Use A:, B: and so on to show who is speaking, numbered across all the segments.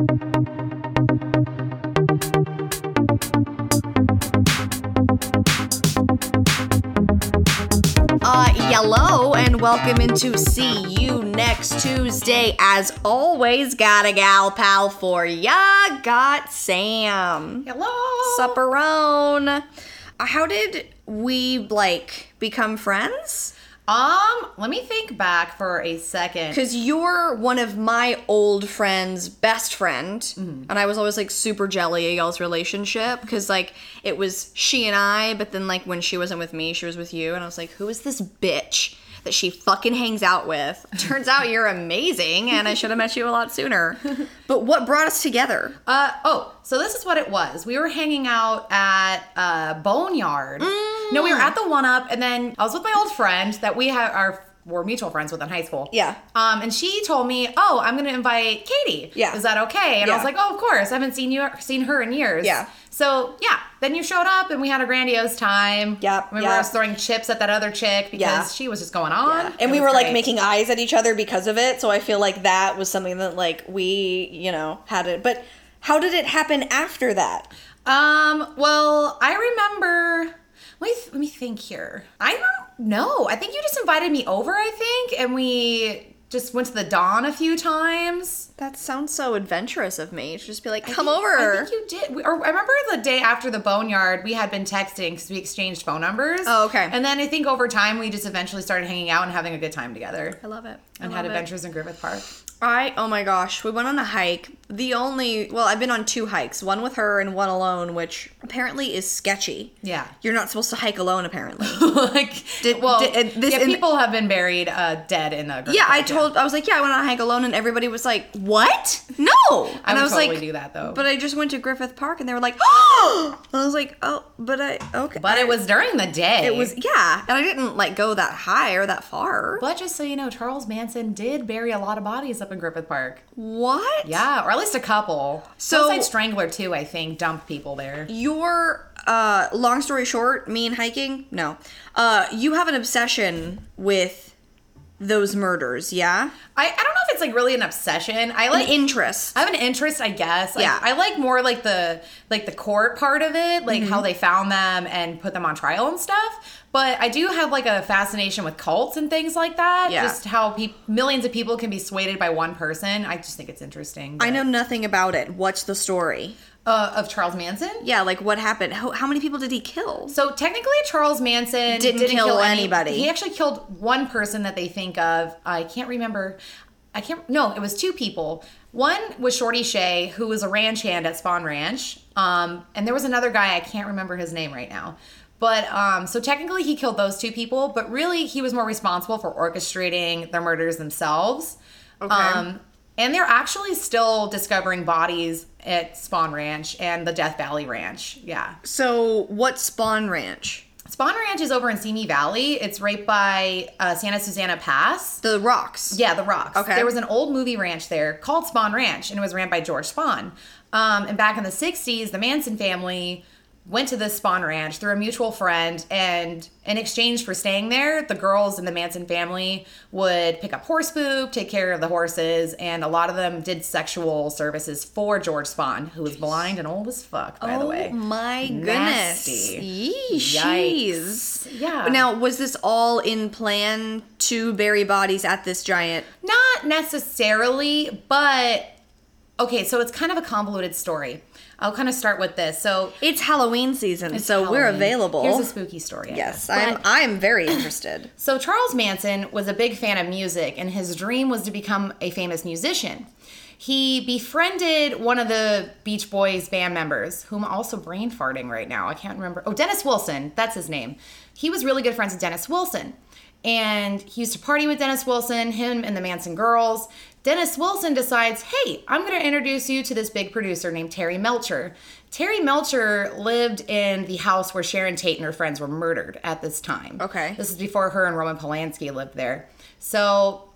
A: Uh, hello and welcome into See You Next Tuesday. As always, got a gal pal for ya. Got Sam.
B: Hello.
A: Supperone. Uh, How did we like become friends?
B: Um, let me think back for a second.
A: Because you're one of my old friends' best friend,
B: Mm-hmm.
A: and I was always like super jelly of y'all's relationship because like it was she and I, but then like when she wasn't with me, she was with you, and I was like, who is this bitch that she fucking hangs out with? Turns out you're amazing, and I should have met you a lot sooner. But what brought us together?
B: Uh oh, so this is what it was. We were hanging out at uh Boneyard. No, we were at the one up, and then I was with my old friend that we have our were mutual friends with in high school.
A: Yeah.
B: Um, and she told me, "Oh, I'm gonna invite Katie.
A: Yeah.
B: Is that okay?" And I was like, "Oh, of course. I haven't seen you seen her in years."
A: Yeah.
B: So yeah, then you showed up, and we had a grandiose time.
A: Yep,
B: We
A: yep.
B: were throwing chips at that other chick because
A: Yeah.
B: she was just going on.
A: and
B: It
A: we were like making eyes at each other because of it so i feel like that was something that like we you know had it but how did it happen after that
B: Um, well, I remember. Let me, let me think here. I don't know. I think you just invited me over, I think, and we just went to the Dawn a few times.
A: that sounds so adventurous of me to just be like come
B: I think-
A: over
B: I think you did. We, or I remember the day after the Boneyard, we had been texting because we exchanged phone numbers.
A: Oh, okay.
B: And then I think over time, we just eventually started hanging out and having a good time together.
A: i love it I
B: And
A: love
B: had
A: it.
B: adventures in Griffith Park.
A: I oh my gosh, we went on a hike. The only well, I've been on two hikes, one with her and one alone, which apparently is sketchy.
B: Yeah.
A: You're not supposed to hike alone apparently.
B: like,
A: Did-
B: well,
A: did- this
B: yeah, people have been buried uh, dead in the.
A: Yeah, I told I was like, yeah, I went on a hike alone and everybody was like, "What? No." And
B: I would
A: was
B: totally
A: like,
B: do that though.
A: But I just went to Griffith Park and they were like, "Oh!" And I was like, "Oh, but I okay."
B: But it was during the day.
A: it was yeah, and I didn't like go that high or that far.
B: But just so you know, Charles Manson did bury a lot of bodies up in Griffith Park.
A: What?
B: Yeah, or at least a couple.
A: So-
B: Hillside Strangler too, I think, dumped people there.
A: Your uh long story short, me and hiking? No. Uh you have an obsession with those murders, yeah?
B: I, I don't know if it's like really an obsession. I like An
A: interest.
B: I have an interest, I guess. Like,
A: Yeah.
B: I like more like the like the court part of it, like
A: Mm-hmm.
B: how they found them and put them on trial and stuff. But I do have like a fascination with cults and things like that.
A: Yeah.
B: Just how pe- millions of people can be swayed by one person. I just think it's interesting.
A: I know nothing about it. What's the story?
B: Uh, of Charles Manson.
A: Yeah, like what happened? How, how many people did he kill?
B: So technically, Charles Manson
A: Didn't kill
B: any-
A: anybody.
B: He actually killed one person that they think of. I can't remember. I can't. No, it was two people. One was Shorty Shea, who was a ranch hand at Spahn Ranch. Um, and there was another guy. I can't remember his name right now. But um, so technically, he killed those two people. But really, he was more responsible for orchestrating their murders themselves.
A: Okay.
B: Um, and they're actually still discovering bodies at Spahn Ranch and the Death Valley Ranch. Yeah.
A: So, what Spahn Ranch?
B: Spahn Ranch is over in Simi Valley. It's right by uh, Santa Susana Pass.
A: The rocks.
B: Yeah, the rocks.
A: Okay.
B: There was an old movie ranch there called Spahn Ranch, and it was ran by George Spahn. Um, and back in the 60s, the Manson family went to this Spahn Ranch through a mutual friend, and in exchange for staying there, the girls in the Manson family would pick up horse poop, take care of the horses, and a lot of them did sexual services for George Spahn, who was blind and old as fuck, by the oh way.
A: Oh my
B: Nasty.
A: goodness. Yeesh.
B: Yeah.
A: Now, was this all in plan to bury bodies at this giant?
B: Not necessarily, but okay, so it's kind of a convoluted story. I'll kind of start with this. So
A: It's Halloween season, so we're
B: Halloween.
A: available.
B: Here's a spooky story. I
A: yes,
B: guess.
A: I'm
B: But-
A: I'm very interested.
B: So Charles Manson was a big fan of music, and his dream was to become a famous musician. He befriended one of the Beach Boys band members, whom I'm also brain farting right now. I can't remember. Oh, Dennis Wilson. That's his name. He was really good friends with Dennis Wilson. And he used to party with Dennis Wilson, him and the Manson girls. Dennis Wilson decides, hey, I'm going to introduce you to this big producer named Terry Melcher. Terry Melcher lived in the house where Sharon Tate and her friends were murdered at this time.
A: Okay.
B: This is before her and Roman Polanski lived there. So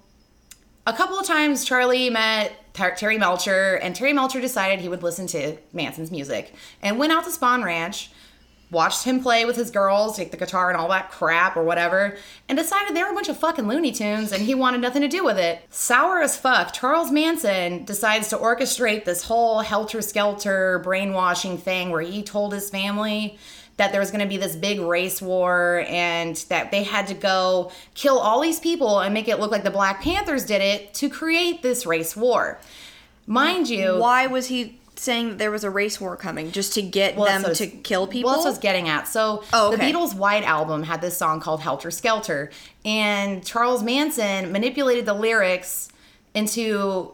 B: a couple of times Charlie met Ter- Terry Melcher, and Terry Melcher decided he would listen to Manson's music and went out to Spahn Ranch, watched him play with his girls, take the guitar and all that crap or whatever, and decided they were a bunch of fucking Looney Tunes and he wanted nothing to do with it. Sour as fuck, Charles Manson decides to orchestrate this whole helter skelter brainwashing thing where he told his family that there was going to be this big race war and that they had to go kill all these people and make it look like the Black Panthers did it to create this race war. Mind you,
A: Why was he saying that there was a race war coming? Just to get
B: Well,
A: them
B: that's
A: to
B: what I was-
A: kill people?
B: Well, that's what I was getting at. So
A: Oh,
B: the. Beatles' White Album had this song called Helter Skelter, and Charles Manson manipulated the lyrics into,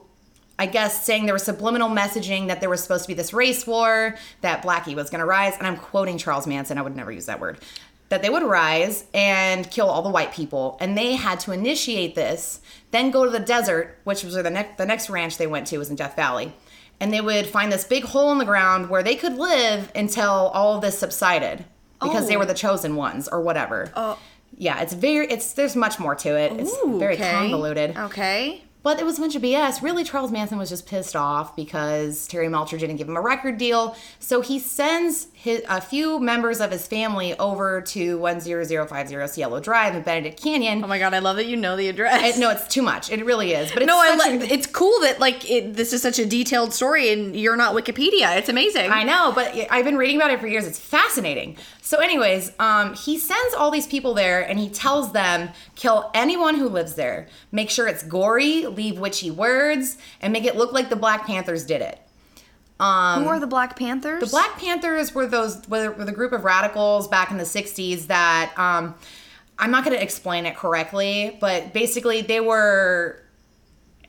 B: I guess, saying there was subliminal messaging that there was supposed to be this race war, that Blackie was going to rise, and I'm quoting Charles Manson. I would never use that word. That they would rise and kill all the white people, and they had to initiate this, then go to the desert, which was where the next the next ranch they went to was in Death Valley and they would find this big hole in the ground where they could live until all of this subsided because they
A: Oh.
B: were the oh. chosen ones or whatever.
A: Oh.
B: Yeah, it's very it's there's much more to it. It's
A: Ooh,
B: very
A: okay.
B: convoluted.
A: Okay.
B: But it was a bunch of BS. Really, Charles Manson was just pissed off because Terry Melcher didn't give him a record deal. So he sends his, a few members of his family over to 10050 Cielo Drive in Benedict Canyon.
A: Oh my god, I love that you know the address.
B: No, it's too much. It really is. But it's
A: no, I like.
B: a-
A: It's cool that like it, this is such a detailed story, and you're not Wikipedia. It's amazing.
B: I know, but I've been reading about it for years. It's fascinating. So, anyways, um, he sends all these people there and he tells them kill anyone who lives there. Make sure it's gory, leave witchy words, and make it look like the Black Panthers did it.
A: Who are the Black Panthers?
B: The Black Panthers were those were, were the group of radicals back in the '60s that um, I'm not going to explain it correctly, but basically they were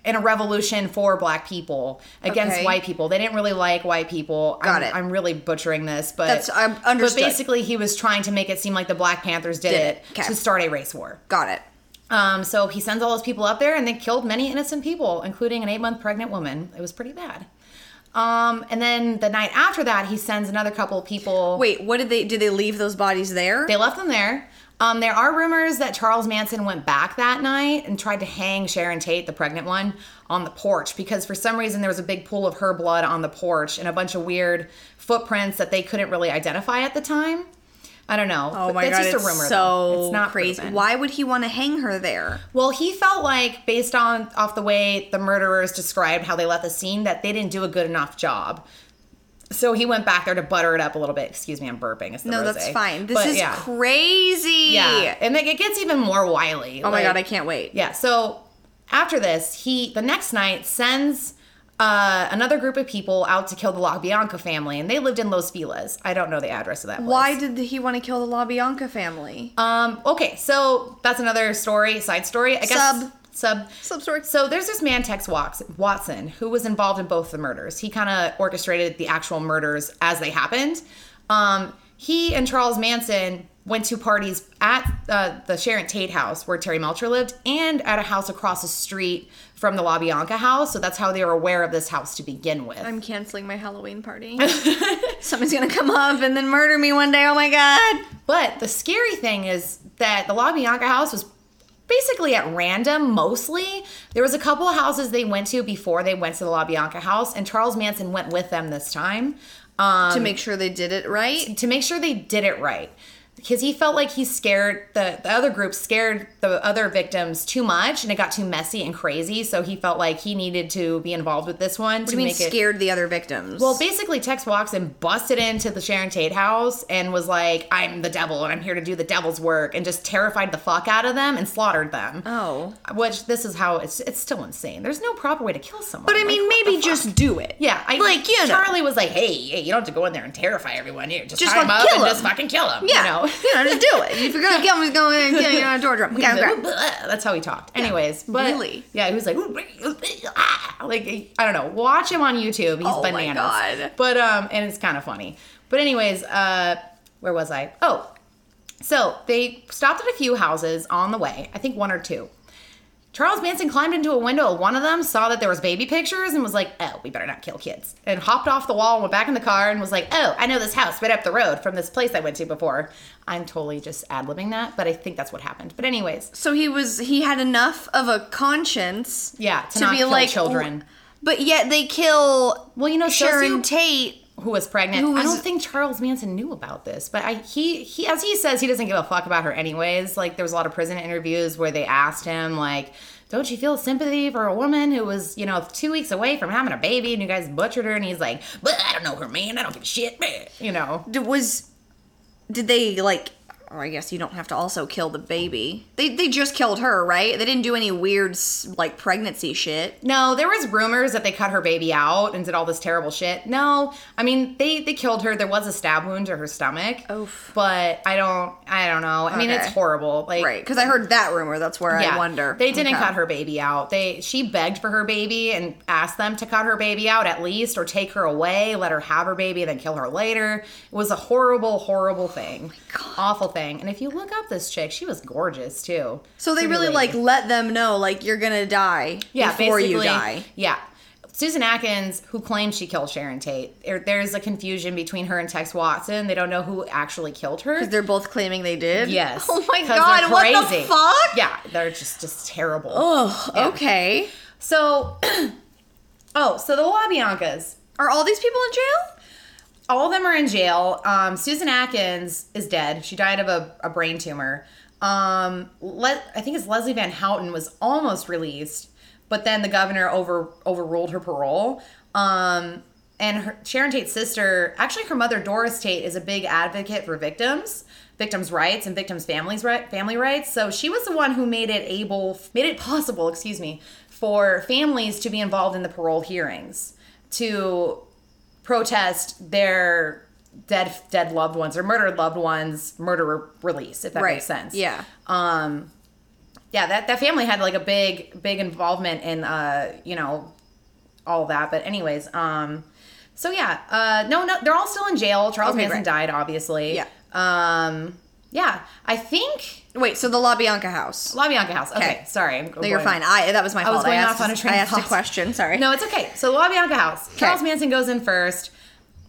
B: in a revolution for black people against
A: Okay.
B: white people. They didn't really like white people.
A: Got
B: I'm,
A: it.
B: I'm really butchering this, but
A: That's- I'm- understood.
B: But basically, he was trying to make it seem like the Black Panthers did,
A: Did
B: it.
A: Okay.
B: to start a race war.
A: Got it.
B: Um, so he sends all those people up there, and they killed many innocent people, including an eight-month pregnant woman. It was pretty bad. Um, and then the night after that, he sends another couple of people.
A: Wait, what did they? Did they leave those bodies there?
B: They left them there. Um, there are rumors that Charles Manson went back that night and tried to hang Sharon Tate, the pregnant one, on the porch because for some reason there was a big pool of her blood on the porch and a bunch of weird footprints that they couldn't really identify at the time. I don't know.
A: oh
B: but
A: my
B: that's
A: god,
B: just
A: it's
B: a rumor.
A: so
B: though. It's not
A: crazy.
B: proven.
A: Why would he want to hang her there?
B: Well, he felt like, based on off the way the murderers described how they left the scene, that they didn't do a good enough job. So he went back there to butter it up a little bit. Excuse me, I'm burping. It's the
A: No,
B: rosé.
A: that's fine. This
B: But,
A: is
B: yeah.
A: crazy.
B: Yeah, and then it gets even more wily.
A: Oh my god, I can't wait.
B: Yeah. So after this, he the next night sends uh, another group of people out to kill the LaBianca family, and they lived in Los Feliz. I don't know the address of that. Place.
A: Why did he want to kill the LaBianca family?
B: Um. Okay. So that's another story, side story. I guess.
A: Sub.
B: Sub.
A: Sub story.
B: So there's this man, Tex Watson, Watson, who was involved in both the murders. He kind of orchestrated the actual murders as they happened. Um, he and Charles Manson went to parties at uh, the Sharon Tate house where Terry Melcher lived and at a house across the street from the La LaBianca house. So that's how they were aware of this house to begin with.
A: I'm canceling my Halloween party. Someone's gonna come up and then murder me one day. Oh my god.
B: But the scary thing is that the La LaBianca house was basically at random mostly. There was a couple of houses they went to before they went to the LaBianca house, and Charles Manson went with them this time. Um,
A: to make sure they did it right.
B: to make sure they did it right because he felt like he scared the, the other group scared the other victims too much and it got too messy and crazy so he felt like he needed to be involved with this one
A: What
B: to
A: do you mean
B: it
A: scared the other victims?
B: well, basically, Tex Watson busted into the Sharon Tate house and was like, I'm the devil and I'm here to do the devil's work and just terrified the fuck out of them and slaughtered them.
A: oh.
B: Which this is how it's it's still insane. There's no proper way to kill someone.
A: But I mean,
B: the
A: maybe just do it.
B: Yeah, I,
A: like you know,
B: Charlie was like, "Hey, hey, you don't have to go in there and terrify everyone. You just,
A: Just, like,
B: up
A: kill
B: and
A: 'em.
B: just fucking kill them."
A: yeah,
B: you know.
A: you know, just do it. If you're gonna kill him, just go in and kill you on a torture him. Okay, okay.
B: That's how he talked. Anyways, but
A: Really?
B: yeah, he was like, like I don't know. Watch him on YouTube. He's
A: Oh my
B: bananas.
A: God.
B: But um, and it's kind of funny. But anyways, uh, where was I? Oh, so they stopped at a few houses on the way. I think one or two. Charles Manson climbed into a window of one of them, saw that there was baby pictures, and was like, "Oh, we better not kill kids." And hopped off the wall, and went back in the car, and was like, "Oh, I know this house right up the road from this place I went to before." I'm totally just ad libbing that, but I think that's what happened. But anyways,
A: So he was he had enough of a conscience
B: yeah, to, not kill children.
A: But yet they kill
B: Well, you know,
A: Sharon Tate
B: who was pregnant.
A: Who
B: I don't think Charles Manson knew about this, but I he he as he says he doesn't give a fuck about her anyways. Like there was a lot of prison interviews where they asked him like, "Don't you feel sympathy for a woman who was you know two weeks away from having a baby and you guys butchered her?" And he's like, "But I don't know her, man. I don't give a shit, man." You know.
A: Was did they like or I guess you don't have to also kill the baby. They they just killed her, right? They didn't do any weird like pregnancy shit.
B: No, there was rumors that they cut her baby out and did all this terrible shit. No, I mean they they killed her. There was a stab wound to her stomach.
A: Oof.
B: But I don't I don't know. I mean it's horrible. Like
A: Right, cuz I heard that rumor. That's where I wonder.
B: They didn't
A: Okay.
B: cut her baby out. They she begged for her baby and asked them to cut her baby out at least or take her away, let her have her baby and then kill her later. It was a horrible, horrible thing. Oh Awful thing. And if you look up this chick, she was gorgeous too.
A: So they
B: Pretty
A: really like let them know like you're to die
B: yeah,
A: before you die.
B: Yeah. Susan Atkins, who claimed she killed Sharon Tate, there, there's a confusion between her and Tex Watson. They don't know who actually killed her.
A: Cuz they're both claiming they did.
B: Yes.
A: Oh my god, what the fuck?
B: Yeah, they're just just terrible.
A: Oh,
B: Yeah.
A: okay.
B: So, oh, so the LaBiancas,
A: Are all these people in jail?
B: All of them are in jail. Um, Susan Atkins is dead. She died of a, a brain tumor. Um, I think it's Leslie Van Houten was almost released, but then the governor over overruled her parole. Um, and her, Sharon Tate's sister, actually, her mother Doris Tate, is a big advocate for victims, victims' rights, and victims' families' right, family rights. So she was the one who made it able, made it possible, excuse me, for families to be involved in the parole hearings to protest their dead dead loved ones or murdered loved ones murder release if that
A: Right.
B: makes sense
A: Yeah.
B: um yeah that that family had like a big big involvement in uh you know all that but anyways um so yeah uh no no they're all still in jail charles
A: Okay,
B: manson
A: great.
B: died obviously
A: Yeah.
B: um yeah i think
A: Wait, so the La Bianca house.
B: La Bianca house okay,
A: Okay.
B: sorry I'm
A: No, you're fine. I that was my fault.
B: was going
A: asked,
B: off on a train
A: I asked a question. Sorry.
B: No, it's okay. So La Bianca House. Charles Manson goes in first.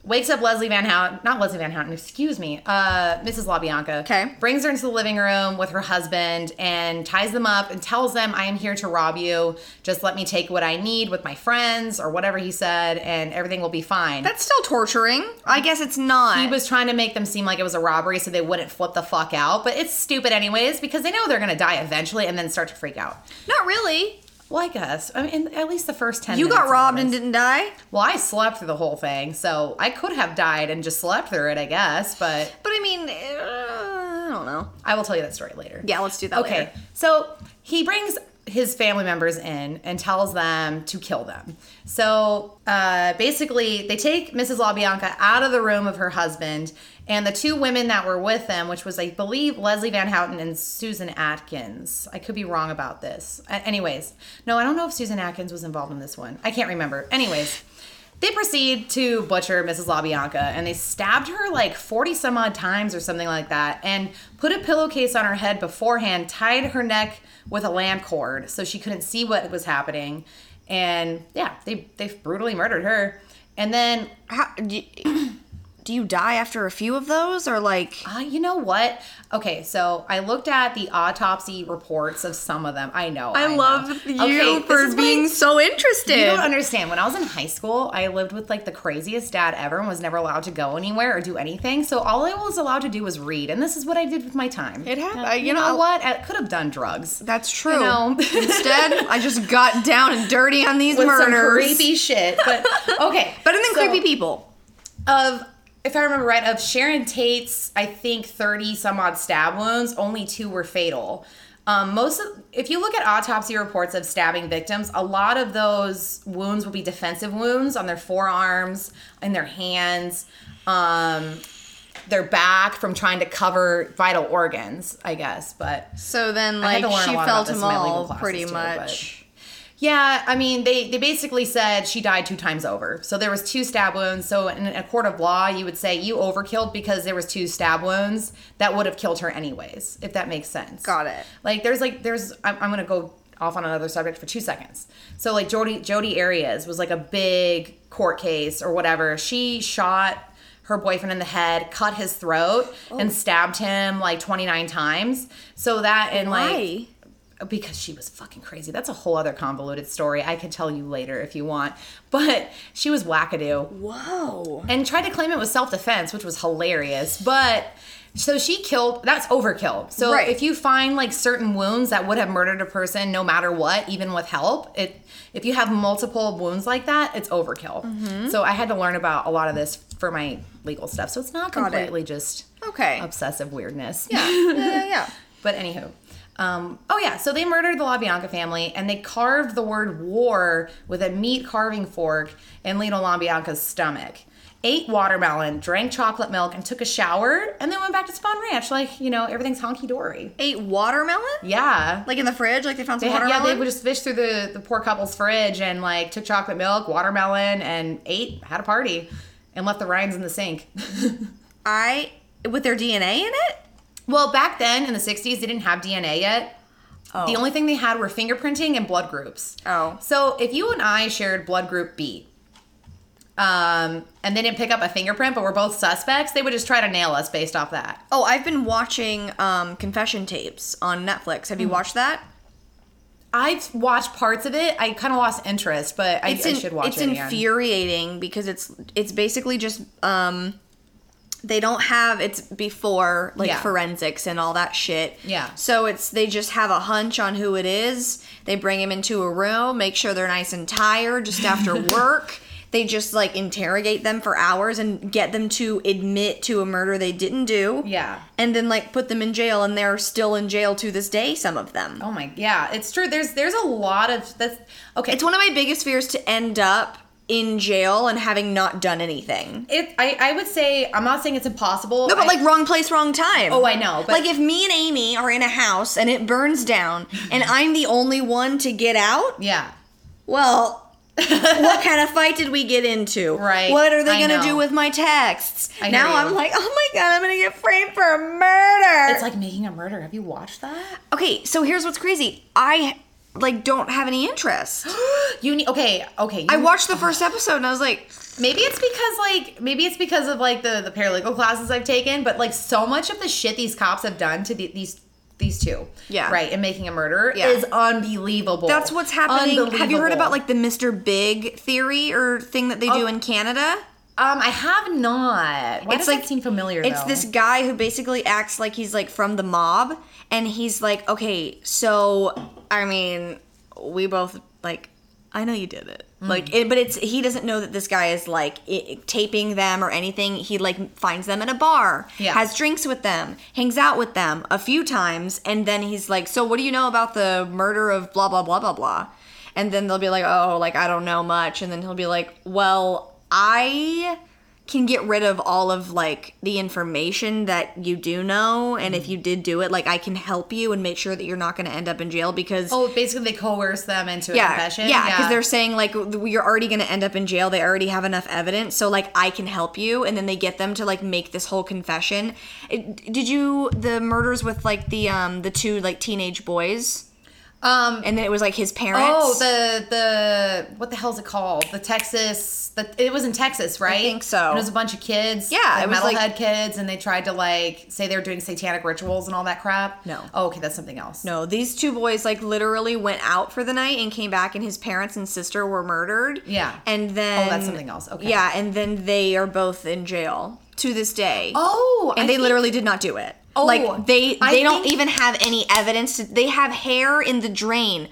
B: Wakes up Leslie Van Houten, not Leslie Van Houten, excuse me, uh, Mrs. LaBianca.
A: Okay.
B: Brings her into the living room with her husband and ties them up and tells them, I am here to rob you. Just let me take what I need with my friends or whatever he said, and everything will be fine.
A: That's still torturing. I guess it's not.
B: he was trying to make them seem like it was a robbery so they wouldn't flip the fuck out, but it's stupid anyways because they know they're gonna die eventually and then start to freak out.
A: not really.
B: Well, I guess. I mean, at least the first 10
A: You got robbed and didn't die.
B: Well, I slept through the whole thing, so I could have died and just slept through it, I guess. But
A: But I mean, uh, I don't know.
B: I will tell you that story later.
A: Yeah, let's do that
B: Okay,
A: later.
B: so he brings his family members in and tells them to kill them. So uh, basically, they take Mrs. LaBianca out of the room of her husband, and the two women that were with them, which was, I believe, Leslie Van Houten and Susan Atkins. I could be wrong about this. Anyways, no, I don't know if Susan Atkins was involved in this one. I can't remember. Anyways. They proceed to butcher Mrs. LaBianca and they stabbed her like 40 some odd times or something like that and put a pillowcase on her head beforehand, tied her neck with a lamp cord so she couldn't see what was happening. And yeah, they, they brutally murdered her. And then,
A: How, do, you, die after a few of those, or like?
B: uh, you know what? Okay, so I looked at the autopsy reports of some of them. I know.
A: I
B: know.
A: love you
B: Okay,
A: for being so interested.
B: You don't understand. When I was in high school, I lived with like the craziest dad ever and was never allowed to go anywhere or do anything. So all I was allowed to do was read, and this is what I did with my time.
A: It happened.
B: Uh, you,
A: You
B: know,
A: know-
B: what? I could have done drugs.
A: That's true.
B: know.
A: Instead, I just got down and dirty on these
B: with some
A: murders.
B: creepy shit. But okay,
A: Better than
B: so-
A: creepy people.
B: of if I remember right, of Sharon Tate's, I think thirty some odd stab wounds, only two were fatal. Um, most of, if you look at autopsy reports of stabbing victims, a lot of those wounds will be defensive wounds on their forearms, in their hands, um, their back from trying to cover vital organs, I guess. But
A: So then, like,
B: to learn a
A: she
B: lot
A: fell
B: about
A: to
B: this in my legal
A: Mall
B: classes
A: pretty
B: too,
A: much.
B: Yeah, I mean, they they basically said she died two times over. So there was two stab wounds. So in a court of law, you would say you overkilled because there was two stab wounds that would have killed her anyways, if that makes sense.
A: Got it.
B: Like there's like there's I'm, I'm gonna go off on another subject for two seconds. So like Jodi Jodi Arias was like a big court case or whatever. She shot her boyfriend in the head, cut his throat,
A: Oh.
B: and stabbed him like 29 times. So that and like
A: Why?
B: Because she was fucking crazy. That's a whole other convoluted story. I could tell you later if you want. But she was wackadoo
A: Whoa.
B: and tried to claim it was self defense, which was hilarious. But so she killed. That's overkill. So
A: Right.
B: if you find like certain wounds that would have murdered a person, no matter what, even with help, it if you have multiple wounds like that, it's overkill.
A: Mm-hmm.
B: So I had to learn about a lot of this for my legal stuff. So it's not
A: Got it.
B: completely just
A: Okay.
B: obsessive weirdness.
A: Yeah. yeah, yeah, yeah.
B: But anywho, um, oh yeah, so they murdered the LaBianca family and they carved the word war with a meat carving fork in Leno LaBianca's stomach. Ate watermelon, drank chocolate milk, and took a shower, and then went back to Spahn Ranch like you know everything's honky dory.
A: Ate watermelon?
B: Yeah.
A: Like in the fridge? Like they found some
B: They had, yeah, they would just fish through the, the poor couple's fridge and like took chocolate milk, watermelon, and ate, had a party, and left the rinds in the sink.
A: I with their DNA in it?
B: Well, back then in the 60s, they didn't have DNA yet. The only thing they had were fingerprinting and blood groups.
A: Oh.
B: So if you and I shared blood group B, um, and they didn't pick up a fingerprint, but we're both suspects, they would just try to nail us based off that.
A: Oh, I've been watching um, confession tapes on Netflix. Have you
B: Hmm.
A: watched that?
B: I've watched parts of it. I kind of lost interest, but I, I should watch
A: it's
B: it. It's
A: infuriating because it's it's basically just um they don't have it's before like
B: Yeah.
A: forensics and all that shit.
B: Yeah.
A: So it's they just have a hunch on who it is. They bring him into a room, make sure they're nice and tired just after work. They just like interrogate them for hours and get them to admit to a murder they didn't do.
B: Yeah.
A: And then like put them in jail and they're still in jail to this day some of them.
B: Oh my, yeah, it's true. There's there's a lot of that's okay.
A: It's one of my biggest fears to end up in jail and having not done anything.
B: it. I I would say I'm not saying it's impossible.
A: No, but
B: I-
A: like wrong place, wrong time.
B: Oh, I know, but-
A: like if me and Amy are in a house and it burns down and I'm the only one to get out,
B: yeah.
A: well, what kind of fight did we get into?
B: Right,
A: What are they going to do with my texts?
B: I
A: now
B: you.
A: I'm like, oh my god, I'm going to get framed for a murder.
B: It's like making a murder. Have you watched that?
A: okay, so here's what's crazy. I like don't have any interest.
B: You need okay, okay.
A: I watched the first episode and I was like,
B: Maybe it's because like maybe it's because of like the the paralegal classes I've taken, but like so much of the shit these cops have done to the, these these two,
A: Yeah.
B: right, and making a murder
A: Yeah.
B: is unbelievable.
A: That's what's happening. Have you heard about like the Mr. Big theory or thing that they do
B: Oh.
A: in Canada?
B: Um, I have not. Why
A: It's
B: does
A: like-
B: that seem familiar?
A: It's
B: though?
A: this guy who basically acts like he's like from the mob, and he's like, okay, so I mean, we both like, I know you did it,
B: Mm.
A: like, it, but it's he doesn't know that this guy is like i taping them or anything. He like finds them at a bar,
B: Yeah.
A: has drinks with them, hangs out with them a few times, and then he's like, so what do you know about the murder of blah blah blah blah blah? And then they'll be like, oh, like I don't know much, and then he'll be like, well, I can get rid of all of like the information that you do know and if you did do it like i can help you and make sure that you're not going to end up in jail because
B: Oh, basically they coerce them into a
A: yeah
B: confession.
A: yeah because they're saying like you're already going to end up in jail they already have enough evidence so like i can help you and then they get them to like make this whole confession. It, did you the murders with like the um the two like teenage boys
B: um.
A: and then it was like his parents
B: Oh, the the what the hell is it called? The Texas. The, it was in Texas, right?
A: I think so.
B: And it was a bunch of kids.
A: Yeah,
B: like
A: it was
B: metalhead
A: like-
B: kids, and they tried to like say they were doing satanic rituals and all that crap.
A: No.
B: Oh, okay, that's something else.
A: No, these two boys like literally went out for the night and came back, and his parents and sister were murdered.
B: Yeah.
A: and then
B: Oh, that's something else. Okay.
A: Yeah, and then they are both in jail to this day.
B: Oh,
A: and
B: I
A: they
B: think-
A: literally did not do it.
B: Oh,
A: like they
B: I
A: they don't
B: think-
A: even have any evidence. They have hair in the drain.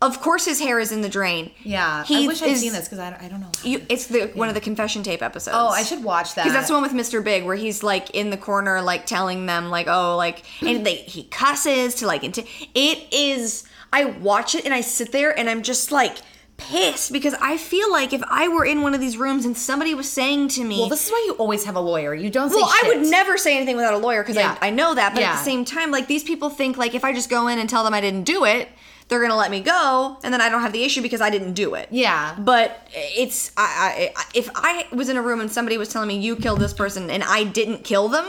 A: Of course, his hair is in the drain.
B: Yeah,
A: He
B: I wish I'd
A: is-
B: seen this because I, I don't know.
A: You, it's the one of the confession tape episodes.
B: oh, I should watch that.
A: Because that's the one with Mr. Big, where he's like in the corner, like telling them, like, oh, like, and they he cusses to like, into, it is. I watch it and I sit there and I'm just like pissed because I feel like if I were in one of these rooms and somebody was saying to me,
B: Well, this is why you always have a lawyer. You don't say
A: well, I would never say anything without a lawyer because
B: Yeah.
A: I, I know that. But at the same time, like these people think like if I just go in and tell them I didn't do it, they're gonna let me go, and then I don't have the issue because I didn't do it.
B: Yeah.
A: But it's I, I if I was in a room and somebody was telling me you killed this person and I didn't kill them,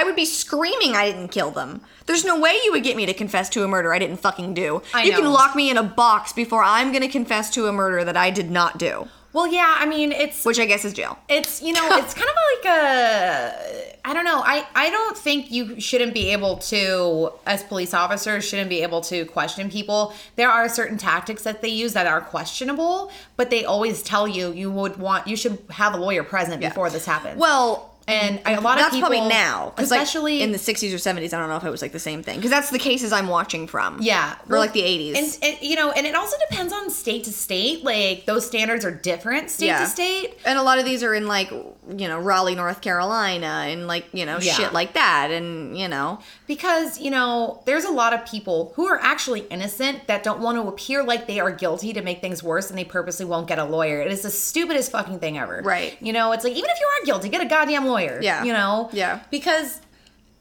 A: I would be screaming I didn't kill them. There's no way you would get me to confess to a murder I didn't fucking do.
B: I
A: you can lock me in a box before I'm gonna confess to a murder that I did not do.
B: Well, yeah, I mean, it's
A: which I guess is jail.
B: it's you know, it's kind of like a I don't know. I I don't think you shouldn't be able to as police officers shouldn't be able to question people. There are certain tactics that they use that are questionable, but they always tell you you would want you should have a lawyer present before this happens.
A: Well,
B: and a lot of
A: that's
B: people
A: probably now, 'cause, like,
B: especially
A: in the 60s or 70s. I don't know if it was like the same thing because that's the cases I'm watching from.
B: Yeah,
A: or like the 80s.
B: and, and you know, and it also depends on state to state. Like those standards are different state
A: Yeah.
B: to state.
A: and a lot of these are in like you know Raleigh, North Carolina, and like you know
B: Yeah.
A: shit like that, and you know
B: Because, you know, there's a lot of people who are actually innocent that don't want to appear like they are guilty to make things worse and they purposely won't get a lawyer. It is the stupidest fucking thing ever.
A: Right.
B: You know, it's like, even if you are guilty, get a goddamn lawyer.
A: Yeah.
B: You know?
A: Yeah.
B: Because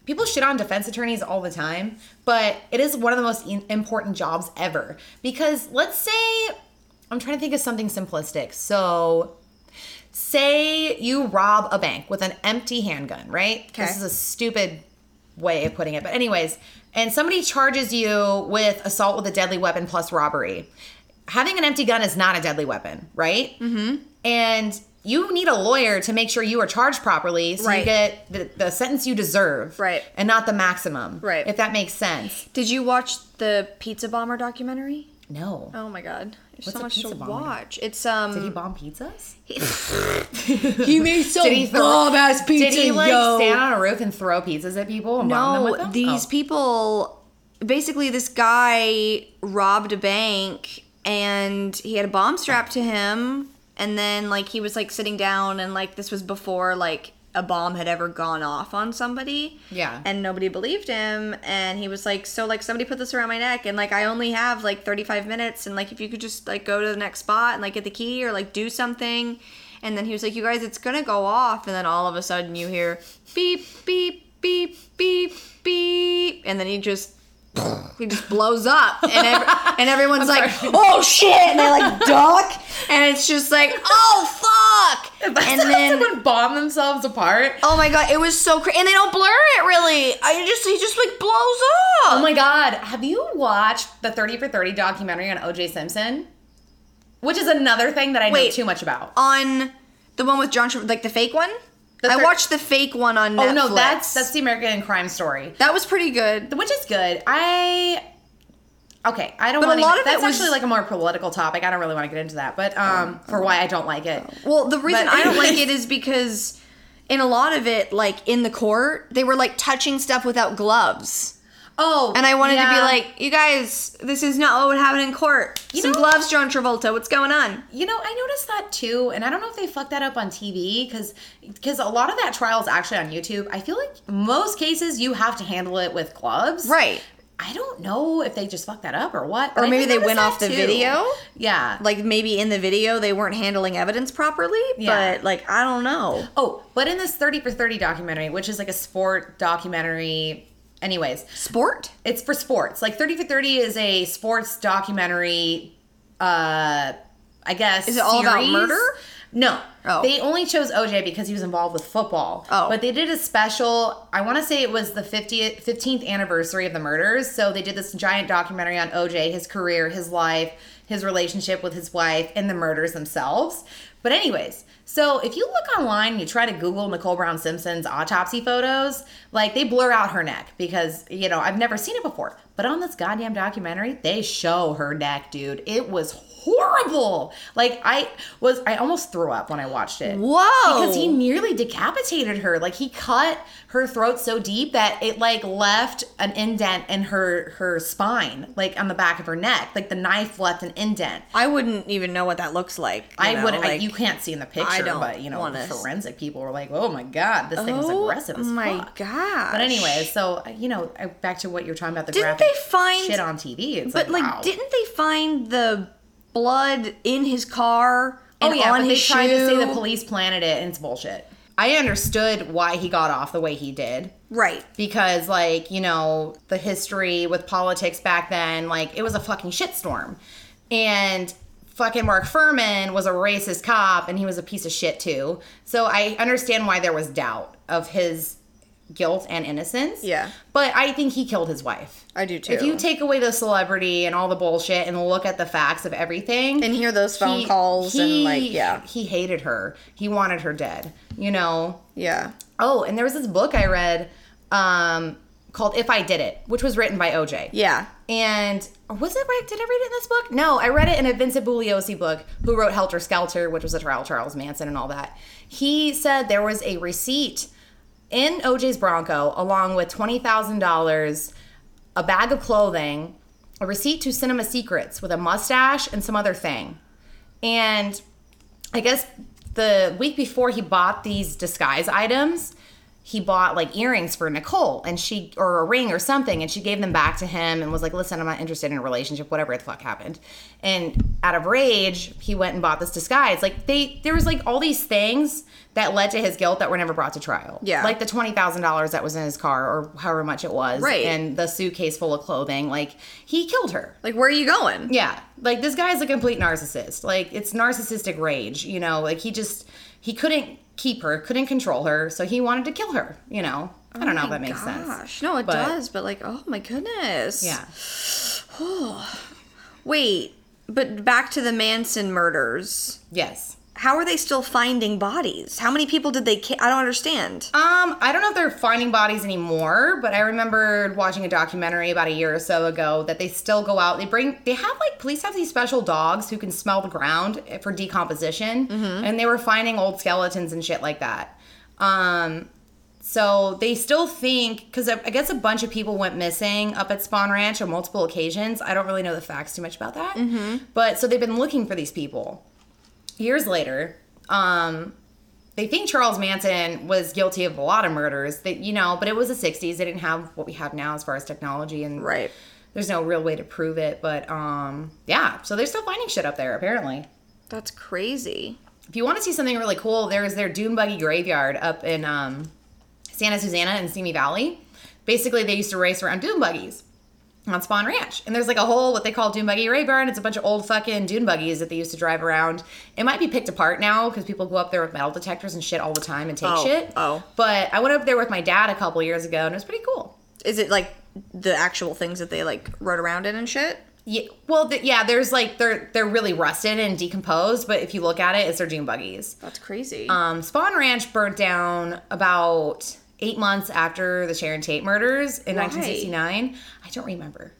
B: people shit on defense attorneys all the time, but it is one of the most in- important jobs ever. Because let's say, I'm trying to think of something simplistic. So, say you rob a bank with an empty handgun, right?
A: Okay.
B: This is a stupid way of putting it. But, anyways, and somebody charges you with assault with a deadly weapon plus robbery. Having an empty gun is not a deadly weapon, right? Mm-hmm. And you need a lawyer to make sure you are charged properly so you get the, the sentence you deserve.
A: Right.
B: And not the maximum.
A: Right.
B: If that makes sense.
A: Did you watch the Pizza Bomber documentary?
B: No.
A: Oh my god, there's
B: What's
A: so much to
B: bomber?
A: watch. It's um.
B: Did he bomb pizzas?
A: he made
B: Did he throw-
A: bomb-ass
B: Did he like
A: yo.
B: stand on a roof and throw pizzas at people and bomb them with them?
A: these
B: Oh.
A: people basically this guy robbed a bank and he had a bomb strapped to him and then like he was like sitting down and like this was before like a bomb had ever gone off on somebody.
B: Yeah.
A: And nobody believed him. And he was like so like somebody put this around my neck. And like I only have like 35 minutes. And like if you could just like go to the next spot and like get the key or like do something. And then he was like you guys it's going to go off. And then all of a sudden you hear beep beep beep beep beep. And then he just he just blows up and and everyone's like oh shit and they like duck and it's just like oh fuck and then
B: someone bomb themselves apart.
A: oh my god it was so crazy and they don't blur it really i just he just like blows up
B: Oh my god, have you watched the 30 for 30 documentary on OJ Simpson? Which is another thing that I know too much about.
A: on the one with John, like the fake one. I watched the fake one on Netflix.
B: Oh no, that's that's the American Crime Story.
A: that was pretty good.
B: Which is good. I Okay, I don't
A: But a
B: want to.
A: lot of it
B: That's
A: was-
B: actually like a more political topic. I don't really want to get into that, but um, for why I don't like it.
A: Well, the reason
B: But
A: I don't like it is because in a lot of it, like in the court, they were like touching stuff without gloves.
B: Oh,
A: And I wanted to be like, you guys, this is not what would happen in court.
B: You
A: Some
B: know-
A: gloves, John Travolta. What's going on?
B: You know, I noticed that too, and I don't know if they fucked that up on TV because because a lot of that trial is actually on YouTube. I feel like most cases you have to handle it with gloves,
A: Right.
B: I don't know if they just fucked that up or what,
A: Or maybe they went off the
B: too.
A: video?
B: Yeah.
A: Like maybe in the video they weren't handling evidence properly,
B: Yeah.
A: but like I don't know.
B: oh, but in this thirty for thirty documentary, which is like a sport documentary, anyways,
A: Sport?
B: it's for sports. Like 30 for 30 is a sports documentary uh I guess
A: Is it all about murder?
B: No.
A: Oh.
B: They only chose OJ because he was involved with football.
A: Oh.
B: But they did a special, I want to say it was the 50th 15th anniversary of the murders. So they did this giant documentary on OJ, his career, his life, his relationship with his wife, and the murders themselves. But anyways, so if you look online and you try to Google Nicole Brown Simpson's autopsy photos, like they blur out her neck because, you know, I've never seen it before. But on this goddamn documentary, they show her neck, dude. It was horrible. Like I was I almost threw up when I watched it.
A: Whoa.
B: Because he nearly decapitated her. Like he cut her throat so deep that it like left an indent in her her spine, like on the back of her neck. Like the knife left an indent.
A: I wouldn't even know what that looks like.
B: I
A: know,
B: would. I,
A: like-
B: you can't see in the picture,
A: I don't
B: but you know,
A: wanna-
B: forensic people were like, "Oh my god, this thing is
A: Oh
B: aggressive as
A: my
B: fuck."
A: gosh.
B: But anyway, so you know, back to what you're talking about the
A: Didn't
B: graphic
A: they find-
B: shit on TV. It's
A: But like,
B: wow.
A: didn't they find the blood in his car?
B: Oh
A: and
B: yeah,
A: on
B: but they
A: his
B: tried to say the police planted it, and it's bullshit. I understood why he got off the way he did
A: Right.
B: because, like, you know, the history with politics back then, like, it was a fucking shitstorm, and fucking Mark Fuhrman was a racist cop, and he was a piece of shit too. So I understand why there was doubt of his guilt and innocence.
A: Yeah.
B: But I think he killed his wife.
A: I do too.
B: If you take away the celebrity and all the bullshit and look at the facts of everything
A: and hear those phone calls and like yeah,
B: he hated her. He wanted her dead. You know.
A: yeah.
B: Oh, and there was this book I read um, called "If I Did It," which was written by OJ.
A: Yeah.
B: And was it right? Did I read it in this book? No, I read it in a Vincent Bugliosi book, who wrote Helter Skelter, which was a trial Charles Manson and all that. He said there was a receipt in OJ's Bronco along with twenty thousand dollars, a bag of clothing, a receipt to Cinema Secrets with a mustache and some other thing. And I guess the week before he bought these disguise items, he bought like earrings for Nicole and she or a ring or something and she gave them back to him and was like, "Listen, I'm not interested in a relationship, whatever the fuck happened." And out of rage, he went and bought this disguise. Like they there was like all these things that led to his guilt that were never brought to trial.
A: Yeah.
B: Like the $20,000 that was in his car or however much it was
A: Right.
B: and the suitcase full of clothing. Like he killed her.
A: Like where are you going?
B: Yeah, like this guy's a complete narcissist. Like it's narcissistic rage, you know. Like he just he couldn't keep her, couldn't control her, so he wanted to kill her. You know. I don't know if that makes sense.
A: Oh gosh, no, it
B: But-
A: does, but like, oh my goodness.
B: Yeah.
A: Wait, but back to the Manson murders.
B: Yes.
A: How are they still finding bodies? How many people did they kill? I don't understand.
B: Um, I don't know if they're finding bodies anymore, but I remember watching a documentary about a year or so ago that they still go out. They bring, they have like police have these special dogs who can smell the ground for decomposition, and they were finding old skeletons and shit like that. Um, so they still think because I I guess a bunch of people went missing up at Spahn Ranch on multiple occasions. I don't really know the facts too much about that, but so they've been looking for these people. Years later, um, they think Charles Manson was guilty of a lot of murders. That you know, but it was the '60s. They didn't have what we have now as far as technology, and
A: Right.
B: there's no real way to prove it. But um, yeah, so they're still finding shit up there apparently.
A: That's crazy.
B: If you want to see something really cool, there's their Dune Buggy Graveyard up in um, Santa Susana and Simi Valley. Basically, they used to race around dune buggies on Spahn Ranch. And there's like a whole, what they call Dune Buggy Graveyard. It's a bunch of old fucking dune buggies that they used to drive around. It might be picked apart now because people go up there with metal detectors and shit all the time and take
A: Oh,
B: shit.
A: oh.
B: But I went up there with my dad a couple years ago and it was pretty cool.
A: Is it like the actual things that they like rode around in and shit?
B: Yeah, well, th- yeah. There's like they're they're really rusted and decomposed, but if you look at it, it's their dune buggies.
A: That's crazy.
B: Um, Spahn Ranch burnt down about eight months after the Sharon Tate murders in
A: Why?
B: 1969. I don't remember,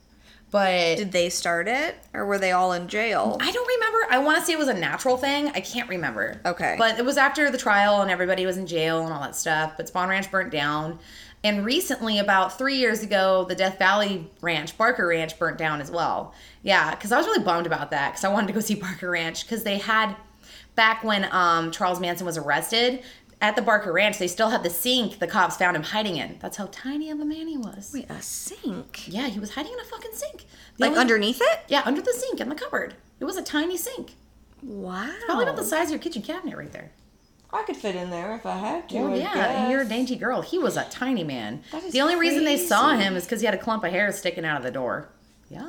B: but
A: Did they start it, or were they all in jail?
B: I don't remember. I want to say it was a natural thing. I can't remember.
A: Okay.
B: But it was after the trial and everybody was in jail and all that stuff. But Spahn Ranch burnt down. And recently, about three years ago, the Death Valley Ranch, Barker Ranch, burnt down as well. Yeah, because I was really bummed about that because I wanted to go see Barker Ranch because they had, back when um, Charles Manson was arrested, at the Barker Ranch, they still had the sink the cops found him hiding in. That's how tiny of a man he was.
A: Wait, a sink?
B: Yeah, he was hiding in a fucking sink. The
A: Like
B: only-
A: underneath it?
B: Yeah, under the sink in the cupboard. It was a tiny sink.
A: Wow.
B: Probably about the size of your kitchen cabinet right there.
C: I could fit in there if I had to.
B: Well, yeah,
C: guess.
B: and you're a dainty girl. He was a tiny man.
C: That is
B: the only reason they saw him is because he had a clump of hair sticking out of the door. Yup.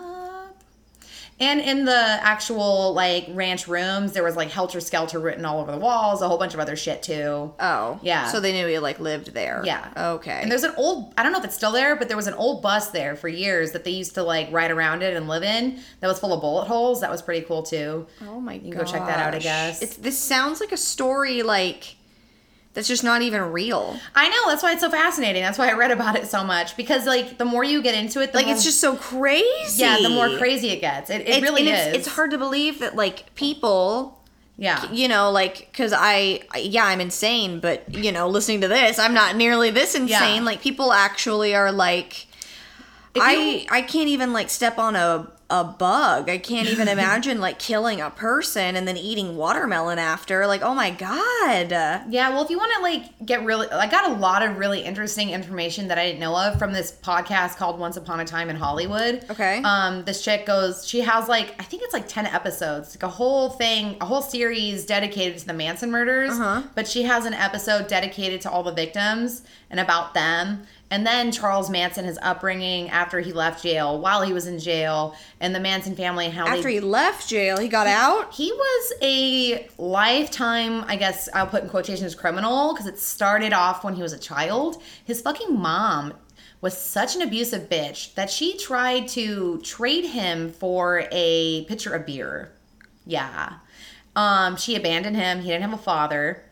B: And in the actual like ranch rooms, there was like helter skelter written all over the walls, a whole bunch of other shit too.
A: Oh.
B: Yeah.
A: So they knew he like lived there.
B: Yeah.
A: Okay.
B: And there's an old, I don't know if it's still there, but there was an old bus there for years that they used to like ride around it and live in that was full of bullet holes. That was pretty cool too.
A: oh my god.
B: You can go check that out, I guess.
A: It's this sounds like a story like that's just not even real.
B: I know, that's why it's so fascinating. That's why I read about it so much because like the more you get into it, the
A: Like
B: more,
A: it's just so crazy.
B: yeah, the more crazy it gets. It, it
A: It's,
B: really
A: and
B: is.
A: It's, it's hard to believe that like people
B: Yeah.
A: you know like because I, I yeah i'm insane but you know listening to this i'm not nearly this insane
B: Yeah.
A: like people actually are like
B: If
A: i
B: you-
A: i can't even like step on a a bug i can't even imagine like killing a person and then eating watermelon after like oh my god
B: Yeah, well, if you want to like get really, I got a lot of really interesting information that I didn't know of from this podcast called Once Upon a Time in Hollywood.
A: Okay.
B: Um, this chick goes, she has like, I think it's like ten episodes, like a whole thing, a whole series dedicated to the Manson murders.
A: Uh-huh.
B: But she has an episode dedicated to all the victims and about them. And then Charles Manson, his upbringing after he left jail, while he was in jail, and the Manson family, how
A: After
B: they
A: he left jail, he got out.
B: he was a lifetime, I guess I'll put in quotations, criminal because it started off when he was a child. His fucking mom was such an abusive bitch that she tried to trade him for a pitcher of beer. Yeah. Um, she abandoned him. He didn't have a father.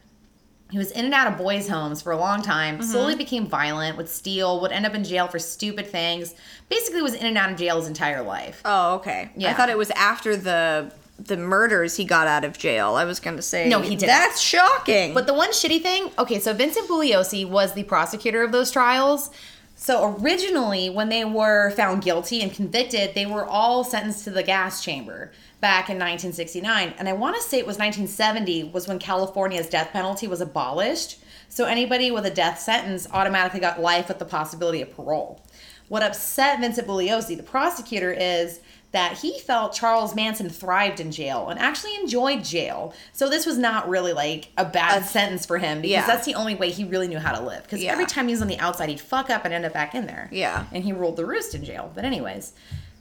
B: He was in and out of boys' homes for a long time, mm-hmm. slowly became violent, would steal, would end up in jail for stupid things. Basically was in and out of jail his entire life.
A: Oh, okay.
B: Yeah.
A: I thought it was after the the murders he got out of jail. I was gonna say
B: No, he didn't.
A: That's shocking.
B: But the one shitty thing, okay, so Vincent Bugliosi was the prosecutor of those trials. So originally, when they were found guilty and convicted, they were all sentenced to the gas chamber back in 1969. And I want to say it was 1970 was when California's death penalty was abolished. So anybody with a death sentence automatically got life with the possibility of parole. What upset Vincent Bugliosi, the prosecutor, is that he felt Charles Manson thrived in jail and actually enjoyed jail. So this was not really like a bad sentence for him because
A: yeah.
B: that's the only way he really knew how to live. Because
A: Yeah.
B: every time he was on the outside, he'd fuck up and end up back in there.
A: Yeah.
B: And he ruled the roost in jail. But anyways,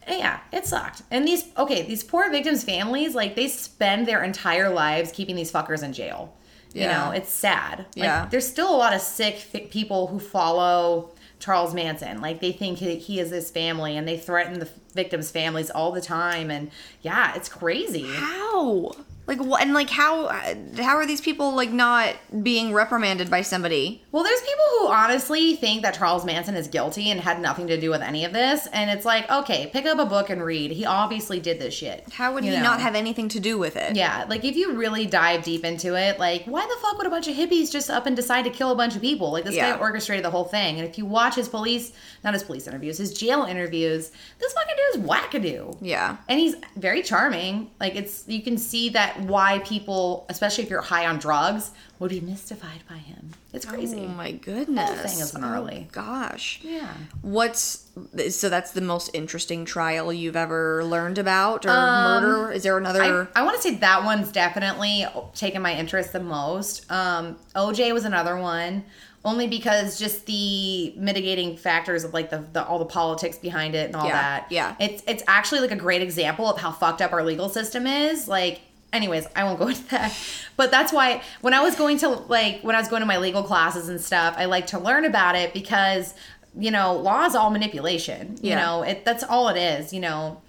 B: yeah, it sucked. And these okay, these poor victims' families, like they spend their entire lives keeping these fuckers in jail. You know, it's sad. Like,
A: Yeah.
B: there's still a lot of sick people who follow Charles Manson. Like they think he, he is his family and they threaten the victims' families all the time. And yeah, it's crazy.
A: how? Like what? And like how? Uh, how are these people like not being reprimanded by somebody?
B: Well, there's people who honestly think that Charles Manson is guilty and had nothing to do with any of this. And it's like, okay, pick up a book and read. He obviously did this shit.
A: How would he
B: know?
A: not have anything to do with it?
B: Yeah, like if you really dive deep into it, like why the fuck would a bunch of hippies just up and decide to kill a bunch of people? Like this
A: Yeah.
B: guy orchestrated the whole thing. And if you watch his police, not his police interviews, his jail interviews, this fucking dude is wackadoo.
A: Yeah.
B: And he's very charming. Like it's you can see that why people, especially if you're high on drugs, would be mystified by him. It's crazy.
A: Oh my goodness.
B: The thing is gnarly.
A: Oh, gosh.
B: Yeah.
A: What's so that's the most interesting trial you've ever learned about or
B: Um,
A: murder? Is there another?
B: I, I want to say that one's definitely taken my interest the most. Um, OJ was another one, only because just the mitigating factors of like the, the all the politics behind it and all
A: Yeah,
B: that.
A: yeah.
B: it's it's actually like a great example of how fucked up our legal system is. Like, anyways, I won't go into that. But that's why when I was going to like when I was going to my legal classes and stuff, I like to learn about it because you know law is all manipulation. You
A: Yeah.
B: know, it that's all it is. You know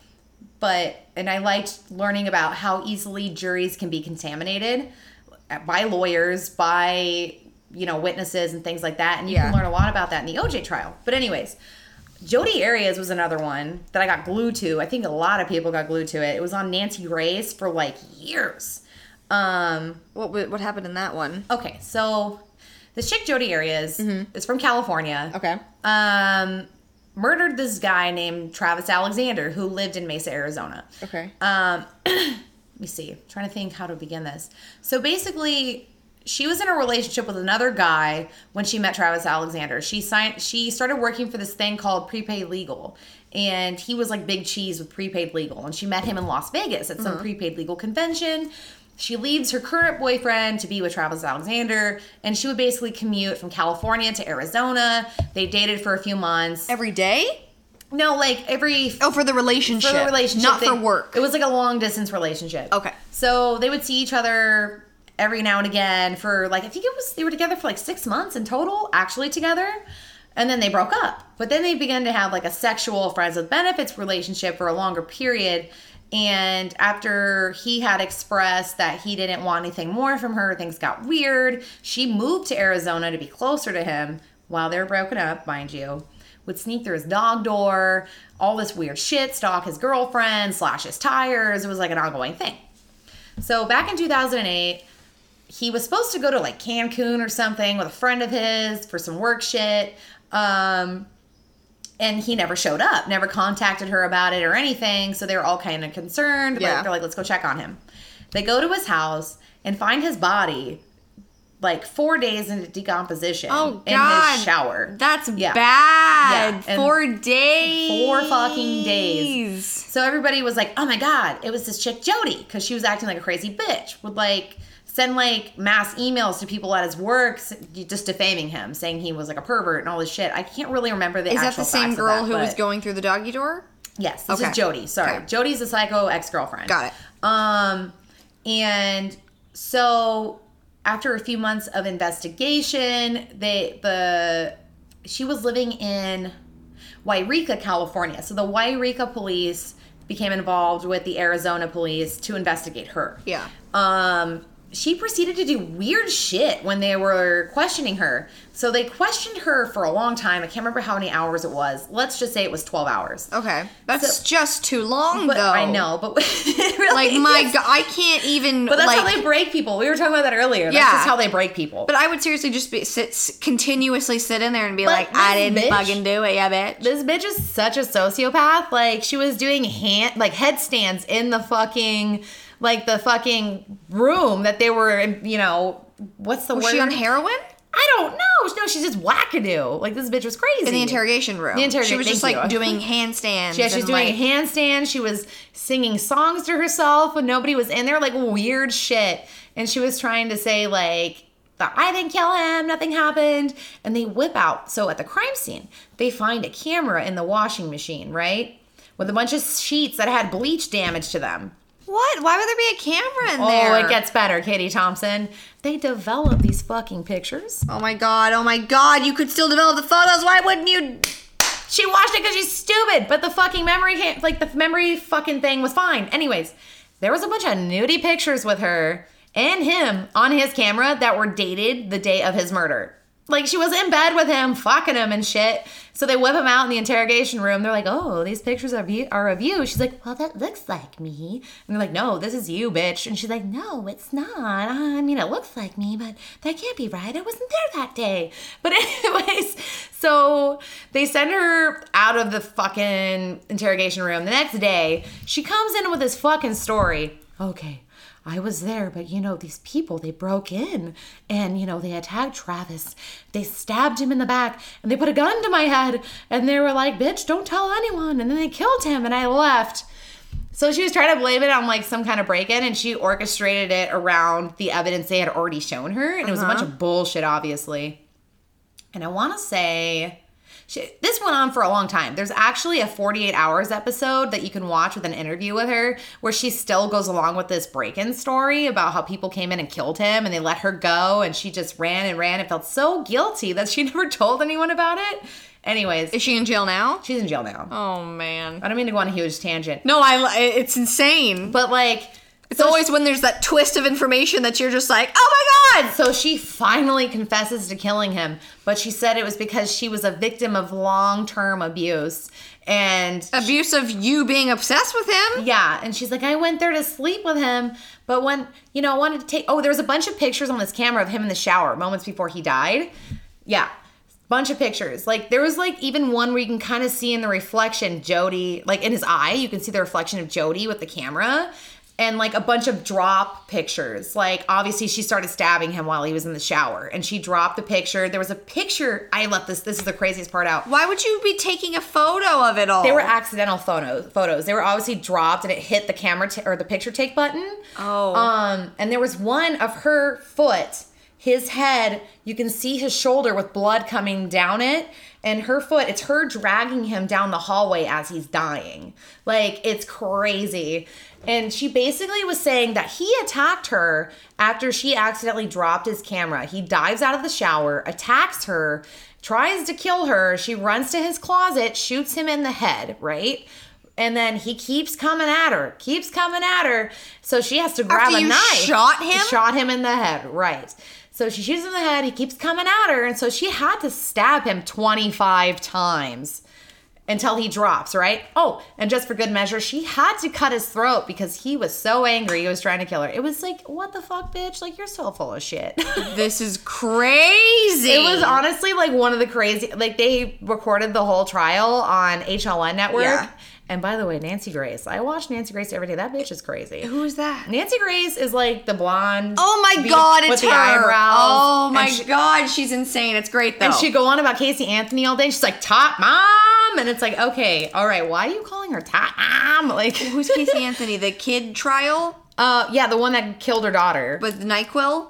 B: but and I liked learning about how easily juries can be contaminated by lawyers, by you know witnesses and things like that, and you can learn a lot about that in the OJ trial. But anyways, Jodi Arias was another one that I got glued to. I think a lot of people got glued to it. It was on Nancy Grace for like years. Um,
A: what what happened in that one?
B: okay, so this chick Jodi Arias is from California
A: Okay.
B: um, murdered this guy named Travis Alexander who lived in Mesa, Arizona.
A: Okay.
B: Um, let me see. I'm trying to think how to begin this. So basically, she was in a relationship with another guy when she met Travis Alexander. She signed. She started working for this thing called Prepaid Legal, and he was like big cheese with Prepaid Legal. And she met him in Las Vegas at some mm-hmm. Prepaid Legal convention. She leaves her current boyfriend to be with Travis Alexander, and she would basically commute from California to Arizona. They dated for a few months.
A: Every day?
B: No, like every
A: Oh, for the relationship.
B: for the relationship,
A: not
B: they-
A: for work.
B: It was like a long distance relationship.
A: Okay.
B: So they would see each other every now and again for like I think it was they were together for like six months in total, actually together. And then they broke up. But then they began to have like a sexual friends with benefits relationship for a longer period. And after he had expressed that he didn't want anything more from her, things got weird. She moved to Arizona to be closer to him while they were broken up, mind you would sneak through his dog door, all this weird shit, stalk his girlfriend, slash his tires. It was like an ongoing thing. So back in 2008, he was supposed to go to like Cancun or something with a friend of his for some work shit. Um, and he never showed up, never contacted her about it or anything. So they were all kind of concerned.
A: Yeah.
B: Like, they're like, let's go check on him. They go to his house and find his body like four days into decomposition
A: Oh,
B: in
A: God.
B: his shower.
A: That's
B: Yeah.
A: bad.
B: Yeah,
A: Four days.
B: Four fucking days. So everybody was like, "Oh my god, it was this chick Jodi," because she was acting like a crazy bitch with like send like mass emails to people at his work, just defaming him, saying he was like a pervert and all this shit. I can't really remember the
A: Is that the same girl
B: that,
A: who was going through the doggy door?
B: Yes, this
A: Okay.
B: is Jodi. Sorry,
A: Okay.
B: Jodi's a psycho ex girlfriend.
A: Got it.
B: Um, and so after a few months of investigation, they the she was living in Yreka, California. So the Yreka police became involved with the Arizona police to investigate her.
A: Yeah.
B: Um, she proceeded to do weird shit when they were questioning her. So they questioned her for a long time. I can't remember how many hours it was. Let's just say it was 12 hours.
A: Okay. That's
B: So-
A: just too long,
B: But
A: though.
B: I know, but really
A: Like, my
B: is.
A: God, I can't even.
B: But that's
A: like,
B: how they break people. We were talking about that earlier. That's
A: Yeah.
B: just how they break people.
A: But I would seriously just be sit continuously sit in there and be
B: But
A: like, I didn't
B: bitch-
A: fucking do it, yeah, bitch.
B: this bitch is such a sociopath. Like she was doing hand like headstands in the fucking like the fucking room that they were in, you know, what's the
A: was
B: word?
A: she on heroin
B: I don't know. No, she's just wackadoo. Like this bitch was crazy.
A: in the interrogation room?
B: The interrogation- room.
A: She was just like
B: you.
A: doing handstands.
B: Yeah, she's
A: and,
B: doing
A: like,
B: handstands. She was singing songs to herself when nobody was in there, like weird shit. And she was trying to say like, I didn't kill him, nothing happened. And they whip out. So at the crime scene, they find a camera in the washing machine, right? With a bunch of sheets that had bleach damage to them.
A: What? Why would there be a camera in
B: Oh,
A: there?
B: Oh, it gets better, Katie Thompson. They develop these fucking pictures.
A: Oh my god! Oh my god! You could still develop the photos. Why wouldn't you?
B: She watched it because she's stupid, but the fucking memory, ca- like the memory fucking thing was fine. Anyways, there was a bunch of nudie pictures with her and him on his camera that were dated the day of his murder. Like she was in bed with him, fucking him and shit. So they whip him out in the interrogation room. They're like, "Oh, these pictures are of you." Are of you. She's like, "Well, that looks like me." And they're like, "No, this is you, bitch." And she's like, "No, it's not. I mean, it looks like me, but that can't be right. I wasn't there that day." But anyways, so they send her out of the fucking interrogation room. The next day, she comes in with this fucking story. Okay. I was there, but you know, these people, they broke in and, you know, they attacked Travis. They stabbed him in the back and they put a gun to my head and they were like, bitch, don't tell anyone. And then they killed him and I left. So she was trying to blame it on like some kind of break in and she orchestrated it around the evidence they had already shown her. And it was a bunch uh-huh. of bullshit, obviously. And I want to say she, this went on for a long time. There's actually a 48 hours episode that you can watch with an interview with her where she still goes along with this break in story about how people came in and killed him and they let her go and she just ran and ran and felt so guilty that she never told anyone about it. Anyways,
A: Is she in jail now?
B: she's in jail now.
A: Oh man.
B: I don't mean to go on a huge tangent,
A: No, I. It's insane.
B: but like,
A: It's always when there's that twist of information that you're just like, oh my god.
B: So she finally confesses to killing him, but she said it was because she was a victim of long term abuse. And
A: Abuse of you being obsessed with him.
B: yeah, and she's like, I went there to sleep with him, but when, you know, I wanted to take, oh, there was a bunch of pictures on this camera of him in the shower moments before he died. Yeah. Bunch of pictures. Like there was like even one where you can kind of see in the reflection Jodi, like in his eye, you can see the reflection of Jodi with the camera and like a bunch of drop pictures. Like obviously she started stabbing him while he was in the shower and she dropped the picture. There was a picture. I left this. This is the craziest part out.
A: Why would you be taking a photo of it all?
B: They were accidental photos. Photos. They were obviously dropped, and it hit the camera t- or the picture take button.
A: Oh.
B: Um, and there was one of her foot, his head. You can see his shoulder with blood coming down it, and her foot. It's her dragging him down the hallway as he's dying. Like it's crazy. And she basically was saying that he attacked her after she accidentally dropped his camera. He dives out of the shower, attacks her, tries to kill her. She runs to his closet, shoots him in the head, right? And then he keeps coming at her, keeps coming at her. So she has to grab
A: After
B: a knife.
A: shot him?
B: Shot him in the head, right. So she shoots him in the head, he keeps coming at her, and so she had to stab him 25 times until he drops, right? Oh, and just for good measure, she had to cut his throat because he was so angry he was trying to kill her. It was like, what the fuck, bitch? Like, you're so full of shit.
A: This is crazy.
B: It was honestly like one of the crazy. Like they recorded the whole trial on HLN network.
A: Yeah.
B: And by the way, Nancy Grace. I watch Nancy Grace every day. That bitch is crazy.
A: Who is that?
B: Nancy Grace is like the blonde.
A: Oh my god, it's her. Oh my
B: she-
A: god, she's insane. It's great though.
B: And she go on about Casey Anthony all day. She's like top mom, and it's like, okay, all right. Why are you calling her top mom? Like,
A: Who's Casey Anthony? The kid trial?
B: Uh, yeah, the one that killed her daughter,
A: With NyQuil?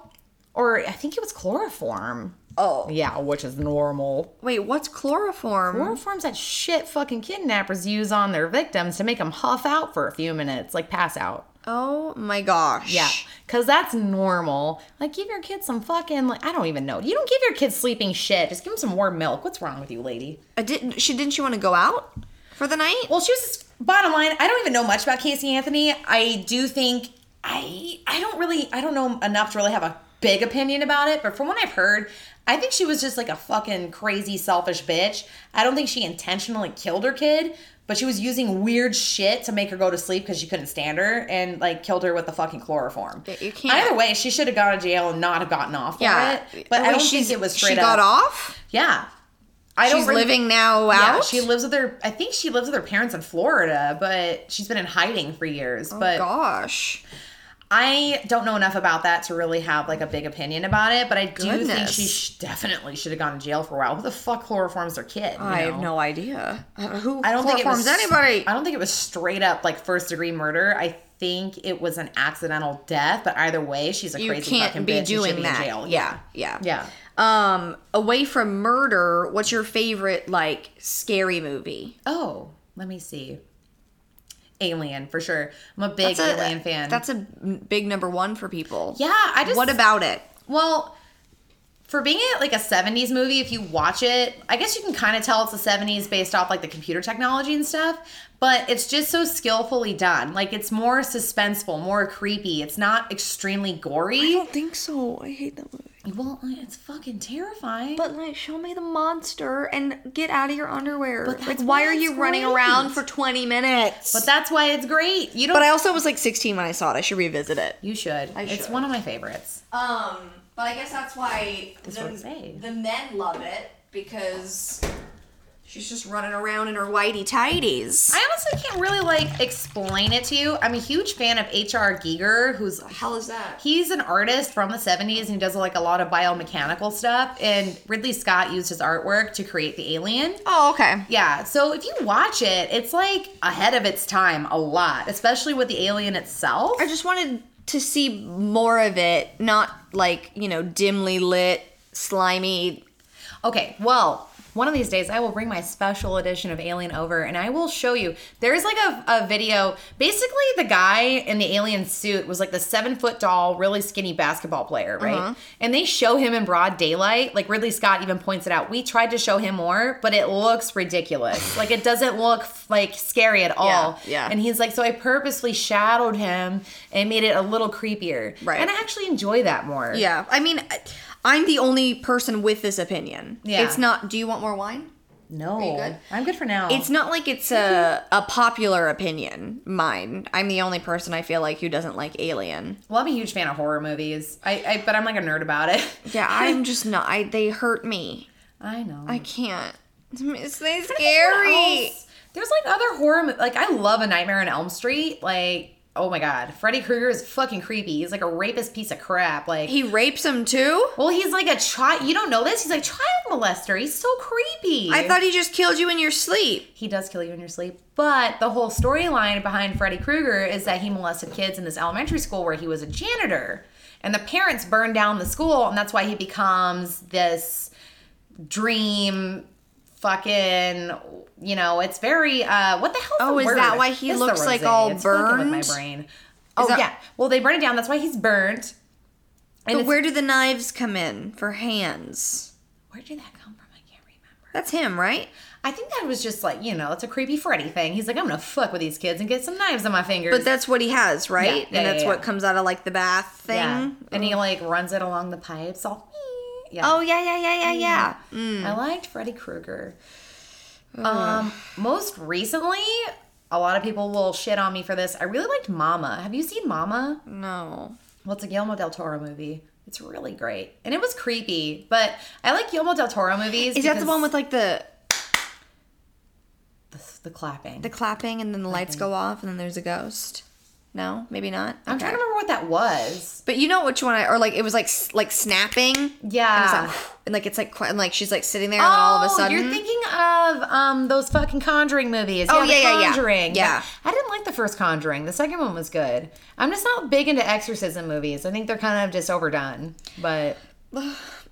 B: or I think it was chloroform.
A: Oh.
B: Yeah, which is normal.
A: Wait, what's chloroform?
B: Chloroform's that shit fucking kidnappers use on their victims to make them huff out for a few minutes, like pass out.
A: Oh my gosh.
B: Yeah, because that's normal. Like, give your kids some fucking, like, I don't even know. You don't give your kids sleeping shit. Just give them some warm milk. What's wrong with you, lady?
A: Uh, didn't she didn't she want to go out for the night?
B: Well, she was just, bottom line. I don't even know much about Casey Anthony. I do think I I don't really I don't know enough to really have a big opinion about it. But from what I've heard, I think she was just like a fucking crazy selfish bitch. I don't think she intentionally killed her kid. But she was using weird shit to make her go to sleep because she couldn't stand her and like killed her with the fucking chloroform.
A: You can't-
B: Either way, she should have gone to jail and not have gotten off for
A: yeah.
B: it. But I
A: Wait,
B: don't
A: she's-
B: think it was straight
A: She
B: up.
A: got off?
B: Yeah. I don't
A: She's
B: really-
A: living now
B: yeah, she lives with her. I think she lives with her parents in Florida, but she's been in hiding for years.
A: Oh
B: but
A: gosh.
B: I don't know enough about that to really have like a big opinion about it. But I do think she sh- definitely should have gone to jail for a while. Who the fuck chloroforms their kid? you
A: I have no idea. Uh, Who
B: I don't think it was
A: chloroforms anybody.
B: I don't think it was straight up like first degree murder. I think it was an accidental death. But either way, she's a
A: you
B: crazy fucking
A: can't be
B: bitch
A: doing
B: be in
A: that.
B: jail.
A: Yeah, yeah.
B: yeah.
A: Um, away from murder, what's your favorite like scary movie?
B: Oh, let me see. Alien for sure. I'm a big
A: a-
B: Alien fan.
A: That's a big number one for people.
B: yeah. I just
A: What about it?
B: Well, for being it like a 70s movie, if you watch it, I guess you can kind of tell it's the 70s based off like the computer technology and stuff, but it's just so skillfully done. Like it's more suspenseful, more creepy. It's not extremely gory.
A: I don't think so. I hate that movie.
B: Well, it's fucking terrifying.
A: But like, show me the monster and get out of your underwear.
B: But
A: like, why
B: why
A: are you
B: it's
A: running around for twenty minutes?
B: But that's why it's great. You don't
A: But I also was like sixteen when I saw it. I should revisit it.
B: You should.
A: I
B: It's
A: should.
B: one of my favorites.
A: Um, but I guess that's why
B: That's what
A: the men love it because she's just running around in her whitey tighties.
B: I honestly can't really like explain it to you. I'm a huge fan of H.R. Giger, who's
A: hell is that?
B: He's an artist from the 70s and he does like a lot of biomechanical stuff. And Ridley Scott used his artwork to create the alien.
A: Oh, okay.
B: Yeah, so if you watch it, it's like ahead of its time a lot, especially with the alien itself.
A: I just wanted to see more of it, not like you know dimly lit, slimy.
B: Okay, well, one of these days I will bring my special edition of Alien over and I will show you. There's like a, a video. Basically, the guy in the alien suit was like the seven foot tall, really skinny basketball player, right? Uh-huh. And they show him in broad daylight. Like Ridley Scott even points it out. We tried to show him more, but it looks ridiculous. like it doesn't look like scary at all.
A: yeah.
B: And he's like, so I purposely shadowed him and made it a little creepier.
A: Right.
B: And I actually enjoy that more.
A: Yeah, I mean, I- I'm the only person with this opinion.
B: Yeah.
A: it's not. Do you want more wine?
B: No.
A: good?
B: I'm good for now.
A: It's not like it's a a popular opinion. Mine. I'm the only person I feel like who doesn't like Alien.
B: Well, I'm a huge fan of horror movies. I, I but I'm like a nerd about it.
A: Yeah, I'm just not. I they hurt me.
B: I know.
A: I can't. It's they scary.
B: There's like other horror. Like I love A Nightmare on Elm Street. Like oh my god, Freddy Krueger is fucking creepy. He's like a rapist piece of crap. Like
A: He rapes him too.
B: well, he's like a child. You don't know this. He's like child molester. He's so creepy.
A: I thought he just killed you in your sleep.
B: he does kill you in your sleep. But the whole storyline behind Freddy Krueger is that he molested kids in this elementary school where he was a janitor. And the parents burned down the school, and that's why he becomes this dream fucking you know, it's very uh what the hell
A: Oh, is that why he looks like all
B: It's
A: burned?
B: my brain. Oh
A: that-
B: yeah. Well they burn it down, that's why he's burnt. And
A: But where do the knives come in for hands?
B: where did that come from? I can't remember.
A: That's him, right?
B: I think that was just like, you know, it's a creepy Freddy thing. He's like, I'm gonna fuck with these kids and get some knives on my fingers.
A: But that's what he has, right?
B: Yeah, yeah,
A: and that's
B: yeah,
A: what comes out of like the bath thing.
B: Yeah. And he like runs it along the pipes all yeah.
A: Oh yeah, yeah, yeah, yeah, yeah.
B: I liked Freddy Krueger. Um most recently, a lot of people will shit on me for this. I really liked Mama. Have you seen Mama?
A: No.
B: Well, it's a Guillermo del Toro movie. It's really great. And it was creepy, but I like Guillermo del Toro movies.
A: Is that the one with like the
B: the, the clapping?
A: the clapping and then the lights go off and then there's a ghost? No, maybe not.
B: I'm trying to remember what that was.
A: But you know which one I or like it was like like snapping. And,
B: Yeah.
A: like, and like it's like and like she's like sitting there and then all of a sudden
B: Oh, you're thinking of um those fucking Conjuring movies.
A: Oh, yeah, yeah, yeah.
B: Conjuring.
A: Yeah.
B: I didn't like the first Conjuring. The second one was good. I'm just not big into exorcism movies. I think they're kind of just overdone. But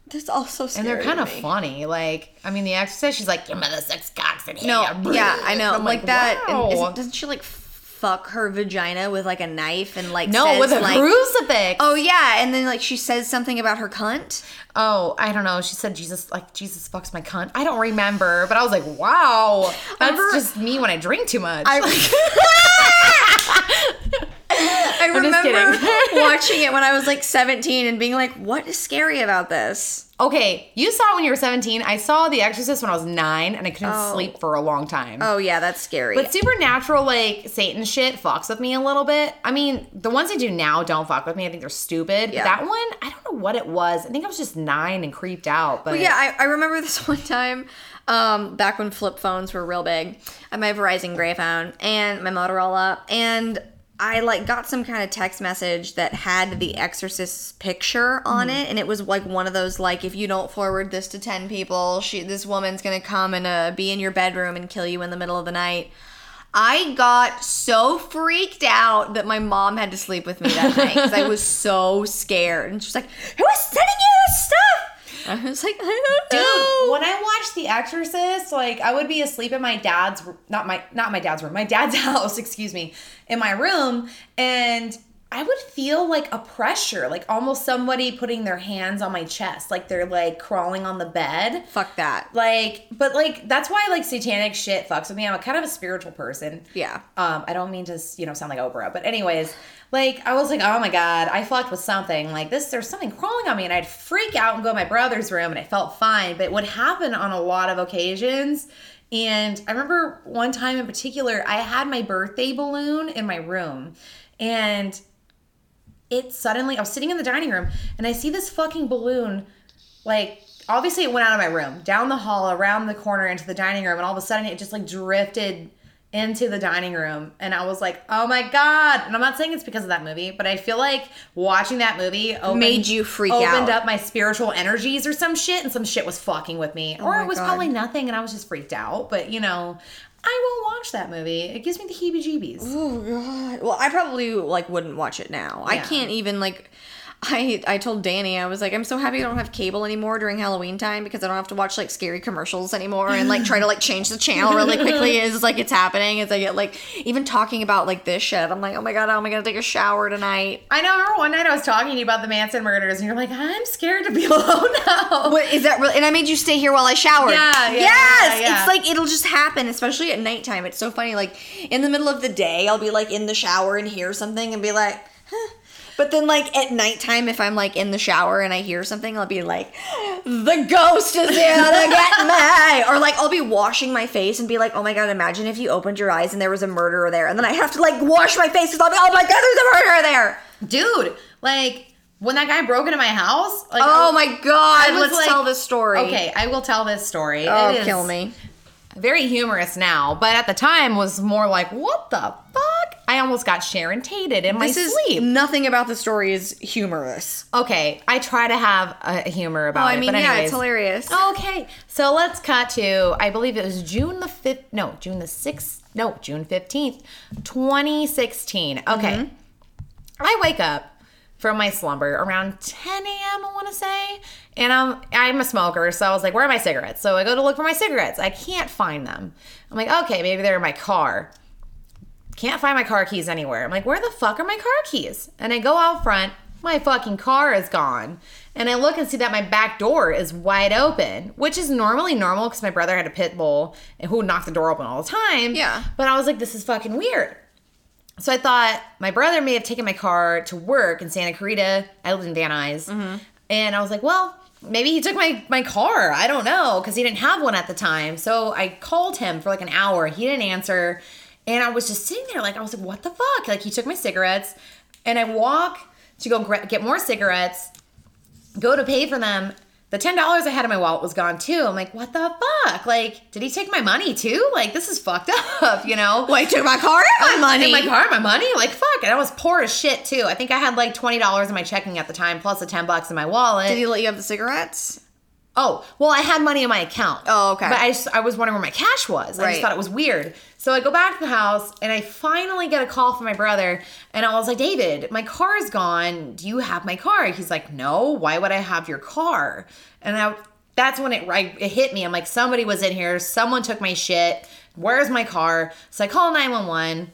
A: That's also
B: and they're kind of funny. Like, I mean, The Exorcist, she's like, "Your mother sucks cocks and
A: No, yeah, I know.
B: I'm
A: like, that. and
B: wow.
A: isn't- doesn't she like fuck her vagina with like a knife and like
B: no,
A: says,
B: with a
A: like,
B: crucifix.
A: Oh yeah, and then like she says something about her cunt.
B: Oh, I don't know. She said Jesus, like Jesus fucks my cunt. I don't remember, but I was like, wow, that's
A: remember-
B: just me when I drink too much.
A: I, I remember watching it when I was like 17 and being like, what is scary about this?
B: okay, you saw it when you were 17. I saw The Exorcist when I was nine, and I couldn't
A: Oh.
B: sleep for a long time.
A: Oh yeah, that's scary.
B: But supernatural, like Satan shit, fucks with me a little bit. I mean, the ones I do now don't fuck with me. I think they're stupid.
A: Yeah.
B: But that one, I don't know what it was. I think I was just nine and creeped out. But
A: But yeah, I, I remember this one time, um, back when flip phones were real big. I had my Verizon Gray phone and my Motorola, and I like got some kind of text message that had the Exorcist picture on it, and it was like one of those like if you don't forward this to ten people, she this woman's gonna come and uh, be in your bedroom and kill you in the middle of the night. I got so freaked out that my mom had to sleep with me that night because I was so scared. And she's like, "Who is sending you this stuff?" I was like, "I don't
B: Dude,
A: know."
B: when I watched The Exorcist, like I would be asleep in my dad's not my not my dad's room, my dad's house, excuse me, in my room, and I would feel like a pressure, like almost somebody putting their hands on my chest, like they're like crawling on the bed.
A: Fuck that.
B: Like, but like that's why like satanic shit fucks with me. I'm a kind of a spiritual person.
A: Yeah.
B: Um, I don't mean to, you know, sound like Oprah, but anyways, like I was like, oh my god, I fucked with something. Like this, there's something crawling on me, and I'd freak out and go to my brother's room, and I felt fine. But it would happen on a lot of occasions. And I remember one time in particular, I had my birthday balloon in my room, and it suddenly, I was sitting in the dining room, and I see this fucking balloon like obviously it went out of my room down the hall around the corner into the dining room and all of a sudden it just like drifted into the dining room and i was like oh my god and i'm not saying it's because of that movie but i feel like watching that movie opened,
A: Made you freak
B: opened
A: out.
B: up my spiritual energies or some shit and some shit was fucking with me oh or
A: Oh my
B: it was
A: God.
B: probably nothing and i was just freaked out but you know i won't watch that movie it gives me the heebie jeebies
A: Oh god. Well, I probably like wouldn't watch it now. I can't even like. I I told Danny I was like I'm so happy I don't have cable anymore during Halloween time because I don't have to watch like scary commercials anymore and like try to like change the channel really quickly as like it's happening as I get like even talking about like this shit I'm like oh my god how am I gonna take a shower tonight
B: I know. Remember one night I was talking to you about the Manson murders, and you're like, "I'm scared to be alone now."
A: What is that? Really? And I made you stay here while I showered.
B: Yeah, yeah,
A: yes.
B: yeah, yeah.
A: It's like it'll just happen, especially at nighttime. It's so funny. Like in the middle of the day, I'll be like in the shower and hear something and be like, huh. But then, like at nighttime, if I'm like in the shower and I hear something, I'll be like, "The ghost is here to get me," or like I'll be washing my face and be like, "Oh my god, imagine if you opened your eyes and there was a murderer there," and then I have to like wash my face because I'll be, "Oh my god, there's a murderer there."
B: dude like when that guy broke into my house like
A: Oh my god, let's
B: like-
A: tell this story.
B: okay i will tell this story
A: Oh, kill me.
B: very humorous now but at the time was more like what the fuck i almost got sharon tated in my
A: This is
B: sleep
A: nothing about the story is humorous.
B: okay i try to have a humor about
A: Oh, I
B: it
A: mean,
B: but
A: yeah,
B: anyways.
A: it's hilarious.
B: Okay, so let's cut to I believe it was June the fifth. No, June the sixth. No, June fifteenth, twenty sixteen. Okay, mm-hmm. I wake up from my slumber around ten a.m. I want to say, and I'm I'm a smoker, so I was like, "Where are my cigarettes?" So I go to look for my cigarettes. I can't find them. I'm like, "Okay, maybe they're in my car." Can't find my car keys anywhere. I'm like, where the fuck are my car keys? And I go out front, my fucking car is gone. And I look and see that my back door is wide open, which is normally normal because my brother had a pit bull and who would knock the door open all the time.
A: Yeah.
B: But I was like, this is fucking weird. So I thought my brother may have taken my car to work in Santa Clarita. I lived in Van Nuys. Mm-hmm. And I was like, well, maybe he took my, my car. I don't know because he didn't have one at the time. So I called him for like an hour. He didn't answer. And I was just sitting there like, I was like, what the fuck? Like he took my cigarettes. And I walk to go get more cigarettes, go to pay for them. The ten dollars I had in my wallet was gone too. I'm like, what the fuck? Like, did he take my money too? Like, this is fucked up, you know?
A: Wait, took my car and my money.
B: In my car, my money? Like, fuck. And I was poor as shit too. I think I had like twenty dollars in my checking at the time, plus the ten bucks in my wallet.
A: Did he let you have the cigarettes?
B: Oh, well, I had money in my account.
A: Oh, okay.
B: But I, just, I was wondering where my cash was. I
A: Right.
B: just thought it was weird. So I go back to the house and I finally get a call from my brother. And I was like, David, my car is gone. Do you have my car? He's like, No, why would I have your car? And I, that's when it, I, it hit me. I'm like, Somebody was in here. Someone took my shit. Where's my car? So I call 911.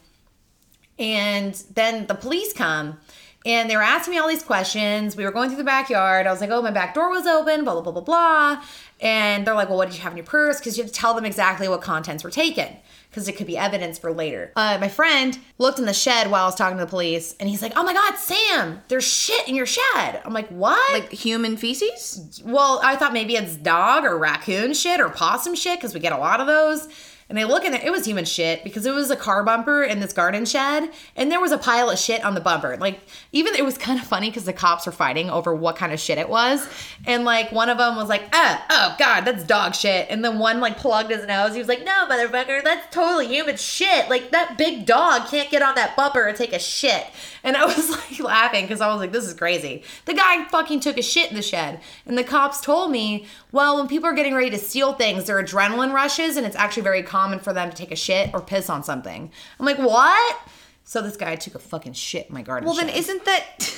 B: And then the police come and they were asking me all these questions. We were going through the backyard. I was like, oh, my back door was open, blah, blah, blah, blah, blah. And they're like, well, what did you have in your purse? Because you have to tell them exactly what contents were taken because it could be evidence for later. Uh, my friend looked in the shed while I was talking to the police and he's like, oh my God, Sam, there's shit in your shed. I'm like, what?
A: Like human feces?
B: well, I thought maybe it's dog or raccoon shit or possum shit because we get a lot of those. And I look there, it was human shit because it was a car bumper in this garden shed, and there was a pile of shit on the bumper. Like, even it was kind of funny because the cops were fighting over what kind of shit it was. And like, one of them was like, ah, oh God, that's dog shit. And then one like plugged his nose. He was like, no, motherfucker, that's totally human shit. Like, that big dog can't get on that bumper and take a shit. And I was like laughing because I was like, this is crazy. The guy fucking took a shit in the shed. And the cops told me, well, when people are getting ready to steal things, their adrenaline rushes and it's actually very common for them to take a shit or piss on something. I'm like, what? So this guy took a fucking shit in my garden
A: Well,
B: shed.
A: then isn't that.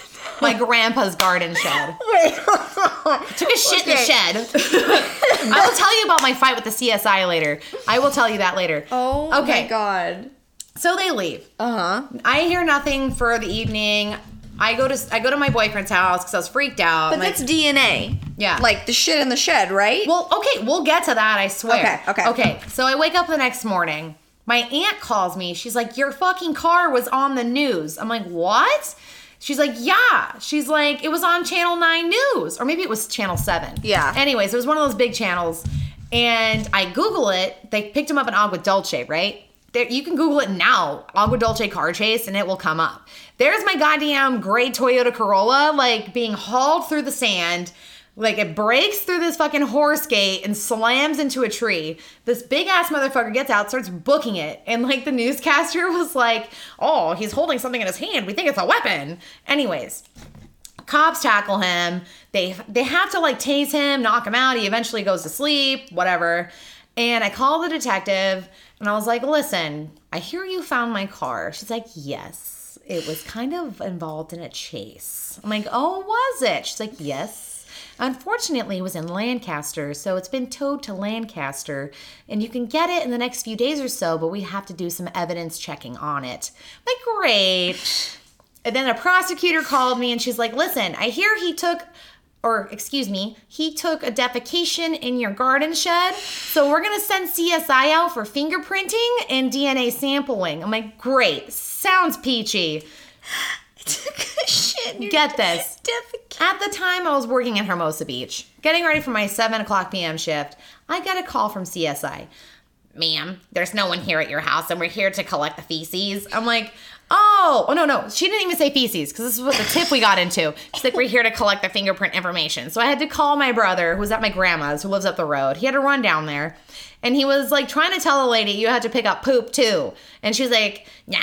B: my grandpa's garden shed.
A: Wait,
B: Took a shit in the shed. I will tell you about my fight with the CSI later. I will tell you that later.
A: Oh
B: Okay.
A: my god.
B: So they leave.
A: Uh huh.
B: I hear nothing for the evening. I go to I go to my boyfriend's house because I was freaked out.
A: But
B: like,
A: that's DNA.
B: Yeah.
A: Like the shit in the shed, right?
B: well, okay, we'll get to that. I swear.
A: Okay, okay.
B: okay. So I wake up the next morning. My aunt calls me. She's like, "Your fucking car was on the news." I'm like, "What?" She's like, "Yeah." She's like, "It was on Channel Nine News, or maybe it was Channel 7.
A: Yeah.
B: Anyways, it was one of those big channels, and I Google it. They picked him up in Agua Dulce, right? There, you can Google it now, Agua Dulce car chase, and it will come up. There's my goddamn gray Toyota Corolla, like being hauled through the sand. Like it breaks through this fucking horse gate and slams into a tree. This big ass motherfucker gets out, starts booking it, and like the newscaster was like, "Oh, he's holding something in his hand. We think it's a weapon." Anyways, cops tackle him. They they have to like tase him, knock him out. He eventually goes to sleep, whatever. And I call the detective and I was like, "Listen, I hear you found my car." She's like, "Yes, it was kind of involved in a chase." I'm like, "Oh, was it?" She's like, "Yes." Unfortunately, it was in Lancaster, so it's been towed to Lancaster, and you can get it in the next few days or so, but we have to do some evidence checking on it. I'm like, great. And then a prosecutor called me and she's like, listen, I hear he took, or excuse me, he took a defecation in your garden shed. So we're to send CSI out for fingerprinting and DNA sampling. I'm like, great. Sounds peachy.
A: shit.
B: Get this.
A: defecate.
B: At the time, I was working in Hermosa Beach, getting ready for my 7 o'clock p.m. shift. I got a call from CSI. Ma'am, there's no one here at your house, and we're here to collect the feces. I'm like, oh, oh no, no. She didn't even say feces because this is what the tip we got into. She's like, we're here to collect the fingerprint information. So I had to call my brother, who's at my grandma's, who lives up the road. He had to run down there. And he was like trying to tell the lady, you had to pick up poop too. And she's like, no.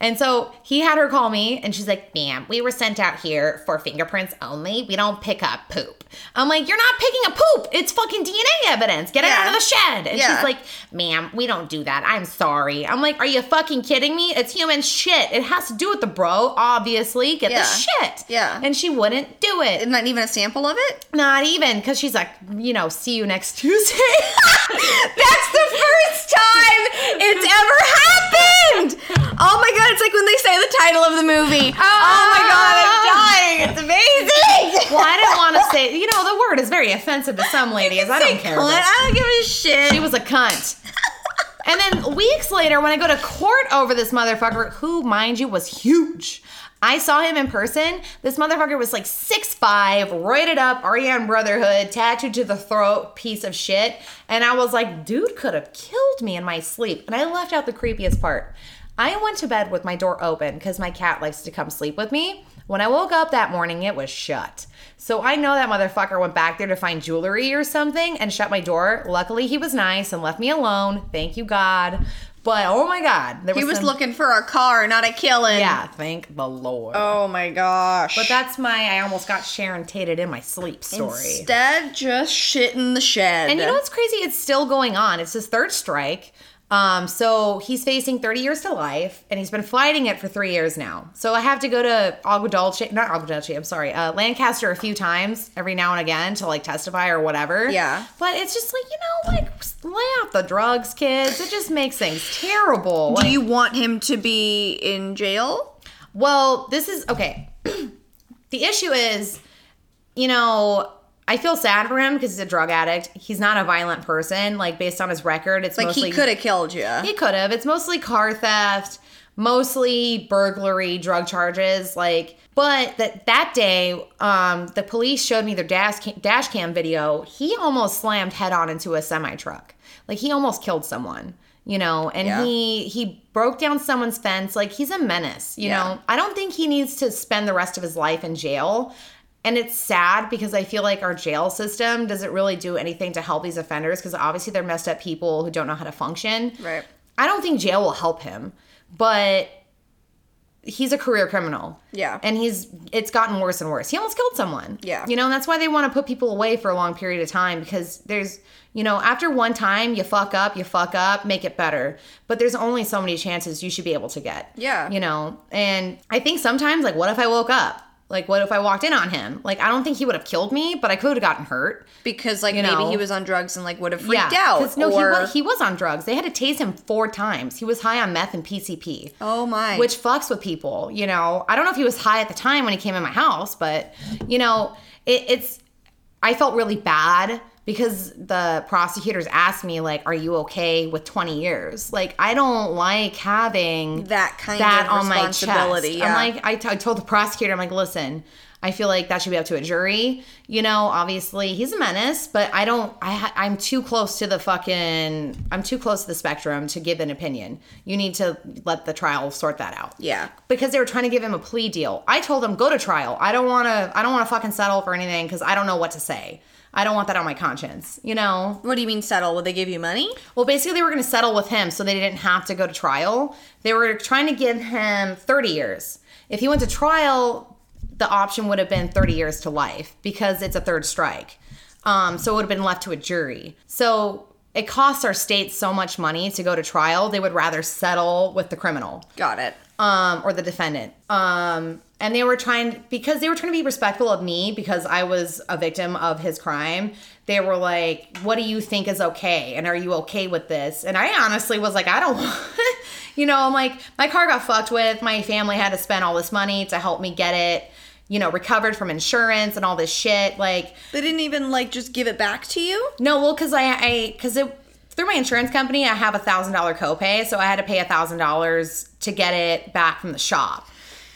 B: And so he had her call me and she's like, ma'am, we were sent out here for fingerprints only. We don't pick up poop. I'm like, you're not picking up poop. It's fucking DNA evidence. Get it
A: Yeah.
B: out of the shed. And
A: Yeah.
B: she's like, ma'am, we don't do that. I'm sorry. I'm like, are you fucking kidding me? It's human shit. It has to do with the bro, obviously. Get
A: Yeah.
B: the shit.
A: Yeah.
B: And she wouldn't do it.
A: Not even a sample of it?
B: Not even, because she's like, you know, see you next Tuesday.
A: That's the first time it's ever happened. Oh my god, it's like when they say the title of the movie. Oh, my god, I'm dying. It's amazing.
B: well, I didn't want to say, you know, the word is very offensive to some ladies. I don't care.
A: Cunt, I don't give a shit.
B: She was a cunt. And then weeks later, when I go to court over this motherfucker, who, mind you, was huge. I saw him in person. This motherfucker was like six 6'5, roided up, REM Brotherhood, tattooed to the throat, piece of shit. And I was like, dude could have killed me in my sleep. And I left out the creepiest part. I went to bed with my door open because my cat likes to come sleep with me. When I woke up that morning, it was shut. So I know that motherfucker went back there to find jewelry or something and shut my door. Luckily, he was nice and left me alone. Thank you, God. But oh my god, there
A: He was
B: some-
A: looking for a car, not a killing.
B: Yeah, thank the Lord.
A: Oh my gosh.
B: But that's my I almost got Sharon Tated in my sleep story.
A: Instead, just shit in the shed.
B: And you know what's crazy? It's still going on. It's his third strike. Um, so he's facing 30 years to life, and he's been fighting it for three years now. So I have to go to Agua Dulce, not Agua Dulce, I'm sorry, uh, Lancaster a few times every now and again to like testify or whatever.
A: Yeah.
B: But it's just like, you know, like lay off the drugs, kids. It just makes things terrible.
A: Do
B: Like,
A: you want him to be in jail?
B: well, this is okay. the issue is, you know, I feel sad for him because he's a drug addict. He's not a violent person. Like based on his record, it's
A: Like
B: mostly
A: he could have killed you.
B: He could have. It's mostly car theft, mostly burglary, drug charges. Like, but that that day, um, the police showed me their dash cam, dash cam video. He almost slammed head on into a semi truck. Like he almost killed someone. You know, and
A: Yeah.
B: he he broke down someone's fence. Like he's a menace. You
A: Yeah.
B: know, I don't think he needs to spend the rest of his life in jail. And it's sad because I feel like our jail system doesn't really do anything to help these offenders because obviously they're messed up people who don't know how to function.
A: Right.
B: I don't think jail will help him, but he's a career criminal.
A: Yeah.
B: And he's it's gotten worse and worse. He almost killed someone.
A: Yeah.
B: You know, and that's why they want to put people away for a long period of time because there's you know, after one time you fuck up, you fuck up, make it better. But there's only so many chances you should be able to get.
A: Yeah.
B: You know, and I think sometimes like what if I woke up? Like what if I walked in on him? Like I don't think he would have killed me, but I could have gotten hurt.
A: Because like
B: You
A: maybe
B: know.
A: he was on drugs and like would have freaked
B: yeah.
A: out.
B: No,
A: or...
B: he was, he was on drugs. They had to tase him four times. He was high on meth and PCP.
A: Oh my.
B: Which fucks with people, you know. I don't know if he was high at the time when he came in my house, but you know, it, it's. I felt really bad because the prosecutors asked me like, "Are you okay with 20 years?" Like, I don't like having
A: That kind
B: that
A: of
B: on my
A: responsibility,
B: chest.
A: yeah.
B: I'm like, I, t- I told the prosecutor, I'm like, listen. I feel like that should be up to a jury. You know, obviously he's a menace, but I don't. I ha- I'm too close to the fucking. I'm too close to the spectrum to give an opinion. You need to let the trial sort that out
A: Yeah.
B: because they were trying to give him a plea deal. I told him go to trial. I don't want to. I don't want to fucking settle for anything because I don't know what to say. I don't want that on my conscience. You know.
A: What do you mean settle? Would they give you money?
B: Well, basically they were going to settle with him so they didn't have to go to trial. They were trying to give him 30 years. If he went to trial, the option would have been 30 years to life because it's a third strike. Um, so it would have been left to a jury. So it costs our state so much money to go to trial. They would rather settle with the criminal
A: Got it.
B: um, or the defendant. Um, and they were trying because they were trying to be respectful of me because I was a victim of his crime. They were like, "What do you think is okay? And are you okay with this?" And I honestly was like, "I don't." you know, I'm like, my car got fucked with. My family had to spend all this money to help me get it. You know, recovered from insurance and all this shit. Like,
A: They didn't even like just give it back to you?
B: no, well, because I, I, because it through my insurance company, I have a thousand dollar copay, so I had to pay a thousand dollars to get it back from the shop.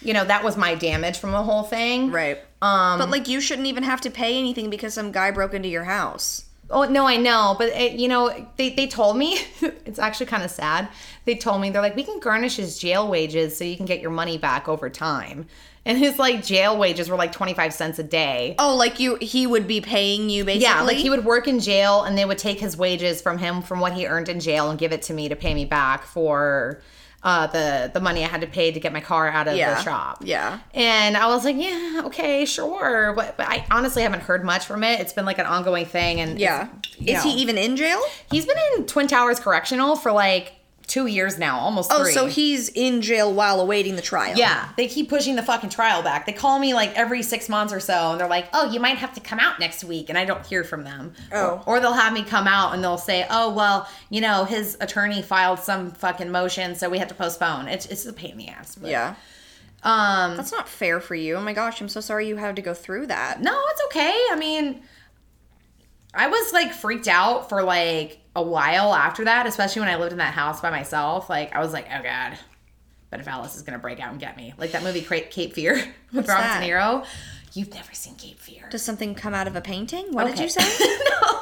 B: You know, that was my damage from the whole thing.
A: Right. Um But like you shouldn't even have to pay anything because some guy broke into your house.
B: Oh no, I know, but it, you know, they they told me it's actually kind of sad. They told me they're like, we can garnish his jail wages so you can get your money back over time. And his like jail wages were like twenty five cents a day.
A: Oh, like you he would be paying you basically?
B: Yeah, like he would work in jail and they would take his wages from him from what he earned in jail and give it to me to pay me back for uh, the the money I had to pay to get my car out of
A: Yeah.
B: the shop.
A: Yeah.
B: And I was like, yeah, okay, sure. But, but I honestly haven't heard much from it. It's been like an ongoing thing. And
A: Yeah. Is he even in jail?
B: He's been in Twin Towers Correctional for like two years now, almost
A: Oh,
B: three.
A: so he's in jail while awaiting the trial.
B: Yeah, they keep pushing the fucking trial back. They call me like every six months or so, and they're like, "Oh, you might have to come out next week," and I don't hear from them.
A: Oh.
B: or, or they'll have me come out and they'll say, "Oh, well, you know, his attorney filed some fucking motion, so we have to postpone." It's it's a pain in the ass. But,
A: Yeah.
B: Um.
A: That's not fair for you. Oh my gosh, I'm so sorry you had to go through that.
B: No, it's okay. I mean, I was like freaked out for like a while after that, especially when I lived in that house by myself. Like, I was like, oh God, but if Alice is going to break out and get me. Like that movie, Cape Fear with
A: What's
B: Robert
A: that?
B: De Niro. You've never seen Cape Fear.
A: Does something come out of a painting? What did you say?
B: no.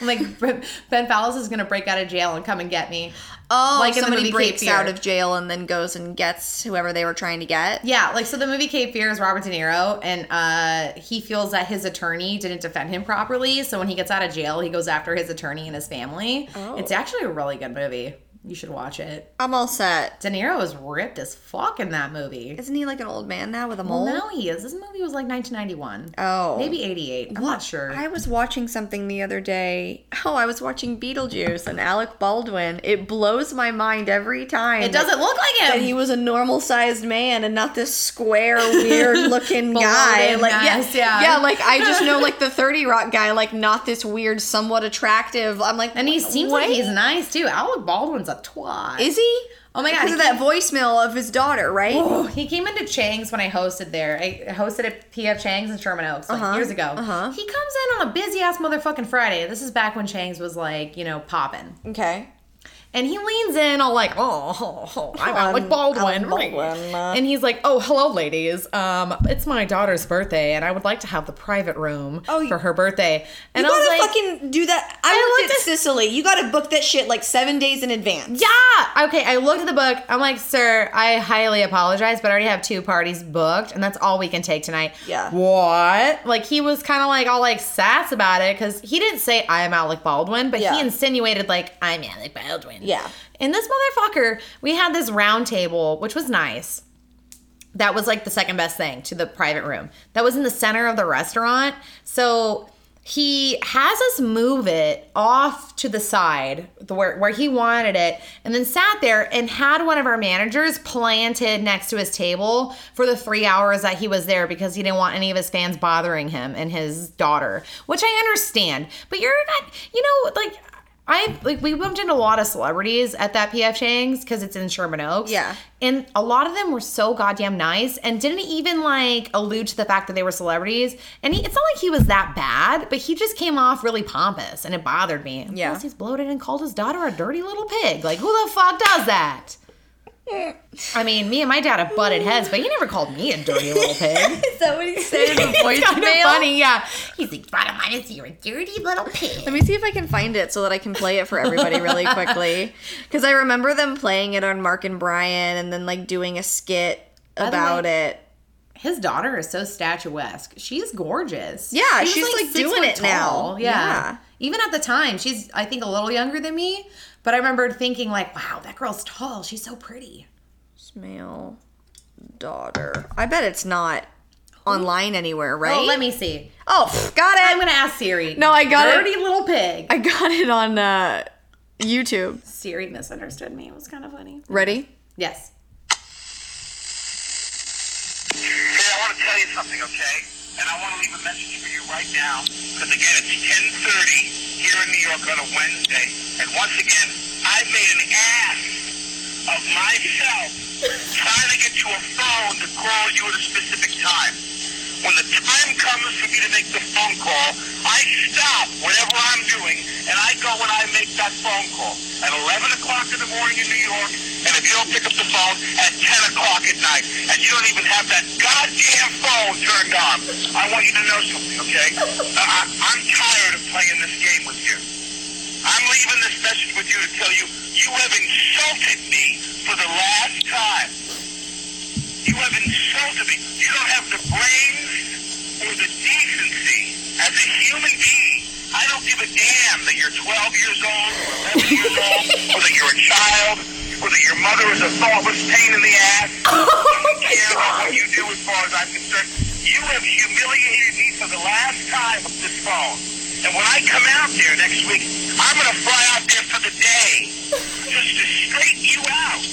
B: I'm like, Ben Fallis is going to break out of jail and come and get me.
A: Oh,
B: Like in the
A: somebody
B: movie
A: breaks out of jail and then goes and gets whoever they were trying to get.
B: Yeah, like so the movie Cape Fear is Robert De Niro, and uh, he feels that his attorney didn't defend him properly. So when he gets out of jail, he goes after his attorney and his family.
A: Oh.
B: It's actually a really good movie. You should watch it.
A: I'm all set.
B: De Niro is ripped as fuck in that movie.
A: Isn't he like an old man now with a mole?
B: Well, now he is. This movie was like 1991.
A: Oh.
B: Maybe 88. I'm not sure.
A: I was watching something the other day. Oh, I was watching Beetlejuice and Alec Baldwin. It blows my mind every time.
B: it doesn't look like
A: that he was a normal sized man and not this square, weird looking guy. Like
B: yes,
A: yeah,
B: yeah.
A: yeah, like I just know like the Thirty Rock guy, like not this weird, somewhat attractive. I'm like,
B: and he seems like he's nice too. Alec Baldwin's a twat.
A: Is he?
B: Oh my God,
A: Because of that voicemail of his daughter, right?
B: Oh, he came into Chang's when I hosted there. I hosted at PF Chang's in Sherman Oaks like
A: Uh-huh,
B: years ago.
A: uh-huh.
B: He comes in on a busy ass motherfucking Friday. This is back when Chang's was like, you know, popping.
A: Okay.
B: And he leans in all like, oh, oh, oh I'm Alec Baldwin.
A: Baldwin, uh.
B: And he's like, oh, hello, ladies. Um, it's my daughter's birthday, and I would like to have the private room
A: Oh,
B: for her birthday. And
A: you
B: I
A: gotta
B: like,
A: fucking do that. I,
B: I
A: looked at- Sicily. You gotta book that shit like seven days in advance.
B: yeah. Okay, I looked at the book. I'm like, sir, I highly apologize, but I already have two parties booked, and that's all we can take tonight.
A: Yeah.
B: What? Like he was kind of like all like sass about it because he didn't say I am Alec Baldwin, but
A: Yeah.
B: he insinuated like I'm Alec Baldwin.
A: Yeah.
B: And this motherfucker, we had this round table, which was nice. That was like the second best thing to the private room. That was in the center of the restaurant. So he has us move it off to the side the- where, where he wanted it and then sat there and had one of our managers planted next to his table for the three hours that he was there because he didn't want any of his fans bothering him and his daughter which i understand but you're not you know like I like we bumped into a lot of celebrities at that PF Chang's because it's in Sherman Oaks.
A: Yeah.
B: And a lot of them were so goddamn nice and didn't even like allude to the fact that they were celebrities. And he, it's not like he was that bad, but he just came off really pompous and it bothered me.
A: Yeah.
B: Plus he's bloated and called his daughter a dirty little pig. Like who the fuck does that? I mean, me and my dad have butted heads, but he never called me a dirty little pig.
A: Is that what he said in the
B: it's kind of
A: voicemail?
B: funny, yeah. He's like, bottom line is you're a dirty little pig.
A: Let me see if I can find it so that I can play it for everybody really quickly. Because I remember them playing it on Mark and Brian and then like doing a skit about
B: way-
A: it.
B: His daughter is so statuesque. She's gorgeous.
A: Yeah,
B: She
A: she's, like,
B: six
A: doing it now.
B: Yeah.
A: Yeah.
B: Even at the time, she's I think a little younger than me, but I remember thinking like, wow, that girl's tall. She's so pretty.
A: Male daughter. I bet it's not online anywhere, right?
B: Oh, let me see.
A: Oh, pff, got it.
B: I'm gonna ask Siri.
A: No, I got it.
B: Dirty little pig.
A: I got it on uh, YouTube.
B: Siri misunderstood me. It was kind of funny.
A: Ready?
B: Yes.
D: Hey, I want to tell you something, okay? And I want to leave a message for you right now. Because again, it's 10:30 here in New York on a Wednesday, and once again, I've made an ass of myself trying to get to a phone to call you at a specific time. When the time comes for me to make the phone call, I stop whatever I'm doing and I go and I make that phone call at 11 o'clock in the morning in New York, and if you don't pick up the phone, at 10 o'clock at night, and you don't even have that goddamn phone turned on. I want you to know something, okay? Uh, I, I'm tired of playing this game with you. I'm leaving this message with you to tell you you have insulted me for the last time. You have insulted me. You don't have the brains or the decency as a human being. I don't give a damn that you're 12 years old or 11 years old or that you're a child that your mother is a thoughtless pain in the ass. I care about what you do as far as I'm concerned. You have humiliated me for the last time with this phone. And when I come out there next week, I'm going to fly out there for the day just to straighten you out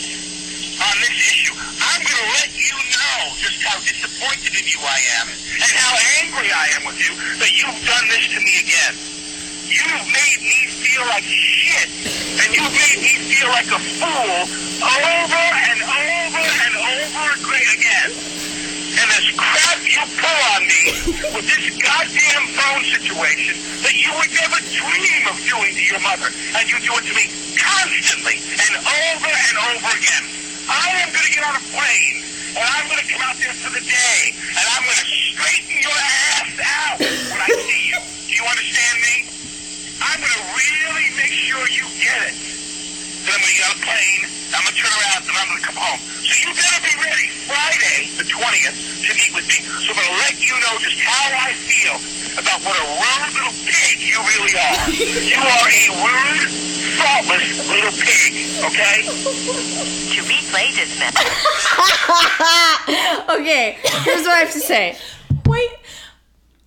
D: on this issue. I'm going to let you know just how disappointed in you I am and how angry I am with you that you've done this to me again. You've made me feel like shit, and you've made me feel like a fool over and over and over again. And this crap you pull on me with this goddamn phone situation that you would never dream of doing to your mother, and you do it to me constantly and over and over again. I am going to get on a plane, and I'm going to come out there for the day, and I'm going to straighten your ass out when I see you. Do you understand me? I'm going to really make sure you get it. Then I'm going to get on a plane, I'm going to turn around, and I'm going to come home. So you better be ready Friday, the 20th, to meet with me. So I'm going to let you know just how I feel about what a rude little pig you really are. You are a rude, thoughtless little pig, okay?
E: To replay this message,
A: Okay, here's what I have to say.
B: Wait.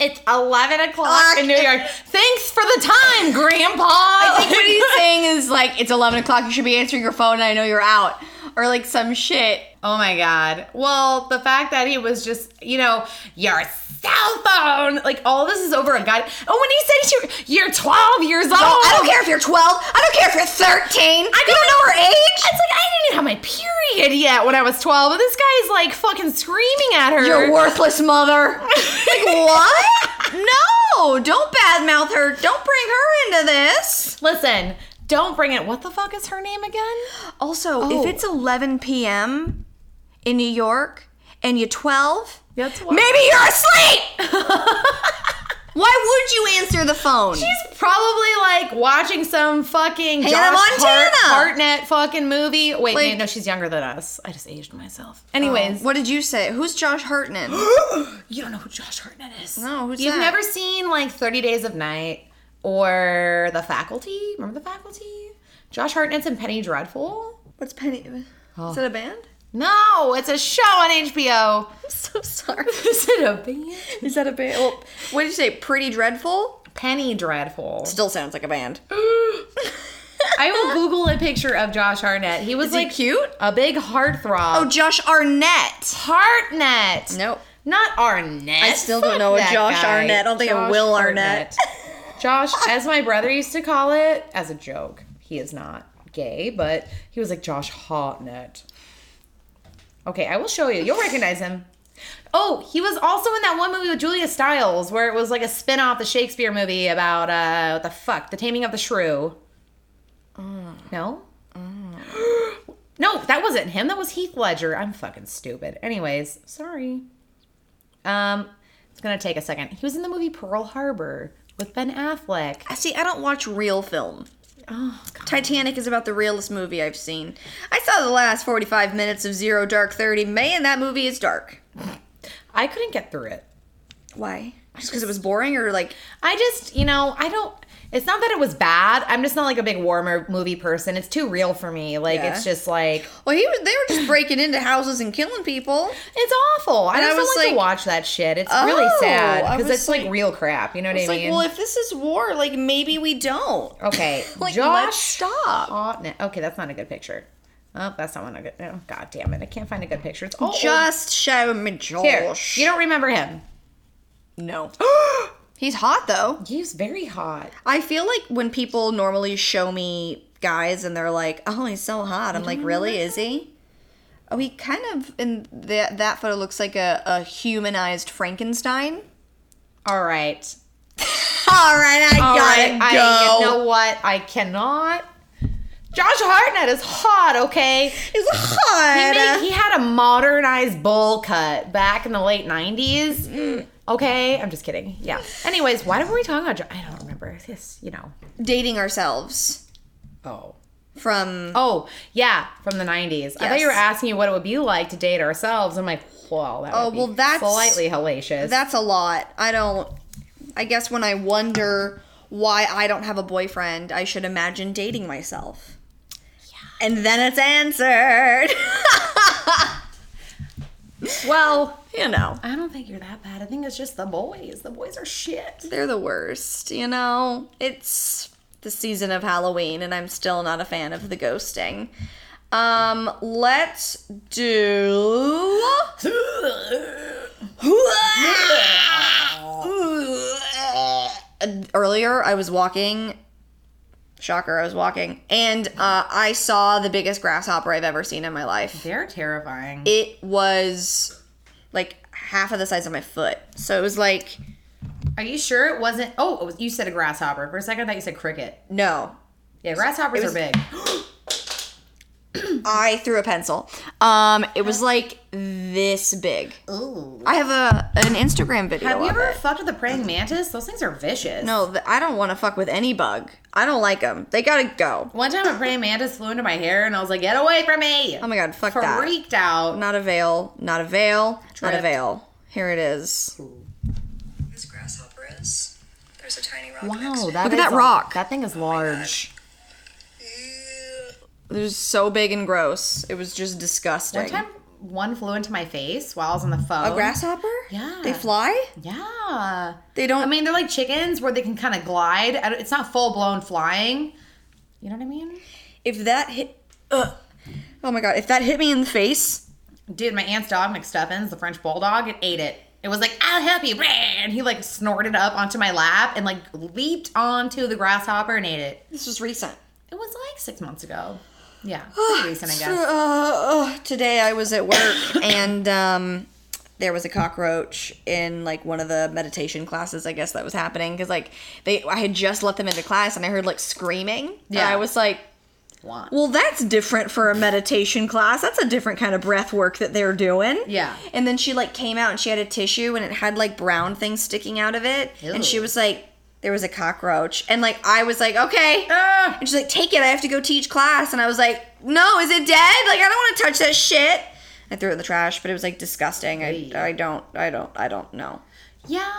B: It's 11 o'clock in New York. Thanks for the time, Grandpa.
A: I think what he's saying is like it's eleven o'clock. You should be answering your phone. and I know you're out, or like some shit.
B: Oh my god. Well, the fact that he was just, you know, your cell phone, like all this is over a guy. Oh, when he said you're, you're 12 years old.
A: I don't care if you're twelve. I don't care if you're thirteen. I
B: don't
A: don't know her age.
B: It's like I didn't even have my period yet when I was 12, but this guy's like fucking screaming at her.
A: Your worthless mother. like what? No, don't badmouth her. Don't bring her into this.
B: Listen, don't bring it. What the fuck is her name again?
A: Also,
B: Oh.
A: if it's 11 p.m. in New York and you're 12,
B: That's what-
A: maybe you're asleep. Why would you answer the phone?
B: She's probably like watching some fucking
A: Hannah
B: Josh
A: Montana.
B: Hart, Hartnett fucking movie. Wait,
A: Like-
B: wait, no, she's younger than us. I just aged myself. Anyways, oh,
A: what did you say? Who's Josh Hartnett?
B: you don't know who Josh Hartnett is.
A: No, who's
B: You've
A: that?
B: never seen like 30 Days of Night or The Faculty? Remember The Faculty? Josh Hartnett's in Penny Dreadful?
A: What's Penny?
B: Oh.
A: Is it a band?
B: No, it's a show on HBO.
A: I'm so sorry.
B: Is it a band?
A: Is that a band? Well, what did you say? Pretty Dreadful?
B: Penny Dreadful.
A: Still sounds like a band.
B: I will Google a picture of Josh Hartnett. He was
A: Is he
B: like
A: cute?
B: a big heartthrob.
A: Oh, Josh Arnett.
B: Hartnett.
A: Nope.
B: Not Arnett.
A: I still don't
B: Fuck
A: know a
B: that
A: Josh
B: guy.
A: Arnett. I don't think a Will Arnett.
B: Josh, as my brother used to call it, as a joke. He is not gay, but he was like Josh Hartnett. Okay, I will show you. You'll recognize him. Oh, he was also in that one movie with Julia Stiles where it was like a spin-off the Shakespeare movie about uh what the fuck? The Taming of the Shrew. No? no, that wasn't him. That was Heath Ledger. I'm fucking stupid. Anyways, sorry. Um, it's gonna take a second. He was in the movie Pearl Harbor with Ben Affleck.
A: See, I don't watch real film.
B: Oh, God.
A: Titanic is about the realest movie I've seen. I saw the last 45 minutes of Zero Dark 30. Man, that movie is dark.
B: I couldn't get through it.
A: Why? Just because it was boring or like.
B: I just, you know, I don't. It's not that it was bad. I'm just not like a big war movie person. It's too real for me. Like
A: Yeah.
B: it's just like
A: Well, he was, they were just breaking into houses and killing people.
B: it's awful. I
A: And I
B: just
A: was
B: don't like, to watch that shit. It's really
A: Oh,
B: sad because it's like,
A: like-
B: real crap. You know what I mean?
A: It's like, well, if this is war, like maybe we don't.
B: okay,
A: Like,
B: Josh
A: let's stop.
B: Hartnett. Okay, that's not a good picture. Oh, that's not one a good. Oh, God damn it! I can't find a good picture. It's all
A: Just show me
B: old. here.
A: Josh.
B: You don't remember him?
A: No. He's hot though.
B: He's very hot.
A: I feel like when people normally show me guys and they're like, "Oh, he's so hot," I'm like, "Really? Is he?" Oh, he kind of in that that photo looks like a, a humanized Frankenstein.
B: All right.
A: All right, I
B: All
A: gotta
B: right, I,
A: go.
B: you know what? I cannot. Josh Hartnett is hot, okay?
A: He's hot.
B: He, made, he had a modernized bowl cut back in the late 90s. Okay, I'm just kidding. Yeah. Anyways, why were we talking about? Jo- I don't remember. Yes, you know.
A: Dating ourselves
B: Oh.
A: from.
B: Oh, yeah, from the 90s. I thought you were asking you what it would be like to date ourselves. I'm like, well, that oh, would
A: Oh,
B: be
A: well, that's-
B: slightly hellacious.
A: That's a lot. I don't. I guess when I wonder why I don't have a boyfriend, I should imagine dating myself. Yeah. And then it's answered.
B: well,
A: you know,
B: I don't think you're that bad. I think it's just the boys. The boys are shit.
A: they're the worst. You know, it's the season of Halloween, and I'm still not a fan of the ghosting. Um, let's do. Earlier, I was walking. Shocker, I was walking, and uh, I saw the biggest grasshopper I've ever seen in my life.
B: They're terrifying.
A: It was like half of the size of my foot. So it was like,
B: Are you sure it wasn't? Oh, it was, you said a grasshopper. For a second, I thought you said cricket.
A: no,
B: Yeah, grasshoppers
A: was-
B: are big.
A: I threw a pencil. Um, it was like this big.
B: Ooh.
A: I have a an Instagram video.
B: Have you
A: of
B: ever
A: it.
B: fucked with a praying mantis? Those things are vicious.
A: No, th- I don't want to fuck with any bug. I don't like them. They gotta go.
B: One time a praying mantis flew into my hair and I was like, get away from me.
A: Oh my god, fuck that.
B: Freaked out.
A: Not a veil. Not a veil. Not a veil. Here it is.
F: This grasshopper is. There's a tiny rock.
B: Wow,
F: next
B: that
A: Look at
B: is
A: that
B: a-
A: rock.
B: That thing is large.
A: It was so big and gross. It was just disgusting.
B: One time, one flew into my face while I was on the phone.
A: a grasshopper?
B: Yeah.
A: They fly?
B: Yeah.
A: They don't.
B: I mean, they're like chickens where they can kind of glide. It's not full blown flying. You know what I mean?
A: if that hit. Ugh. Oh my god! If that hit me in the face,
B: Dude, my aunt's dog, McStuffins, the French bulldog, it ate it. It was like, I'll help you. And he like snorted up onto my lap and like leaped onto the grasshopper and ate it.
A: this was recent.
B: It was like six months ago. Yeah. Recent, I guess.
A: Uh, uh, today I was at work and um, there was a cockroach in like one of the meditation classes. I guess that was happening because like they, I had just let them into class and I heard like screaming. Yeah. I was like,
B: One.
A: well, that's different for a meditation class. That's a different kind of breath work that they're doing.
B: Yeah.
A: And then she like came out and she had a tissue and it had like brown things sticking out of it. And she was like, there was a cockroach. And like I was like, okay.
B: Ah!
A: And she's like, take it. I have to go teach class. And I was like, no, is it dead? Like I don't want to touch that shit. I threw it in the trash, but it was like disgusting. I, I don't, I don't, I don't know.
B: Yeah.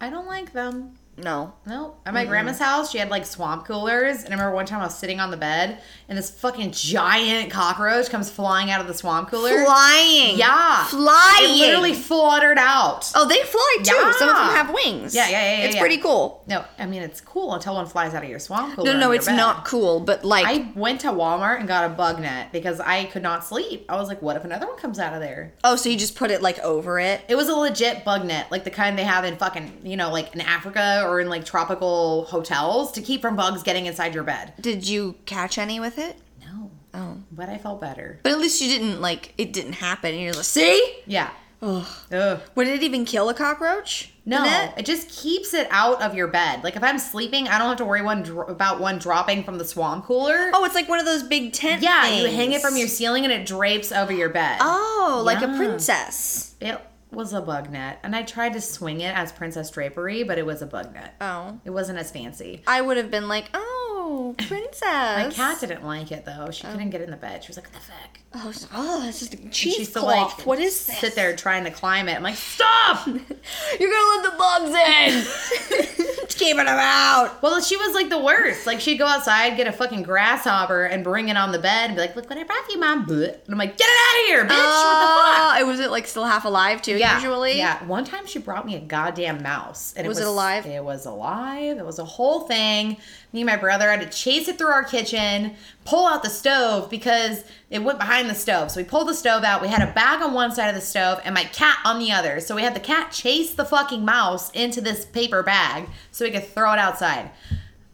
B: I don't like them.
A: No.
B: No. At my grandma's house, she had like swamp coolers. And I remember one time I was sitting on the bed and this fucking giant cockroach comes flying out of the swamp cooler.
A: Flying.
B: Yeah.
A: Flying.
B: It literally fluttered out.
A: Oh, they fly too.
B: Yeah.
A: Some of them have wings.
B: Yeah, yeah, yeah, yeah,
A: It's
B: yeah.
A: pretty cool.
B: No, I mean, it's cool until one flies out of your swamp cooler.
A: No, no, it's
B: bed.
A: not cool, but like,
B: I went to Walmart and got a bug net because I could not sleep. I was like, what if another one comes out of there?
A: oh, so you just put it like over it?
B: It was a legit bug net, like the kind they have in fucking, you know, like in Africa or in like tropical hotels to keep from bugs getting inside your bed.
A: Did you catch any with it?
B: No.
A: Oh.
B: But I felt better.
A: But at least you didn't like it didn't happen. And you're like, see?
B: Yeah. Ugh. Ugh.
A: Would it even kill a cockroach?
B: No,
A: net?
B: it just keeps it out of your bed. Like if I'm sleeping, I don't have to worry one dro- about one dropping from the swamp cooler.
A: Oh, it's like one of those big tent.
B: yeah, you hang it from your ceiling and it drapes over your bed.
A: Oh, like a
B: Yeah.
A: princess.
B: It was a bug net, and I tried to swing it as princess drapery, but it was a bug net.
A: Oh.
B: It wasn't as fancy.
A: I would have been like, oh, princess.
B: My cat didn't like it though. She oh. couldn't get in the bed. She was like, "What the fuck?"
A: Oh, oh, just a cheesecloth.
B: to
A: what is this?
B: sit there trying to climb it. I'm like, "Stop!"
A: You're gonna let the bugs in. Keeping them out.
B: well, she was like the worst. Like she'd go outside, get a fucking grasshopper, and bring it on the bed, and be like, "Look what I brought you, mom." And I'm like, "Get it out of here, bitch! what the fuck?"
A: Uh, it was it like still half alive too.
B: Yeah,
A: Usually.
B: Yeah. One time she brought me a goddamn mouse. And it
A: Was it alive?
B: It was alive. It was a whole thing. Me and my brother had to chase it through our kitchen, pull out the stove because it went behind the stove. So we pulled the stove out. We had a bag on one side of the stove and my cat on the other. So we had the cat chase the fucking mouse into this paper bag so we could throw it outside.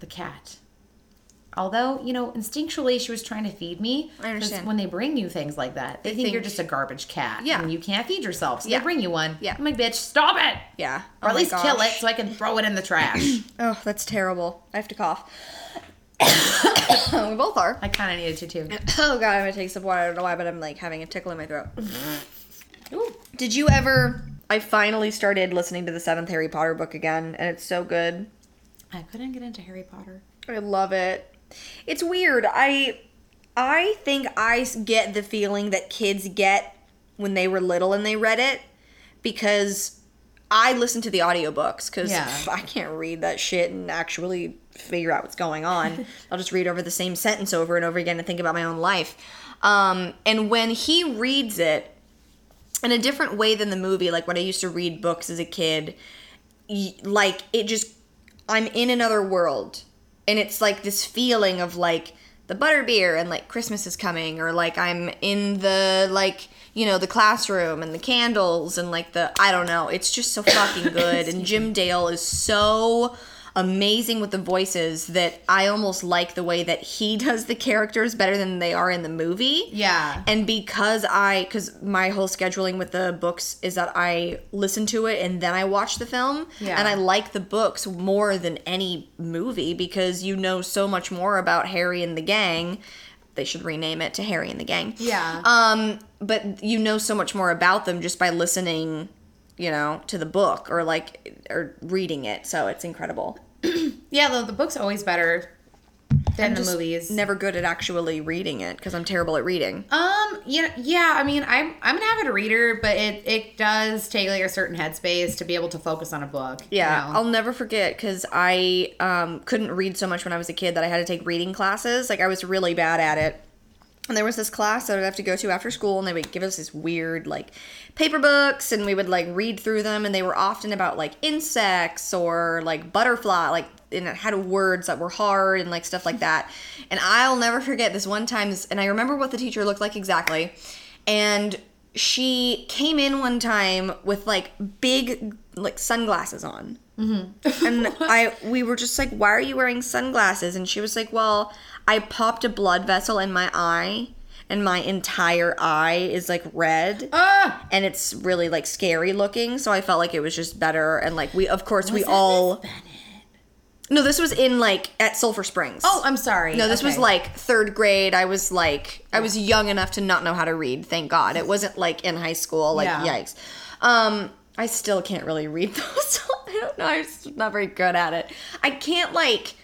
B: The cat. Although, you know, instinctually she was trying to feed me.
A: I understand.
B: When they bring you things like that, they, think,
A: think-
B: you're just a garbage cat.
A: Yeah.
B: And you can't feed yourself. So
A: Yeah.
B: they bring you one.
A: Yeah.
B: I'm like, bitch, stop it.
A: Yeah.
B: Or
A: Oh
B: at least kill it so I can throw it in the trash.
A: Oh, that's terrible. I have to cough. we both are.
B: I kind of needed to too.
A: Oh god, I'm gonna take some water. I don't know why, but I'm like having a tickle in my throat.
B: Ooh.
A: Did you ever? I finally started listening to the seventh Harry Potter book again, and it's so good.
B: I couldn't get into Harry Potter.
A: I love it. It's weird. I I think I get the feeling that kids get when they were little and they read it because I listen to the audiobooks cuz
B: Yeah.
A: I can't read that shit and actually figure out what's going on. I'll just read over the same sentence over and over again and think about my own life. Um, and when he reads it in a different way than the movie, like when I used to read books as a kid, like it just I'm in another world. And it's like this feeling of like the butterbeer and like Christmas is coming or like I'm in the like you know the classroom and the candles and like the I don't know it's just so fucking good and Jim Dale is so amazing with the voices that I almost like the way that he does the characters better than they are in the movie
B: Yeah.
A: and because I, because my whole scheduling with the books is that I listen to it and then I watch the film.
B: Yeah.
A: And I like the books more than any movie because you know so much more about Harry and the gang. They should rename it to Harry and the Gang.
B: Yeah.
A: Um, but you know so much more about them just by listening, you know, to the book or like or reading it. So it's incredible.
B: Yeah, the, the book's always better than
A: I'm
B: the movies.
A: Never good at actually reading it because I'm terrible at reading.
B: Um, yeah, yeah. I mean, I'm I'm an avid reader, but it it does take like a certain headspace to be able to focus on a book. you
A: Yeah,
B: know?
A: I'll never forget because I um, couldn't read so much when I was a kid that I had to take reading classes. Like I was really bad at it. And there was this class that I'd have to go to after school, and they would give us these weird like paper books, and we would like read through them, and they were often about like insects or like butterfly, like and it had words that were hard and like stuff like that. And I'll never forget this one time, and I remember what the teacher looked like exactly. And she came in one time with like big like sunglasses on and I we were just like, "Why are you wearing sunglasses?" And she was like, "Well, I popped a blood vessel in my eye, and my entire eye is like red,
B: Ah!
A: and it's really like scary looking. So I felt like it was just better. And like we, of course, we
B: that
A: all. No, this was in like at Sulphur Springs.
B: Oh, I'm sorry.
A: No, this was like third grade. I was like, I was young enough to not know how to read. Thank God, it wasn't like in high school. Like,
B: Yeah.
A: yikes. Um, I still can't really read those. I don't know. I'm just not very good at it. I can't like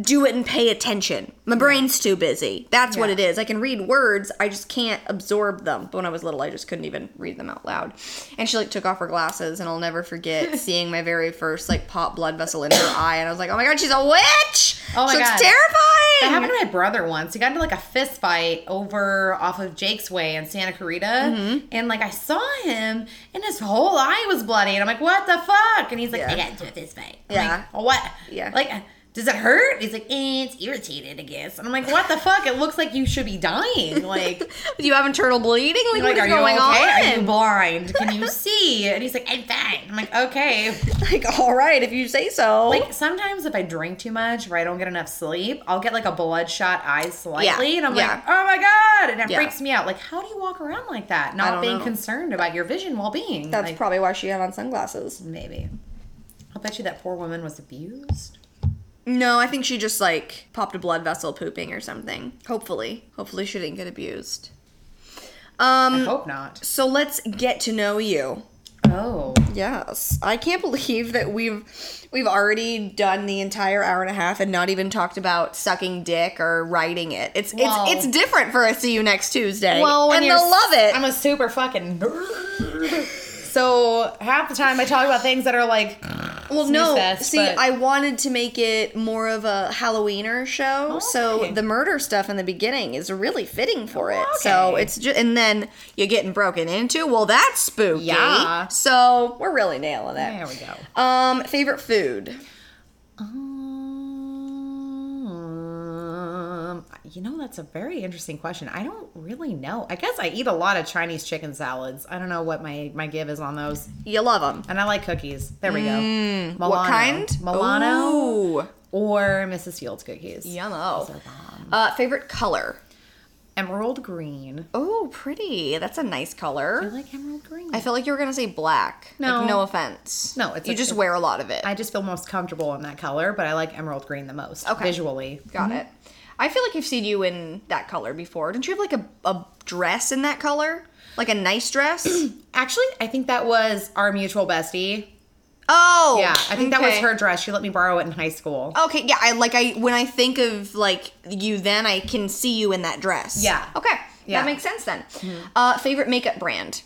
A: do it and pay attention. My brain's too busy. That's what it is. I can read words. I just can't absorb them. But when I was little, I just couldn't even read them out loud. And she like took off her glasses, and I'll never forget seeing my very first like pop blood vessel in her eye, and I was like, oh my god, she's a witch.
B: Oh my
A: she looks
B: God.
A: terrifying.
B: That happened to my brother once. He got into like a fist fight over off of Jake's Way in Santa Clarita.
A: Mm-hmm.
B: And like I saw him and his whole eye was bloody. And I'm like, what the fuck? And he's like,
A: Yeah.
B: I got into a fist fight. I'm
A: Yeah.
B: like, "Oh, what?
A: Yeah.
B: Like, does it hurt? He's like, eh, it's irritated, I guess. And I'm like, what the fuck? It looks like you should be dying. Like,
A: Do you have internal bleeding? Like,
B: like
A: what
B: are you
A: going
B: okay? Are you
A: on?
B: blind? Can you see? And he's like, I'm fine. I'm like, okay.
A: like, all right, if you say so.
B: Like sometimes if I drink too much or I don't get enough sleep, I'll get like a bloodshot eye slightly,
A: Yeah,
B: and I'm
A: yeah.
B: like, oh my god, and it
A: Yeah.
B: freaks me out. Like, how do you walk around like that, not being
A: know.
B: concerned about your vision well being?
A: That's
B: like,
A: probably why she had on sunglasses.
B: maybe. I'll bet you that poor woman was abused.
A: No, I think she just like popped a blood vessel pooping or something. Hopefully, hopefully she didn't get abused. Um I
B: hope not.
A: so let's get to know you.
B: Oh,
A: Yes, I can't believe that we've we've already done the entire hour and a half and not even talked about sucking dick or writing it. It's
B: Well-
A: it's it's different for us. See you next Tuesday.
B: well,
A: and they'll love it.
B: I'm a super fucking nerd. so half the time I talk about things that are like,
A: Well, no.
B: fest,
A: See,
B: but-
A: I wanted to make it more of a Halloweener show, so
B: Okay.
A: the murder stuff in the beginning is really fitting for it. So
B: Okay.
A: it's just, and then you're getting broken into. Well, that's spooky.
B: Yeah.
A: So we're really nailing it.
B: there we go.
A: Um, favorite food.
B: Um, you know, that's a very interesting question. I don't really know. I guess I eat a lot of Chinese chicken salads. I don't know what my my give is on those.
A: You love them.
B: And I like cookies. There we go. Milano.
A: Mm, What kind?
B: Milano
A: Ooh.
B: or Mrs. Fields cookies.
A: Yummo.
B: Those are bomb.
A: Uh, favorite color.
B: Emerald green.
A: Oh, pretty. That's a nice color.
B: I like emerald green.
A: I feel like you were gonna say black.
B: No.
A: Like, no offense.
B: No, it's
A: you
B: a-
A: just wear a lot of it.
B: I just feel most comfortable in that color, but I like emerald green the most
A: Okay.
B: visually.
A: Got it. I feel like I've seen you in that color before. Didn't you have like a, a dress in that color? Like a nice dress?
B: Actually, I think that was our mutual bestie.
A: oh,
B: Yeah, I think that was her dress. She let me borrow it in high school.
A: Okay, yeah. I like I when I think of like you, then I can see you in that dress.
B: Yeah.
A: Okay.
B: Yeah.
A: That makes sense then. Uh, favorite makeup brand.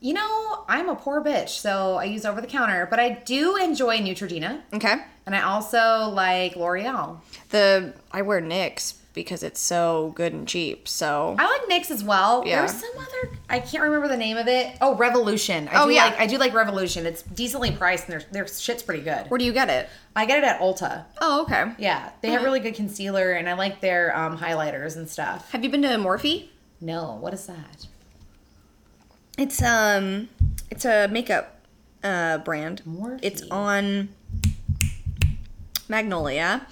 B: You know, I'm a poor bitch, so I use over the counter, but I do enjoy Neutrogena,
A: Okay.
B: and I also like L'Oreal.
A: The I wear NYX because it's so good and cheap. So
B: I like NYX as well.
A: Yeah.
B: There's some other I can't remember the name of it. Oh, Revolution. I
A: Oh,
B: do
A: yeah.
B: like I do like Revolution. It's decently priced and their their shit's pretty good.
A: where do you get it?
B: I get it at Ulta.
A: Oh, okay.
B: Yeah, they have really good concealer, and I like their um, highlighters and stuff.
A: Have you been to Morphe?
B: No, what is that?
A: It's um, it's a makeup uh brand.
B: Morphe.
A: It's on Magnolia.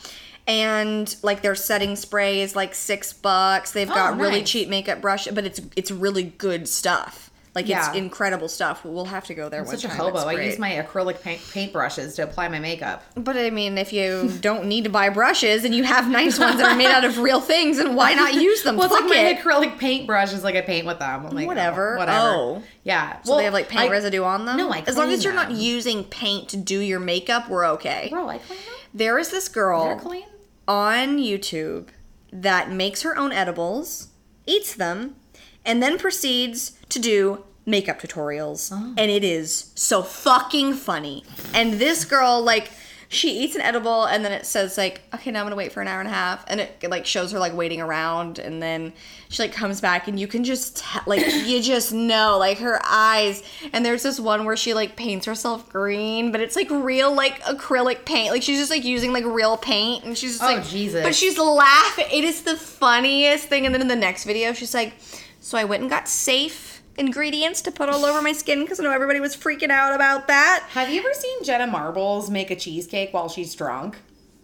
A: And like their setting spray is like six bucks. They've got
B: Oh,
A: really
B: nice.
A: cheap makeup brush, but it's it's really good stuff. Like
B: Yeah.
A: it's incredible stuff. We'll have to go there
B: I'm
A: one
B: such a hobo. I use my acrylic paint, paint brushes to apply my makeup.
A: But I mean, if you don't need to buy brushes and you have nice ones that are made out of real things, and why not use them?
B: Well, it's
A: Fuck
B: like my acrylic paint brushes, like I paint with them. I'm like, oh,
A: Whatever.
B: oh, whatever.
A: Oh.
B: yeah.
A: So they have like paint
B: I-
A: residue on them.
B: No, I
A: as long as you're not using paint to do your makeup, we're okay.
B: Bro, I clean them.
A: There is this girl.
B: clean.
A: on YouTube that makes her own edibles, eats them, and then proceeds to do makeup tutorials. Oh. And it is so fucking funny. And this girl, like, she eats an edible and then it says like okay now i'm gonna wait for an hour and a half and it, like shows her like waiting around and then she like comes back and you can just tell like you just know like her eyes and there's this one where she like paints herself green but it's like real like acrylic paint like she's just like using like real paint and she's just
B: Oh,
A: like
B: Jesus.
A: but she's laughing it is the funniest thing and then in the next video she's like so i went and got safe ingredients to put all over my skin because i know everybody was freaking out about that
B: Have you ever seen Jenna Marbles make a cheesecake while she's drunk?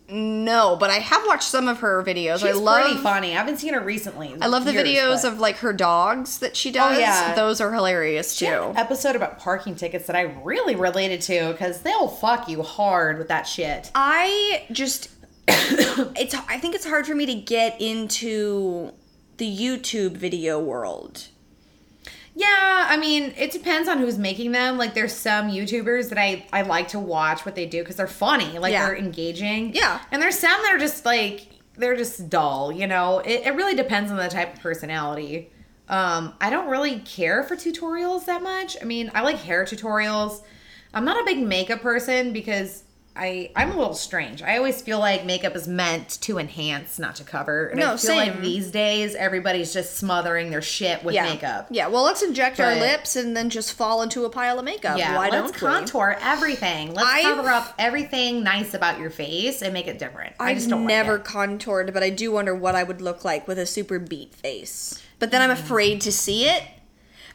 A: No, but I have watched some of her videos.
B: She's
A: I love
B: pretty funny. I haven't seen her recently.
A: I love the
B: Years,
A: videos
B: but-
A: of like her dogs that she oh, does.
B: Oh, yeah.
A: Those are hilarious
B: She
A: too.
B: an episode about parking tickets that I really related to because they'll fuck you hard with that shit.
A: I just it's I think it's hard for me to get into the YouTube video world.
B: Yeah, I mean, it depends on who's making them. Like, there's some YouTubers that I I like to watch what they do because they're funny, like
A: Yeah.
B: they're engaging.
A: Yeah.
B: and there's some that are just like they're just dull. You know, it, it really depends on the type of personality. Um, I don't really care for tutorials that much. I mean, I like hair tutorials. I'm not a big makeup person because I I'm a little strange. I always feel like makeup is meant to enhance, not to cover. And I
A: No,
B: feel like
A: same.
B: these days everybody's just smothering their shit with
A: yeah.
B: makeup.
A: Yeah, well let's inject our lips and then just fall into a pile of makeup.
B: Yeah,
A: Why
B: let's
A: don't we?
B: contour everything. Let's
A: I've-
B: cover up everything nice about your face and make it different. I
A: I've
B: just don't
A: never
B: like
A: contoured, but I do wonder what I would look like with a super beat face. But then I'm
B: Mm.
A: afraid to see it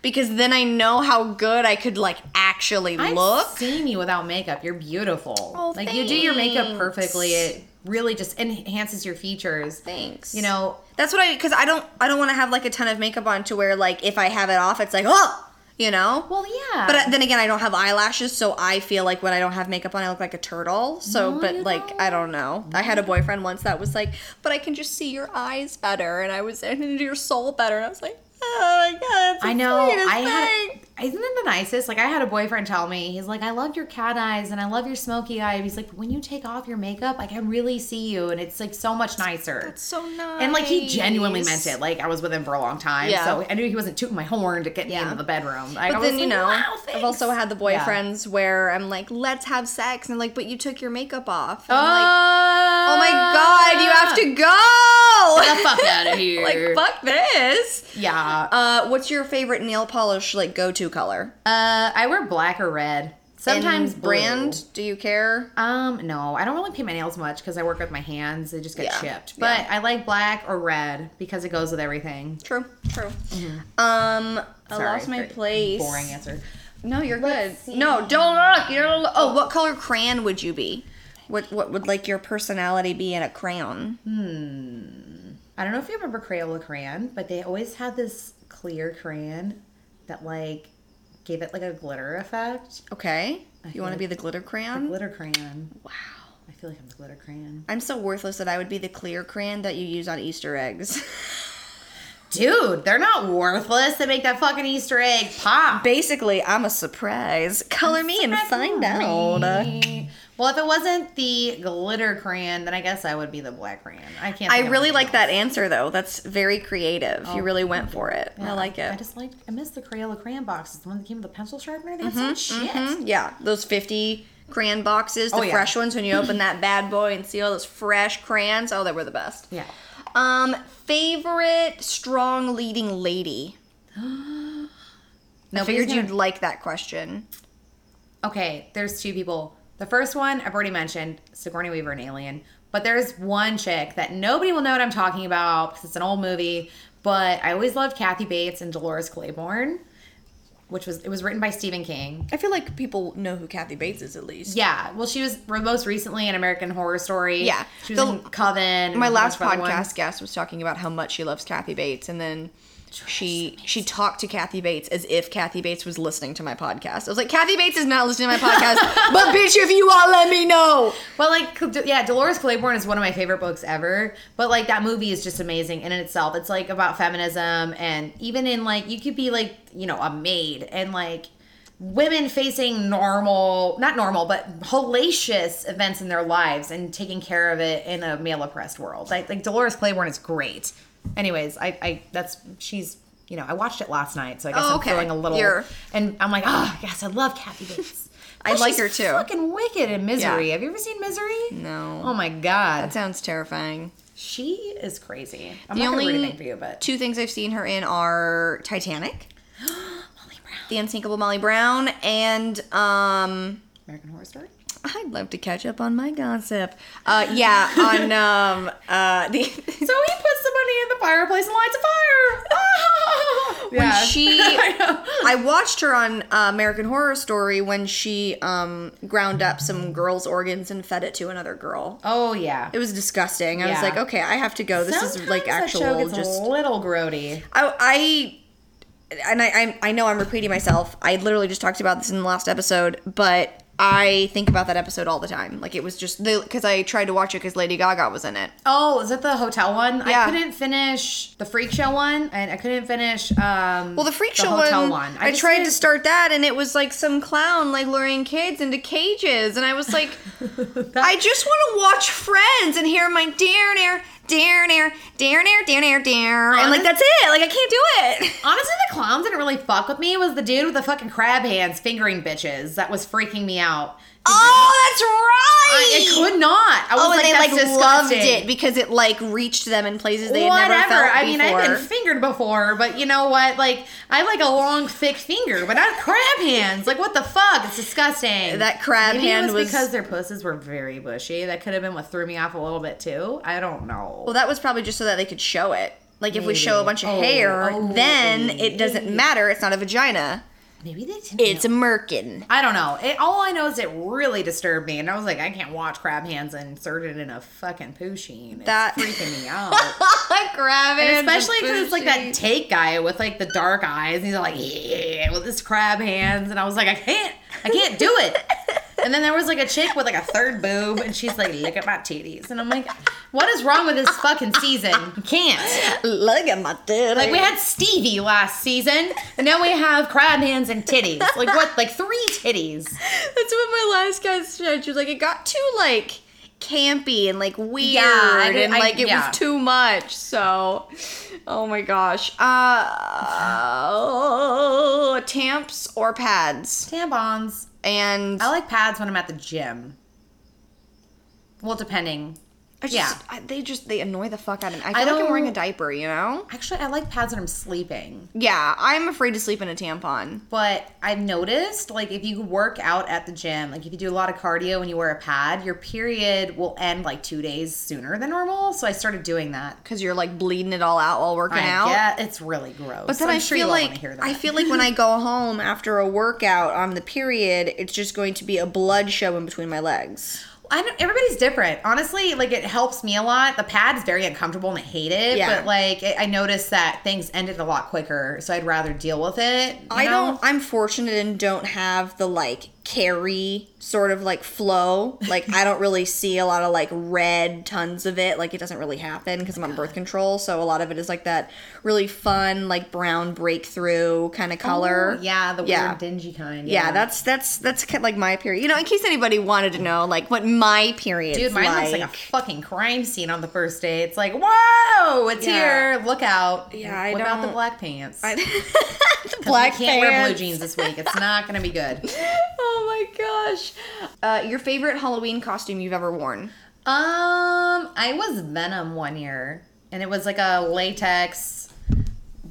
A: because then I know how good I could like actually look.
B: I've
A: look.
B: seen you without makeup. You're beautiful.
A: Oh,
B: like you do your makeup perfectly. It really just enhances your features.
A: Thanks.
B: You know,
A: That's what I because I don't I don't want to have like a ton of makeup on to where like if I have it off it's like oh you know.
B: well, yeah.
A: but uh, then again, I don't have eyelashes, so I feel like when I don't have makeup on, I look like a turtle. So,
B: No,
A: but like,
B: don't.
A: I don't know. I had a boyfriend once that was like, "But I can just see your eyes better," and I was and your soul better. And I was like, "Oh my god!"
B: I know. I had.
A: thing."
B: Isn't it the nicest? Like I had a boyfriend tell me, he's like, I love your cat eyes and I love your smoky eye. He's like, when you take off your makeup, I can really see you, and it's like so much nicer.
A: That's so nice.
B: And like he genuinely meant it. Like I was with him for a long time,
A: Yeah.
B: so I knew he wasn't tooting my horn to get me
A: Yeah.
B: into the bedroom. Like, I
A: But
B: was
A: then you
B: like,
A: know,
B: wow,
A: I've also had the
B: Yeah.
A: boyfriends where I'm like, "Let's have sex," and like, "But you took your makeup off." And
B: Oh,
A: I'm like, "Oh my god, you have to ah. go!"
B: Get the fuck out of here.
A: like fuck this.
B: Yeah.
A: Uh, what's your favorite nail polish like go to color?
B: Uh, I wear black or red. Sometimes
A: And
B: blue.
A: brand. Do you care?
B: Um, no, I don't really paint my nails much because I work with my hands. They just get
A: Yeah,
B: chipped. But
A: yeah.
B: I like black or red because it goes with everything.
A: True. True. Um, I
B: Mm-hmm. Sorry,
A: lost my
B: very
A: place.
B: Boring answer.
A: No, you're
B: Let's
A: good.
B: see.
A: No, don't look. You don't look. Oh, what color crayon would you be? What What would like your personality be in a crayon?
B: I don't know if you remember Crayola crayon, but they always had this clear crayon that like gave it like a glitter effect.
A: Okay.
B: I
A: You want to
B: feel
A: be the glitter crayon?
B: The Glitter crayon.
A: Wow.
B: I feel like I'm the glitter crayon.
A: I'm so worthless that I would be the clear crayon that you use on Easter eggs.
B: Dude, they're not worthless. They make that fucking Easter egg pop.
A: Basically, I'm a surprise. Color me and find out.
B: Well, if it wasn't the glitter crayon, then I guess I would be the black crayon. I can't.
A: I really like that answer though. That's very creative. you really went for it. I like it.
B: I just like. I miss the Crayola crayon boxes. The one that came with the pencil sharpener. So much shit.
A: Mhm, Yeah, those 50 crayon boxes, the
B: Oh, yeah.
A: fresh ones when you open that bad boy and see all those fresh crayons. Oh, they were the best.
B: Yeah.
A: Um, favorite strong leading lady. I figured you'd like that question.
B: Okay, there's two people. The first one I've already mentioned, Sigourney Weaver and Alien. But there's one chick that nobody will know what I'm talking about because it's an old movie. But I always loved Kathy Bates and Dolores Claiborne, which was it was written by Stephen King.
A: I feel like people know who Kathy Bates is at least.
B: Yeah, well, she was most recently in American Horror Story.
A: Yeah.
B: she was
A: The-
B: in Coven.
A: My last
B: bunch of other
A: podcast guest was talking about how much she loves Kathy Bates, and then she she talked to Kathy Bates as if Kathy Bates was listening to my podcast. I was like, Kathy Bates is not listening to my podcast, but bitch, if you are, let me know.
B: Well, like, yeah, Dolores Claiborne is one of my favorite books ever. But like, that movie is just amazing in itself. It's like about feminism, and even in like, you could be like, you know, a maid, and like, women facing normal, not normal, but hellacious events in their lives and taking care of it in a male oppressed world. Like, like Dolores Claiborne is great. Anyways, I, I that's she's you know I watched it last night, so I guess
A: Oh,
B: I'm feeling a little.
A: You're-
B: And I'm like, oh yes, I love Kathy Bates.
A: I like her too.
B: Fucking wicked in Misery.
A: Yeah.
B: Have you ever seen Misery?
A: No.
B: Oh my god,
A: That sounds terrifying.
B: she is crazy. I'm
A: The
B: not
A: only
B: gonna read anything for you, but
A: two things I've seen her in are Titanic,
B: Molly Brown,
A: The Unsinkable Molly Brown, and um,
B: American Horror Story.
A: I'd love to catch up on my gossip. Uh, yeah, on um, uh, the
B: So he puts the money in the fireplace and lights a fire.
A: when she
B: I.
A: I watched her on uh, American Horror Story when she um ground up some girl's organs and fed it to another girl.
B: Oh yeah.
A: It was disgusting. I was like, okay, I have to go. This is like
B: Sometimes
A: actual just
B: a little grody.
A: I, I and I, I I know I'm repeating myself. I literally just talked about this in the last episode, but I think about that episode all the time. Like it was just because I tried to watch it because Lady Gaga was in it.
B: Oh, is it the hotel one?
A: Yeah.
B: I couldn't finish the freak show one, and I couldn't finish. um
A: Well, the freak show
B: hotel
A: one, I,
B: just
A: tried to
B: didn't-
A: start that, and it was like some clown like luring kids into cages, and I was like, I just want to watch Friends and hear my dare dare dare dare dare dare dare dare dare, and like that's it. Like I can't do it.
B: Honestly, the clowns didn't really fuck with me. It was the dude with the fucking crab hands fingering bitches that was freaking me out.
A: Oh, that's right.
B: I, I could not. I oh, was
A: Oh,
B: like,
A: they like loved
B: disgusting.
A: it because it like reached them in places they had
B: Whatever.
A: never felt
B: I mean,
A: before.
B: I've been fingered before, but you know what? Like, I have like a long, thick finger, but not crab hands. Like, what the fuck? It's disgusting.
A: That crab
B: Maybe
A: hand
B: it was,
A: was-
B: because their pussies were very bushy. That could have been what threw me off a little bit too. I don't know.
A: well, that was probably just so that they could show it. Like if we show a bunch of
B: Oh,
A: hair,
B: oh,
A: then it doesn't matter. It's not a vagina.
B: Maybe they didn't.
A: It's
B: know.
A: a merkin.
B: I don't know. It, all I know is it really disturbed me, and I was like, I can't watch crab hands inserted in a fucking poochine. It's
A: That-
B: freaking me out.
A: Grab it,
B: And especially because it's like that take guy with like the dark eyes. And he's like, yeah, with his crab hands. And I was like, I can't, I can't do it. And then there was like a chick with like a third boob, and she's like, look at my titties. And I'm like, what is wrong with this fucking season? You can't.
A: Look at my titties."
B: Like we had Stevie last season, and now we have crab hands and titties. Like what? Like three titties.
A: That's what my last guy said. She was like, it got too like campy and like weird,
B: Yeah, I
A: and
B: I-
A: like it
B: yeah.
A: was too much. So, oh my gosh. Uh, tamps or pads,
B: Tampons.
A: and
B: I like pads when I'm at the gym. Well, depending.
A: I just,
B: yeah.
A: I, they just they annoy the fuck out of me. I
B: I
A: feel like I'm wearing a diaper, you know?
B: Actually, I like pads when I'm sleeping.
A: Yeah, I'm afraid to sleep in a tampon.
B: But I've noticed, like, if you work out at the gym, like, if you do a lot of cardio and you wear a pad, your period will end like two days sooner than normal. So I started doing that.
A: Because you're like bleeding it all out while working
B: I
A: out.
B: Yeah, it's really gross.
A: But then
B: I'm
A: I
B: sure
A: feel like. I feel like when I go home after a workout on the period, it's just going to be a blood show in between my legs.
B: I know everybody's different. Honestly, like it helps me a lot. The pad is very uncomfortable and I hate it.
A: Yeah.
B: But like it, I noticed that things ended a lot quicker, so I'd rather deal with it.
A: I
B: know?
A: don't. I'm fortunate and don't have the like carry sort of like flow. Like I don't really see a lot of like red tons of it. Like it doesn't really happen because I'm on birth control. So a lot of it is like that really fun like brown breakthrough kind of oh, color.
B: Oh, yeah, the
A: Yeah.
B: weird dingy kind.
A: Yeah, that's that's that's kind of like my period. You know, in case anybody wanted to know, like what my period.
B: Dude, mine
A: like.
B: looks like a fucking crime scene on the first day. It's like, whoa, it's
A: Yeah.
B: here. Look out.
A: Yeah, I
B: Whip out the black pants.
A: I- the black
B: we can't wear blue jeans this week. It's not gonna be good.
A: Oh my gosh. Uh, your favorite Halloween costume you've ever worn?
B: Um, I was Venom one year, and it was like a latex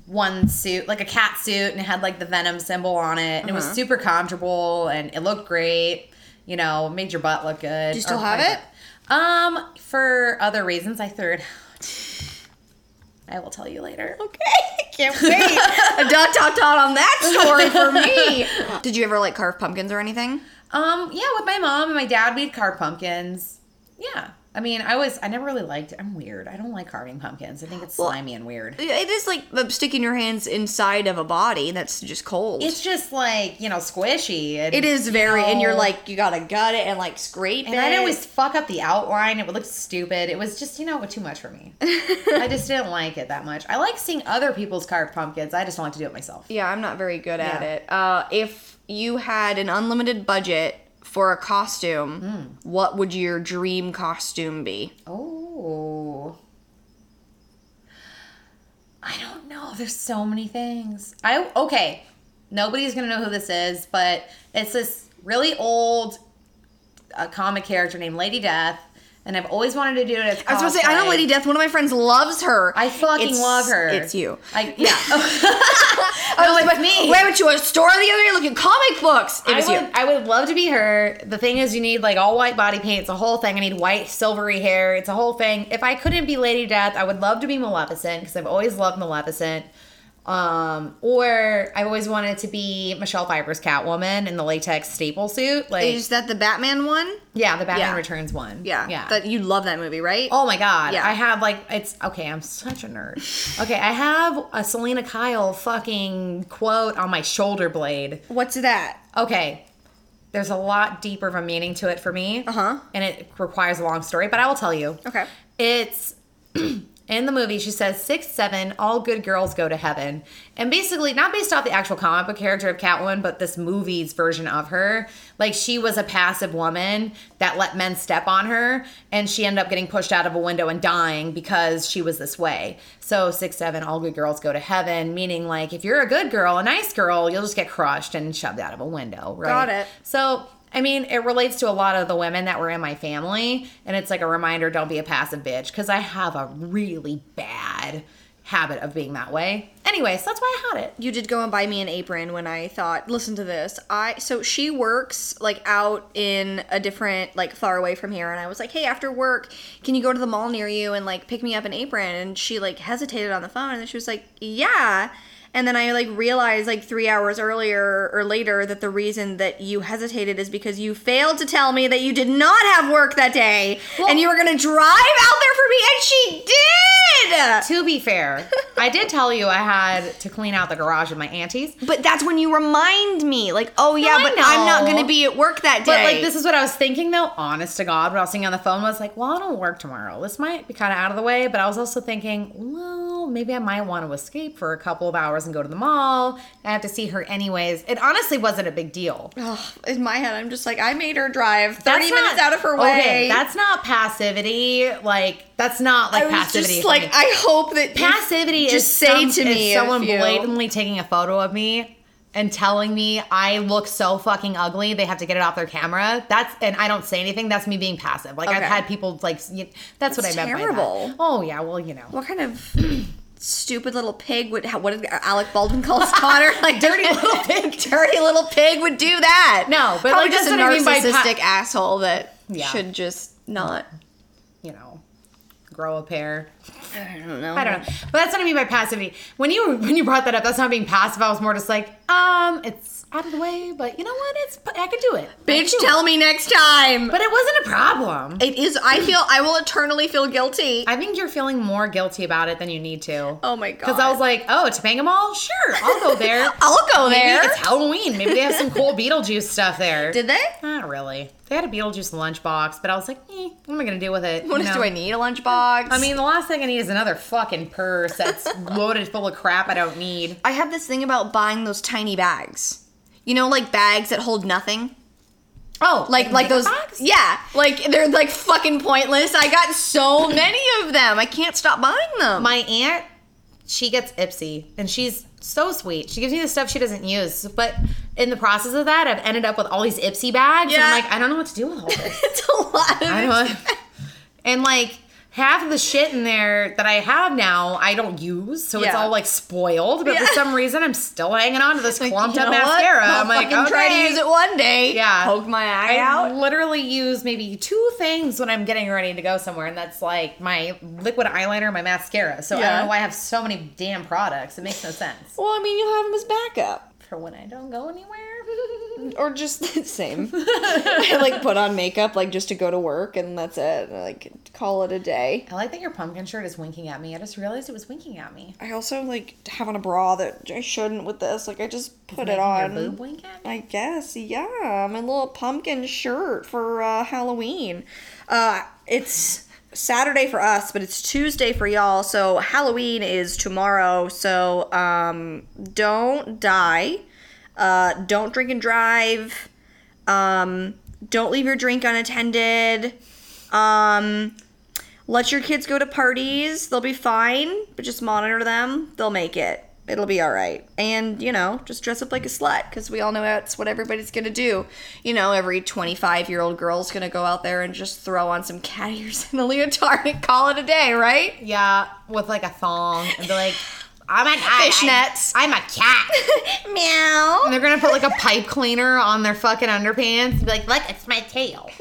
B: one suit, like a cat suit, and it had like the Venom symbol on it, and it was
A: Uh-huh.
B: super comfortable, and it looked great. You know, made your butt look good.
A: Do you still have it?
B: butt. Um, for other reasons, I threw it out. I will tell you later.
A: Okay, can't wait. a dot dot dot on that story for me. Did you ever like carve pumpkins or anything?
B: Um, yeah, with my mom and my dad, we'd carve pumpkins. Yeah, I mean, I was I never really liked it. I'm weird. I don't like carving pumpkins. I think it's
A: Well,
B: slimy and weird.
A: It is like sticking your hands inside of a body that's just cold.
B: It's just like you know squishy. And,
A: it is very,
B: you
A: and you're like you gotta gut it and like scrape
B: And
A: it.
B: I'd always fuck up the outline. It would look stupid. It was just, you know, too much for me. I just didn't like it that much. I like seeing other people's carved pumpkins. I just don't like to do it myself.
A: Yeah, I'm not very good at it. Uh, if you had an unlimited budget for a costume,
B: Hmm.
A: what would your dream costume be?
B: Oh. I don't know. There's so many things. I okay. Nobody's gonna know who this is, but it's this really old uh, comic character named Lady Death, and I've always wanted to do it. As
A: I was gonna say, I know. Lady Death. One of my friends loves her.
B: I fucking
A: It's-
B: love her.
A: It's you.
B: I yeah.
A: I was
B: it's
A: like,
B: me.
A: We went to a store the other day looking comic books. It
B: I
A: was
B: would,
A: you.
B: I would love to be her. The thing is, you need like all white body paint. It's a whole thing. I need white, silvery hair. It's a whole thing. If I couldn't be Lady Death, I would love to be Maleficent because I've always loved Maleficent. Um, or I've always wanted to be Michelle Pfeiffer's Catwoman in the latex staple suit. Like,
A: Is that the Batman one?
B: yeah, the Batman
A: Yeah.
B: Returns one.
A: Yeah.
B: yeah.
A: That you love that movie, right?
B: Oh my god.
A: Yeah.
B: I have like it's okay, I'm such a nerd. Okay, I have a Selina Kyle fucking quote on my shoulder blade.
A: What's that?
B: Okay. There's a lot deeper of a meaning to it for me.
A: Uh-huh.
B: And it requires a long story, but I will tell you.
A: Okay.
B: It's in the movie, she says, six, seven, all good girls go to heaven. And basically, not based off the actual comic book character of Catwoman, but this movie's version of her. Like, she was a passive woman that let men step on her, and she ended up getting pushed out of a window and dying because she was this way. So, six, seven, all good girls go to heaven, meaning, like, if you're a good girl, a nice girl, you'll just get crushed and shoved out of a window, right?
A: Got it.
B: So, I mean, it relates to a lot of the women that were in my family, and it's like a reminder don't be a passive bitch because I have a really bad habit of being that way. Anyways, that's why I had it.
A: you did go and buy me an apron when I thought, listen to this. I so she works like out in a different like far away from here and I was like, "Hey, after work, can you go to the mall near you and like pick me up an apron?" And she like hesitated on the phone and then she was like, "Yeah." And then I like realized like 3 hours earlier or later that the reason that you hesitated is because you failed to tell me that you did not have work that day and you were going to drive out there for me and she did.
B: To be fair, I did tell you I had to clean out the garage of my auntie's.
A: But that's when you remind me, like, oh yeah,
B: I
A: but I'm not gonna be at work that day.
B: But like this is what I was thinking though, honest to God, when I was sitting on the phone, I was like, well, I don't work tomorrow. This might be kind of out of the way, but I was also thinking, well, maybe I might want to escape for a couple of hours and go to the mall. I have to see her anyways. It honestly wasn't a big deal.
A: Ugh, in my head, I'm just like, I made her drive 30
B: That's
A: minutes
B: not-
A: out of her way.
B: Okay, that's not passivity. Like that's not like
A: I was
B: passivity.
A: just like,
B: me.
A: I hope that
B: passivity
A: just
B: is
A: say
B: some-
A: to me
B: someone
A: you-
B: blatantly taking a photo of me and telling me I look so fucking ugly they have to get it off their camera. That's and I don't say anything. That's me being passive. Like I've had people like y- that's, what I
A: That's
B: meant by
A: terrible.
B: that. Oh yeah, well you know.
A: What kind of stupid little pig would? What did Alec Baldwin call his daughter? Like dirty little pig. dirty little pig would do that.
B: No, but,
A: Probably
B: like,
A: just a
B: what I mean
A: narcissistic asshole that
B: Yeah.
A: should just not.
B: you know, grow a pair.
A: I don't know.
B: I don't know, but that's what I mean by passivity. When you when you brought that up, that's not being passive. I was more just like, um, it's out of the way, but you know what? It's I could do it.
A: Bitch,
B: do
A: tell
B: it.
A: me next time.
B: But it wasn't a problem.
A: It is. I feel. I will eternally feel guilty.
B: I think you're feeling more guilty about it than you need to.
A: Oh my god.
B: Because I was like, oh, Topanga Mall? Sure, I'll go there.
A: I'll go
B: Maybe
A: there.
B: it's Halloween. Maybe they have some cool Beetlejuice stuff there.
A: Did they?
B: Not really. They had a Beetlejuice lunchbox, but I was like, eh, what am I gonna do with it?
A: What
B: you know?
A: do I need? A lunchbox?
B: I mean, the last thing I need is another fucking purse that's loaded full of crap I don't need.
A: I have this thing about buying those tiny bags. You know, like bags that hold nothing.
B: Oh,
A: Like like those.
B: bags?
A: Yeah, like they're like fucking pointless. I got so many of them. I can't stop buying them.
B: My aunt, she gets Ipsy, and she's so sweet. She gives me the stuff she doesn't use, but in the process of that, I've ended up with all these Ipsy bags. And
A: Yeah.
B: I'm like, I don't know what to do with all this.
A: it's a lot of.
B: I don't. And like half of the shit in there that I have now, I don't use, so it's all like spoiled. But
A: Yeah.
B: for some reason, I'm still hanging on to this
A: Like,
B: clumped up mascara.
A: I'll
B: I'm like,
A: fucking try to use it one day.
B: Yeah.
A: Poke my eye
B: I
A: out.
B: literally use maybe two things when I'm getting ready to go somewhere, and that's like my liquid eyeliner, and my mascara. So I don't know why I have so many damn products. It makes no sense
A: Well, I mean, you'll have them as backup.
B: for when I don't go anywhere.
A: or just the same. I like put on makeup like just to go to work and that's it. Like call it a day.
B: I like that your pumpkin shirt is winking at me. I just realized it was winking at me.
A: I also like have on a bra that I shouldn't with this. Like I just put it on.
B: Your boob wink at me.
A: I guess, yeah. My little pumpkin shirt for uh, Halloween. Uh, it's Saturday for us, but it's Tuesday for y'all. So Halloween is tomorrow. So um, don't die. Uh, don't drink and drive. Um, don't leave your drink unattended. Um, let your kids go to parties. They'll be fine, but just monitor them. They'll make it. It'll be all right. And, you know, just dress up like a slut because we all know that's what everybody's going to do. You know, every 25 year old girl's going to go out there and just throw on some cat ears and a leotard and call it a day, right?
B: Yeah, with like a thong and be like, I'm a I-
A: Fishnets.
B: I, am a cat.
A: Meow.
B: And they're gonna put like a pipe cleaner on their fucking underpants and be like, look, it's my tail.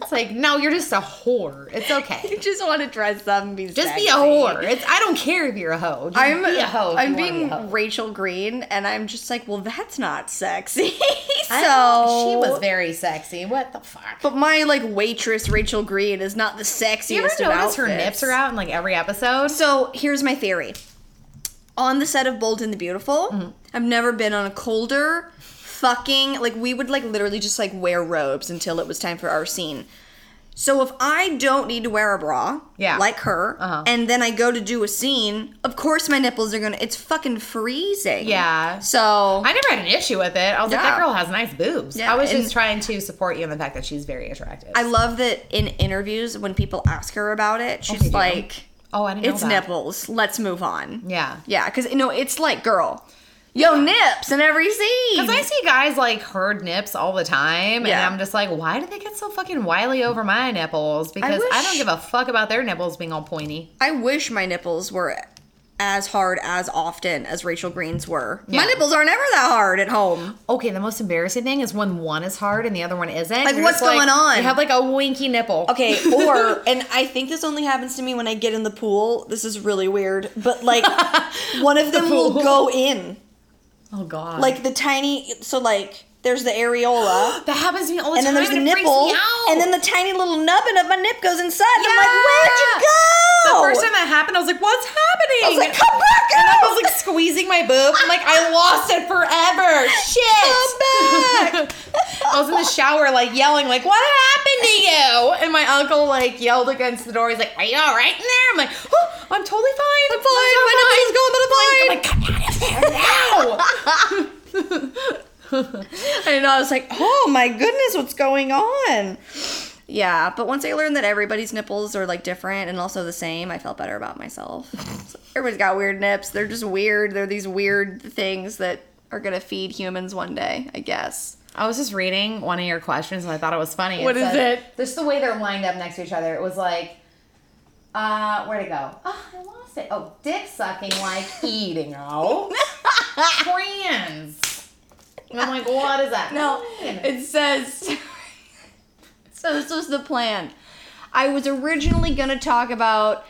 B: It's like, no, you're just a whore. It's okay.
A: You just want to dress up and be
B: Just be a whore. It's I don't care if you're a hoe. Just
A: I'm
B: be a hoe.
A: I'm
B: you wanna be
A: being
B: hoe.
A: Rachel Green, and I'm just like, well, that's not sexy. so
B: she was very sexy. What the fuck?
A: But my like waitress Rachel Green is not the sexiest.
B: You ever
A: of
B: notice her nips are out in like every episode?
A: So here's my theory. On the set of Bold and the Beautiful,
B: Mm-hmm.
A: I've never been on a colder fucking like we would like literally just like wear robes until it was time for our scene. So if I don't need to wear a bra,
B: Yeah.
A: like her,
B: Uh-huh.
A: and then I go to do a scene, of course my nipples are gonna. It's fucking freezing.
B: Yeah.
A: So
B: I never had an issue with it. I was like, that girl has nice boobs.
A: Yeah,
B: I was
A: and-
B: just trying to support you in the fact that she's very attractive.
A: I love that in interviews when people ask her about it, she's
B: they do?
A: like,
B: oh, I didn't know
A: "It's
B: that.
A: nipples. Let's move on."
B: Yeah.
A: Yeah, because you know it's like, girl, yo nips in every scene.
B: Because I see guys like herd nips all the time,
A: Yeah.
B: and I'm just like, why do they get so fucking wily over my nipples? Because I,
A: wish-
B: don't give a fuck about their nipples being all pointy.
A: I wish my nipples were as hard as often as Rachel Green's were.
B: Yeah.
A: My nipples are never that hard at home.
B: Okay, the most embarrassing thing is when one is hard and the other one isn't.
A: Like,
B: You're
A: what's going on?
B: You have like a winky nipple.
A: Okay, or and I think this only happens to me when I get in the pool. This is really weird, but like one of them will
B: pool.
A: go in,
B: Oh god.
A: like the tiny. So like there's the areola.
B: that happens to me all the time.
A: and then there's the nipple, and then the tiny little nubbin of my nip goes inside. And I'm like,
B: Yeah.
A: where'd you go?
B: The first time that happened, I was like, "What's happening?"
A: I was like, come back
B: And I was like squeezing my boob. I'm like, I lost it forever. Shit.
A: Come back!
B: I was in the shower, like yelling, like, "What happened to you?" And my uncle like yelled against the door. He's like, "Are you all right in there?" I'm like, oh, "I'm totally fine. I'm
A: fine. My nipple's gone, but I'm fine."
B: I'm like, "Come out of there now!"
A: I know. I was like, oh my goodness, what's going on? Yeah, but once I learned that everybody's nipples are like different and also the same, I felt better about myself. So everybody's got weird nips. They're just weird. They're these weird things that are gonna feed humans one day, I guess.
B: I was just reading one of your questions and I thought it was funny.
A: What is
B: said-
A: it?
B: Just the way they're lined up next to each other. It was like, uh, where'd it go? Oh, I lost it. Oh, dick sucking like eating. Oh, trans. And I'm like, what is that?
A: No, it says. So this was the plan. I was originally gonna talk about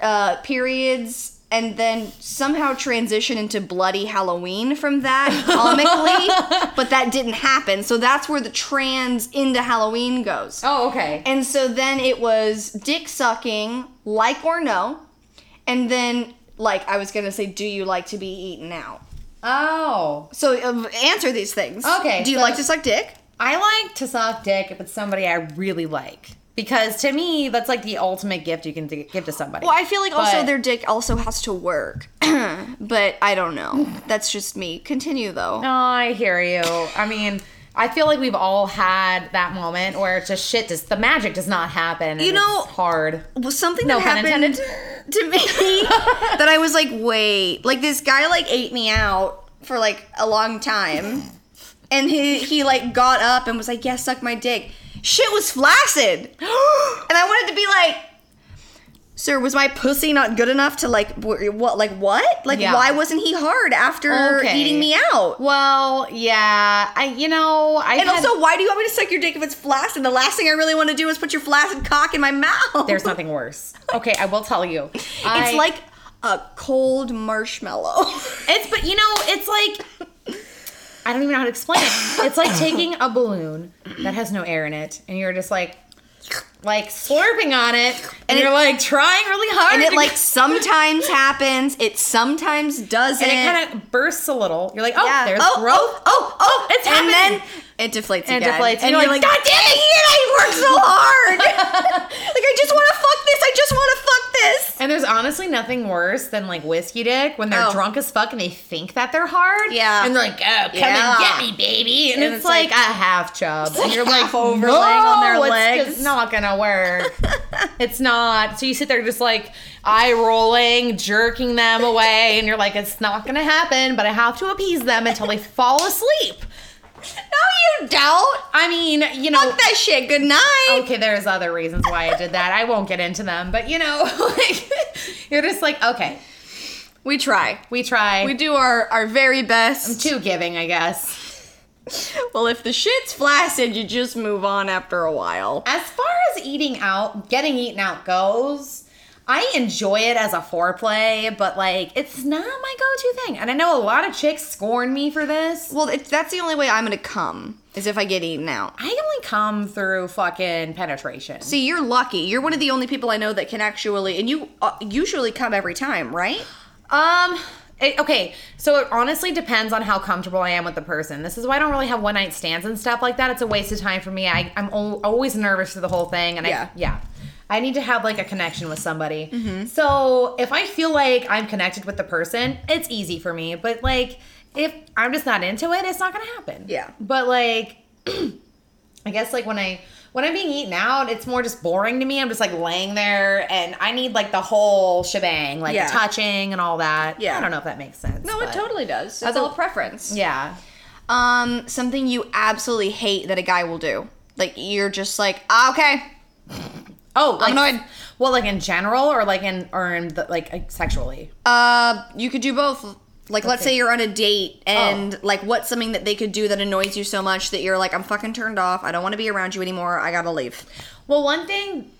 A: uh, periods and then somehow transition into bloody Halloween from that comically, but that didn't happen. So that's where the trans into Halloween goes.
B: Oh, okay.
A: And so then it was dick sucking, like or no, and then like I was gonna say, do you like to be eaten out?
B: Oh.
A: So um, answer these things.
B: Okay,
A: Do you
B: so-
A: like to suck dick?
B: I like to suck dick if it's somebody I really like. Because to me, that's like the ultimate gift you can give to somebody.
A: Well, I feel like also their dick also has to work. but I don't know. That's just me. Continue though.
B: No, I hear you. I mean, I feel like we've all had that moment where it's just shit. Just the magic does not happen. and
A: You know-
B: it's hard.
A: Something
B: No
A: that happened
B: intended.
A: to me that I was like, wait, like this guy like ate me out for like a long time, and he he like got up and was like, yeah, suck my dick. Shit was flaccid, and I wanted to be like. Sir, was my pussy not good enough to like what like what? Like
B: Yeah.
A: why wasn't he hard after
B: Okay.
A: eating me out?
B: Well, yeah, I you know I
A: And also, why do you want me to suck your dick if it's flaccid? The last thing I really want to do is put your flaccid cock in my mouth.
B: there's nothing worse. Okay, I will tell you.
A: It's
B: I-
A: like a cold marshmallow.
B: It's but you know, it's like I don't even know how to explain it. It's like taking a balloon that has no air in it, and you're just like, like slurping on it, and,
A: And
B: you're
A: it-
B: like trying really hard,
A: and it like sometimes happens. It sometimes doesn't.
B: and it kind of bursts a little. You're like, oh,
A: Yeah.
B: there's
A: oh,
B: growth.
A: oh, oh, oh, oh
B: it's
A: and
B: happening.
A: then it deflates
B: And it
A: again.
B: deflates,
A: and
B: and
A: you're,
B: you're
A: like, God damn it, Ian, I worked so hard. like I just want to fuck this. I just want to fuck this.
B: And there's honestly nothing worse than like whiskey dick when they're
A: Oh.
B: drunk as fuck and they think that they're hard.
A: Yeah.
B: And they're like, oh, come
A: Yeah.
B: and get me, baby. And,
A: And
B: it's,
A: it's
B: like,
A: like-
B: a half chub. And you're like,
A: half over
B: no,
A: on their legs.
B: it's
A: legs."
B: just not gonna work. it's not. So you sit there just like eye rolling, jerking them away, and you're like, it's not gonna happen, but I have to appease them until they fall asleep.
A: No, you don't.
B: I mean, you know,
A: Fuck that shit. Good night.
B: okay, there's other reasons why I did that. I won't get into them, but you know, like you're just like, okay,
A: We try.
B: we try.
A: We do our, our very best.
B: I'm too giving, I guess.
A: Well, if the shit's flaccid, you just move on after a while.
B: As far as eating out, getting eaten out goes, I enjoy it as a foreplay, but like it's not my go-to thing. And I know a lot of chicks scorn me for this.
A: Well, it, that's the only way I'm gonna come is if I get eaten out.
B: I only come through fucking penetration.
A: See, you're lucky. You're one of the only people I know that can actually, and you uh, usually come every time, right?
B: Um. It- okay, so it honestly depends on how comfortable I am with the person. This is why I don't really have one night stands and stuff like that. It's a waste of time for me. I, I'm al- always nervous for the whole thing, and
A: Yeah.
B: I yeah, I need to have like a connection with somebody. Mm-hmm. So if I feel like I'm connected with the person, it's easy for me. But like if I'm just not into it, it's not gonna happen.
A: Yeah.
B: But like, I guess like when I when I'm being eaten out, it's more just boring to me. I'm just like laying there, and I need like the whole shebang, like
A: Yeah.
B: touching and all that.
A: Yeah.
B: I don't know if that makes sense.
A: No, it totally does. It's all preference.
B: Yeah.
A: Um, something you absolutely hate that a guy will do. Like you're just like, ah, okay,
B: Oh, like,
A: annoyed.
B: Well, like in general, or like in or in the, like sexually.
A: Uh, you could do both. Like, let's say you're on a date, and
B: Oh.
A: like, what's something that they could do that annoys you so much that you're like, I'm fucking turned off. I don't want to be around you anymore. I gotta leave.
B: Well, one thing,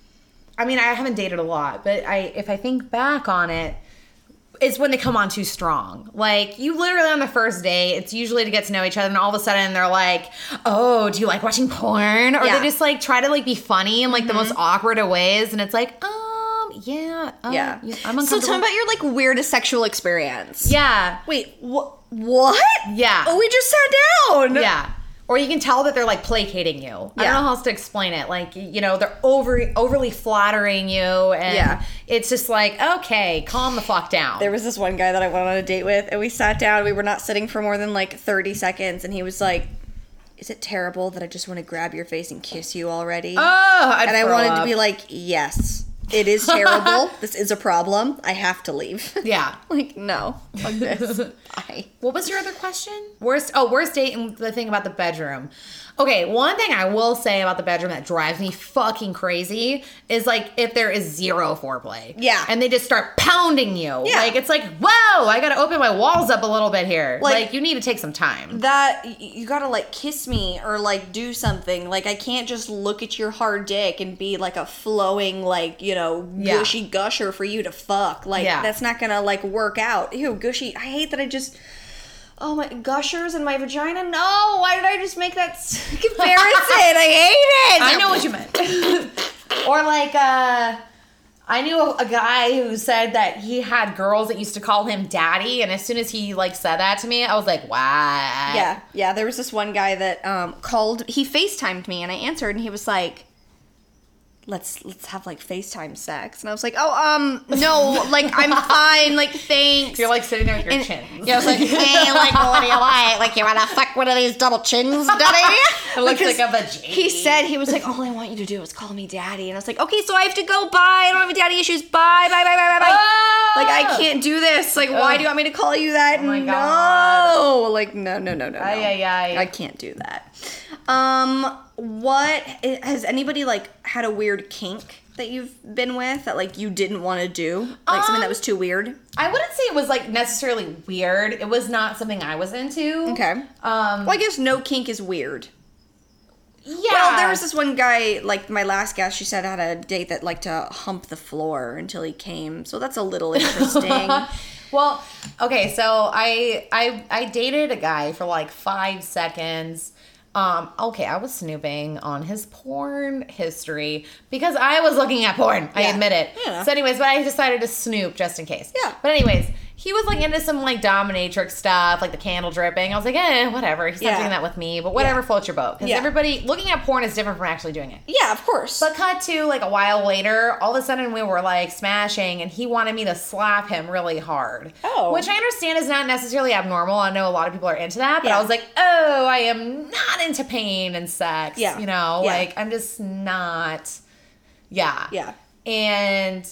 B: I mean, I haven't dated a lot, but I if I think back on it, it's when they come on too strong. Like you literally on the first date, it's usually to get to know each other, and all of a sudden they're like, "Oh, do you like watching porn?" Or
A: Yeah. Mm-hmm.
B: they just like try to like be funny in like the most awkward of ways, and it's like, um, yeah, uh,
A: Yeah.
B: I'm
A: So tell me about your like weirdest sexual experience.
B: yeah,
A: Wait, wh- what?
B: Yeah.
A: Oh, we just sat down.
B: Yeah. Or you can tell that they're like placating you. I don't know how else to explain it. Like, you know, they're over overly flattering you and
A: Yeah.
B: it's just like, okay, calm the fuck down.
A: There was this one guy that I went on a date with, and we sat down. We were not sitting for more than like 30 seconds, and he was like, Is it terrible that I just want to grab your face and kiss you already?
B: oh, I'd
A: and I wanted to be like, Yes, it is terrible. this is a problem. I have to leave.
B: Yeah.
A: like, no, fuck this. Bye.
B: What was your other question? Worst oh, worst date and the thing about the bedroom. Okay, one thing I will say about the bedroom that drives me fucking crazy is like if there is zero foreplay.
A: Yeah.
B: And they just start pounding you.
A: Yeah.
B: Like it's like, whoa, I gotta open my walls up a little bit here.
A: Like-
B: like you need to take some time.
A: That you gotta like kiss me or like do something. Like I can't just look at your hard dick and be like a flowing like you know
B: Yeah.
A: gushy gusher for you to fuck. Like
B: Yeah.
A: that's not gonna like work out. Ew, gushy. I hate that I just. Oh my gushers in my vagina. No, why did I just make that comparison? I hate it.
B: I know what you meant. or like uh I knew a, a guy who said that he had girls that used to call him daddy and as soon as he like said that to me, I was like, "Wow."
A: Yeah, yeah. There was this one guy that um, called. He FaceTimed me, and I answered, and he was like, "Let's let's have like FaceTime sex." And I was like, "Oh, um, no, like I'm fine, like thanks."
B: You're like sitting there with your
A: And-
B: chin.
A: Yeah, I was like, "Hey, like what do you like? Like you wanna fuck one of these double chins, daddy?"
B: It looks
A: Because
B: like a vagina.
A: He said he was like, "All I want you to do is call me daddy," and I was like, "Okay, so I have to go. Bye. I don't have any daddy issues. Bye, bye, bye, bye, bye, bye."
B: Ah!
A: Like I can't do this. Like, why
B: Ugh.
A: do you want me to call you that?
B: Oh my
A: no.
B: God.
A: Like, no, no, no, no, no.
B: Ay, ay, ay.
A: I can't do that. Um, what has anybody like had a weird kink that you've been with that like you didn't want to do? Like something that
B: Um,
A: was too weird?
B: I wouldn't say it was like necessarily weird. It was not something I was into.
A: Okay.
B: Um
A: Well, I guess no kink is weird.
B: Yeah.
A: Well, there was this one guy, like my last guest, she said had a date that liked to hump the floor until he came. So that's a little interesting.
B: well, okay, so I I I dated a guy for like five seconds. Um, okay, I was snooping on his porn history because I was looking at porn. I admit it.
A: Yeah.
B: So, anyways, but I decided to snoop just in case.
A: Yeah.
B: But anyways, he was like into some like dominatrix stuff, like the candle dripping. I was like, eh, whatever. He's not
A: Yeah.
B: doing that with me, but whatever
A: Yeah.
B: floats your boat. Because
A: Yeah.
B: everybody looking at porn is different from actually doing it.
A: yeah, of course.
B: But cut to like a while later, all of a sudden we were like smashing, and he wanted me to slap him really hard.
A: Oh.
B: Which I understand is not necessarily abnormal. I know a lot of people are into that, but. I was like, oh, I am not into pain and sex.
A: Yeah.
B: You know, like I'm just not. Yeah.
A: yeah.
B: And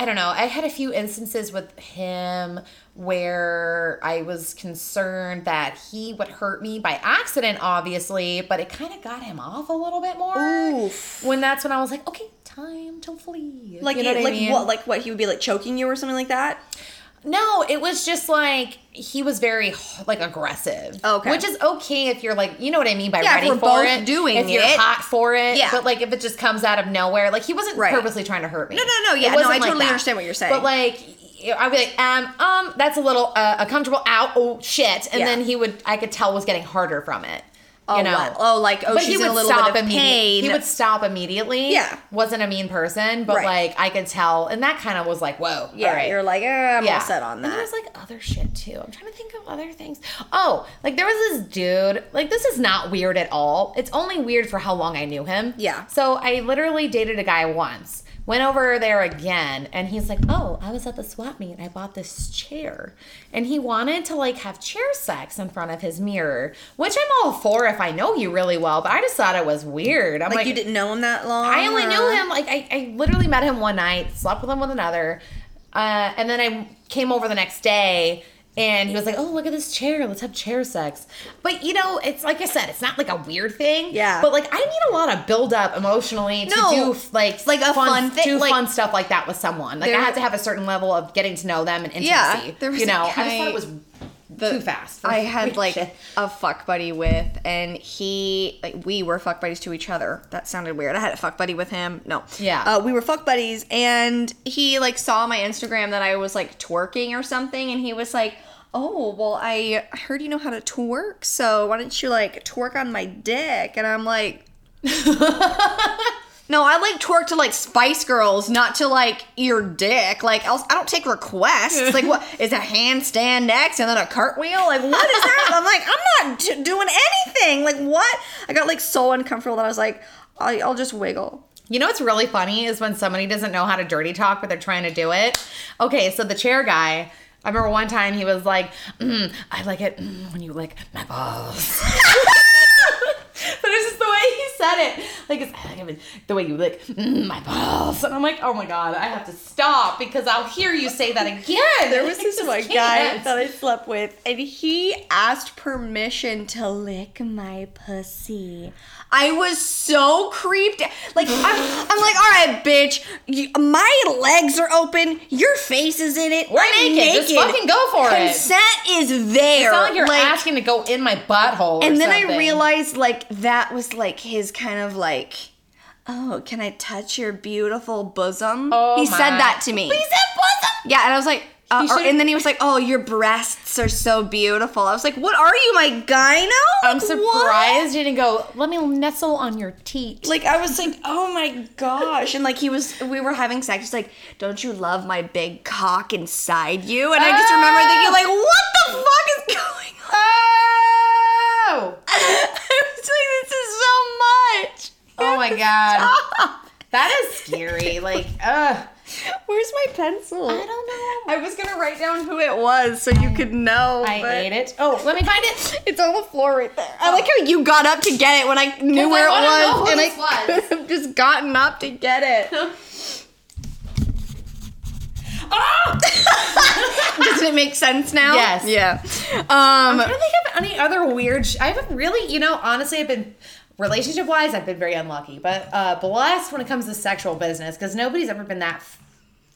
B: I don't know. I had a few instances with him where I was concerned that he would hurt me by accident, obviously, but it kind of got him off a little bit more.
A: Oof.
B: When that's when I was like, okay, time to flee.
A: Like,
B: you know
A: it-
B: what
A: like
B: I mean?
A: what? Like what? He would be like choking you or something like that.
B: No, it was just like he was very like aggressive.
A: Okay.
B: Which is okay if you're like, you know what I mean by
A: Yeah,
B: ready for it.
A: doing
B: if you're
A: it.
B: hot for it.
A: Yeah.
B: But like if it just comes out of nowhere, like he wasn't
A: Right.
B: purposely trying to hurt me.
A: No, no, no, yeah, no, I totally understand what you're saying.
B: But like I'd be like, um, um, that's a little uh, uncomfortable. Ow, oh shit, and
A: Yeah.
B: then he would, I could tell was getting harder from it. You
A: Oh,
B: know,
A: wow. Oh, like, oh,
B: but
A: she's
B: he
A: in
B: would
A: a little
B: stop
A: bit of
B: immediately.
A: pain.
B: He would stop immediately.
A: Yeah.
B: wasn't a mean person, but
A: Right.
B: like I could tell, and that kind of was like, whoa,
A: Yeah,
B: right.
A: you're like, eh, I'm all set on
B: And there
A: that.
B: was like other shit too. I'm trying to think of other things. Oh, like there was this dude. Like this is not weird at all. It's only weird for how long I knew him.
A: Yeah.
B: So I literally dated a guy once. Went over there again, and he's like, "Oh, I was at the swap meet. I bought this chair, and he wanted to like have chair sex in front of his mirror, which I'm all for if I know you really well. But I just thought it was weird. I'm
A: like,
B: like,
A: you didn't know him that long.
B: I only
A: or-
B: knew him like I, I literally met him one night, slept with him with another, uh, and then I came over the next day and he was like, "Oh, look at this chair. Let's have chair sex." But you know, it's like I said, it's not like a weird thing.
A: Yeah.
B: But like I need a lot of build up emotionally to
A: No.
B: do like
A: Like a fun thing,
B: do
A: like-
B: fun stuff like that with someone. Like I had to have a certain level of getting to know them and intimacy.
A: Yeah, there was
B: you
A: a
B: know, I just thought it was too fast.
A: I had like a fuck buddy with, and he, like, we were fuck buddies to each other. That sounded weird. I had a fuck buddy with him. No.
B: Yeah.
A: Uh, we were fuck buddies, and he, like, saw my Instagram that I was, like, twerking or something, and he was like, Oh, well, I heard you know how to twerk, so why don't you, like, twerk on my dick? And I'm like, No, I like twerk to like Spice Girls, not to like your dick. Like, I'll, I don't take requests. Like, what is a handstand next and then a cartwheel? Like, what is that? I'm like, I'm not d- doing anything. Like, what? I got like so uncomfortable that I was like, I'll, I'll just wiggle.
B: You know what's really funny is when somebody doesn't know how to dirty talk, but they're trying to do it. Okay, so the chair guy, I remember one time he was like, mm, I like it mm, when you lick my balls. but it's just the way he said it. Like, it's, like the way you lick mm, my balls. And I'm like, oh my God, I have to stop because I'll hear you say that again.
A: There was this one guy that I slept with, and he asked permission to lick my pussy. I was so creeped. Like I'm, I'm like, all right, bitch. You, my legs are open. Your face is in it.
B: We're
A: I'm
B: naked. Just fucking go for it.
A: Consent is there.
B: It's not like you're like, asking to go in my butthole. or
A: and then I realized like that was like his kind of like. Oh, can I touch your beautiful bosom?
B: Oh
A: he
B: my-
A: said that to me.
B: He said bosom.
A: Yeah, and I was like, uh, or- and then he was like, "Oh, your breasts are so beautiful." I was like, "What are you, my gyno?"
B: I'm
A: Like, what?
B: surprised you didn't go, let me nestle on your teat.
A: Like I was like, "Oh my gosh!" And like he was, we were having sex. He's like, "Don't you love my big cock inside you?" And I just remember thinking, like, "What the fuck is going on?"
B: Oh!
A: I was like, "This is so much."
B: Oh my god. That is scary. Like, ugh.
A: Where's my pencil?
B: I don't know.
A: I was gonna write down who it was so you could know.
B: I
A: but
B: ate it. Oh, let me find it.
A: It's on the floor right there. I oh. like how you got up to get it when I knew
B: I
A: where it
B: wanna know
A: was, and I
B: was.
A: could have just gotten up to get it.
B: Ah!
A: Does it make sense now?
B: Yes.
A: Yeah. Um, I'm
B: trying to think of any other weird. Sh- I haven't really, you know, honestly, I've been relationship wise, I've been very unlucky, but uh, blessed when it comes to sexual business because nobody's ever been that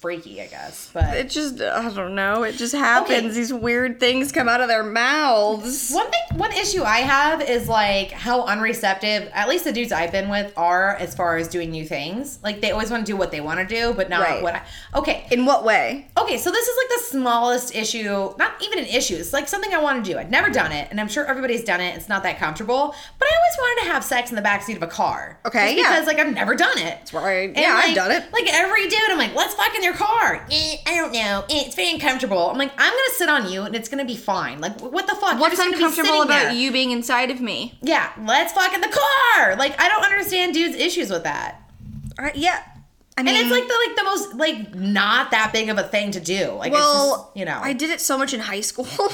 B: freaky, I guess. But
A: It just, I don't know. It just happens.
B: Okay.
A: These weird things come out of their mouths.
B: One thing, one issue I have is like how unreceptive, at least the dudes I've been with are as far as doing new things. Like they always want to do what they want to do, but not
A: Right.
B: what I. Okay,
A: In what way?
B: okay, so this is like the smallest issue, not even an issue. It's like something I want to do. I've never done it, and I'm sure everybody's done it. It's not that comfortable, but I always wanted to have sex in the backseat of a car.
A: Okay, yeah.
B: because like I've never done it. That's
A: right. Yeah, I've done it.
B: Like every dude, I'm like, let's fuck in your car. Eh, I don't know. Eh, it's very uncomfortable. I'm like, I'm gonna sit on you, and it's gonna be fine. Like, what the fuck?
A: What's
B: just gonna be
A: uncomfortable about
B: there.
A: you being inside of me?
B: Yeah, let's fuck in the car. Like, I don't understand dudes' issues with that.
A: Uh, yeah. I mean,
B: And it's like the like the most like not that big of a thing to do. Like,
A: well,
B: it's just, you know,
A: I did it so much in high school.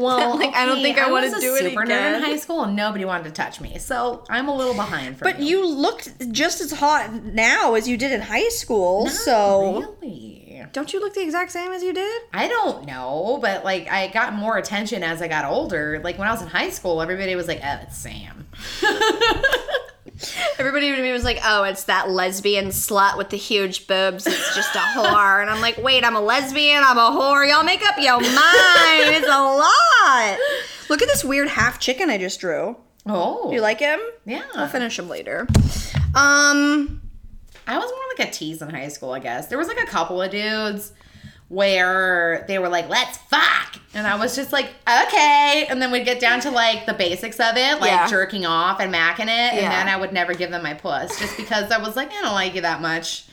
B: Well,
A: like, I don't think I, want to do it
B: super nerd in high school, and nobody wanted to touch me, so I'm a little behind. For
A: But you looked just as hot now as you did in high school, so
B: really,
A: don't you look the exact same as you did?
B: I don't know, but like I got more attention as I got older. Like when I was in high school, everybody was like, "Oh, it's Sam."
A: Everybody to me was like, "Oh, it's that lesbian slut with the huge boobs. It's just a whore." and I'm like, "Wait, I'm a lesbian. I'm a whore. Y'all make up your mind. It's a lot." Look at this weird half chicken I just drew.
B: Oh,
A: You like him?
B: Yeah.
A: I'll finish him later. Um,
B: I was more like a tease in high school, I guess. There was like a couple of dudes where they were like, let's fuck. And I was just like, okay. And then we'd get down to like the basics of it, like
A: Yeah.
B: jerking off and macking it. And then I would never give them my puss just because I was like, I don't like you that much.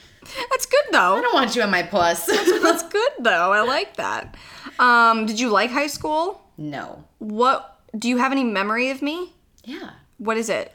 A: that's good though.
B: I don't want you in my puss.
A: That's good though. I like that. Um, did you like high school?
B: no.
A: What do you have any memory of me?
B: Yeah.
A: What is it?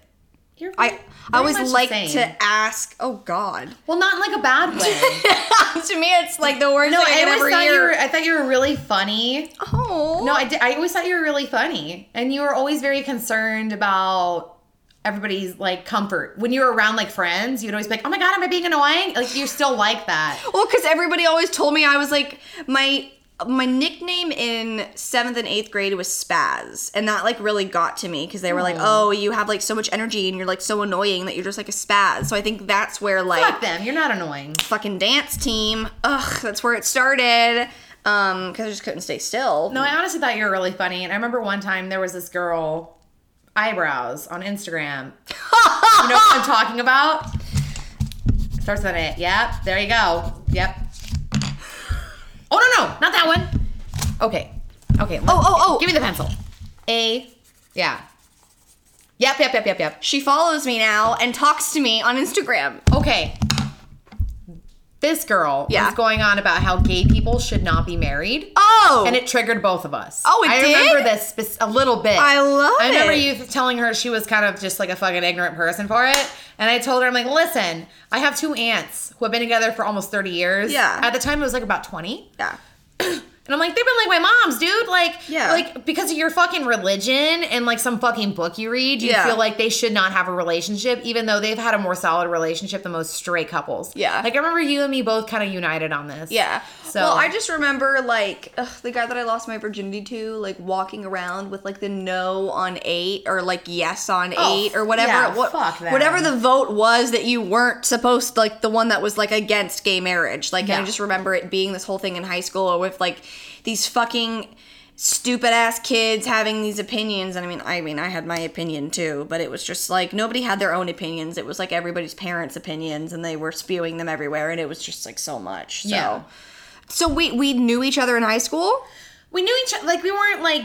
B: You're
A: I
B: very-
A: I
B: very
A: always like to ask. Oh God.
B: Well, not in like a bad way.
A: to me, it's like the worst
B: no,
A: thing I,
B: I always
A: ever
B: thought you were. I thought you were really funny.
A: oh
B: No, I did. I always thought you were really funny, and you were always very concerned about everybody's like comfort. When you were around like friends, you'd always be like, "Oh my god, am I being annoying?" Like you're still like that.
A: Well, because everybody always told me I was like my my nickname in seventh and eighth grade was Spaz, and that like really got to me because they were like, "Oh, you have like so much energy and you're like so annoying that you're just like a Spaz." So I think that's where like
B: Fuck them. You're not annoying.
A: fucking dance team. Ugh, that's where it started. Um, because I just couldn't stay still.
B: No, I honestly thought you were really funny, and I remember one time there was this girl eyebrows on Instagram. you know what I'm talking about? Starts an A. Yep. There you go. Yep. Oh no no, not that one. Okay. Okay.
A: Oh, oh, oh.
B: Give me the pencil. A. Yeah. Yep. Yep. Yep. Yep. Yep.
A: She follows me now and talks to me on Instagram.
B: Okay. This girl
A: Yeah.
B: was going on about how gay people should not be married.
A: Oh,
B: And it triggered both of us.
A: Oh, it
B: I
A: did?
B: remember this a little bit.
A: I love it.
B: I remember
A: it.
B: you telling her she was kind of just like a fucking ignorant person for it. And I told her, I'm like, listen, I have two aunts who have been together for almost 30 years.
A: Yeah.
B: At the time, it was like about 20.
A: yeah.
B: And I'm like, they've been like my moms, dude. Like,
A: Yeah.
B: like because of your fucking religion and like some fucking book you read, you
A: Yeah.
B: feel like they should not have a relationship, even though they've had a more solid relationship than most straight couples.
A: Yeah.
B: Like I remember you and me both kind of united on this.
A: Yeah.
B: So
A: well, I just remember like ugh, the guy that I lost my virginity to, like walking around with like the no on eight or like yes on
B: Oh,
A: eight or whatever.
B: yeah,
A: what,
B: fuck them.
A: whatever the vote was that you weren't supposed like the one that was like against gay marriage. Like
B: Yeah.
A: I just remember it being this whole thing in high school with like these fucking stupid ass kids having these opinions and I mean I mean I had my opinion too but it was just like nobody had their own opinions it was like everybody's parents opinions and they were spewing them everywhere and it was just like so much so
B: Yeah.
A: So we we knew each other in high school.
B: we knew each other like we weren't like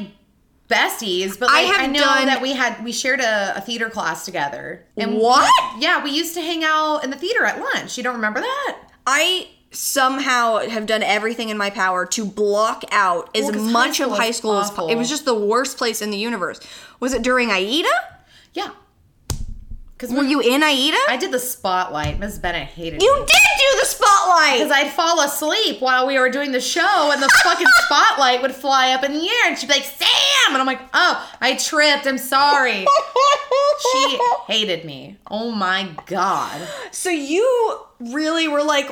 B: besties but
A: I
B: like, I,
A: have
B: know
A: done-
B: that we had we shared a, a theater class together and
A: What?
B: yeah we used to hang out in the theater at lunch you don't remember that
A: I somehow have done everything in my power to block out as
B: Well, high
A: much
B: school
A: of high school as
B: possible.
A: It was just the worst place in the universe. Was it during Aida?
B: yeah because
A: Were you in Aida?
B: I did the spotlight Miss Bennett hated
A: you
B: me
A: did do the spotlight.
B: because I'd fall asleep while we were doing the show, and the fucking spotlight would fly up in the air, and she'd be like, "Sam," and I'm like, "Oh, I tripped. I'm sorry." She hated me. Oh my god.
A: so you really were like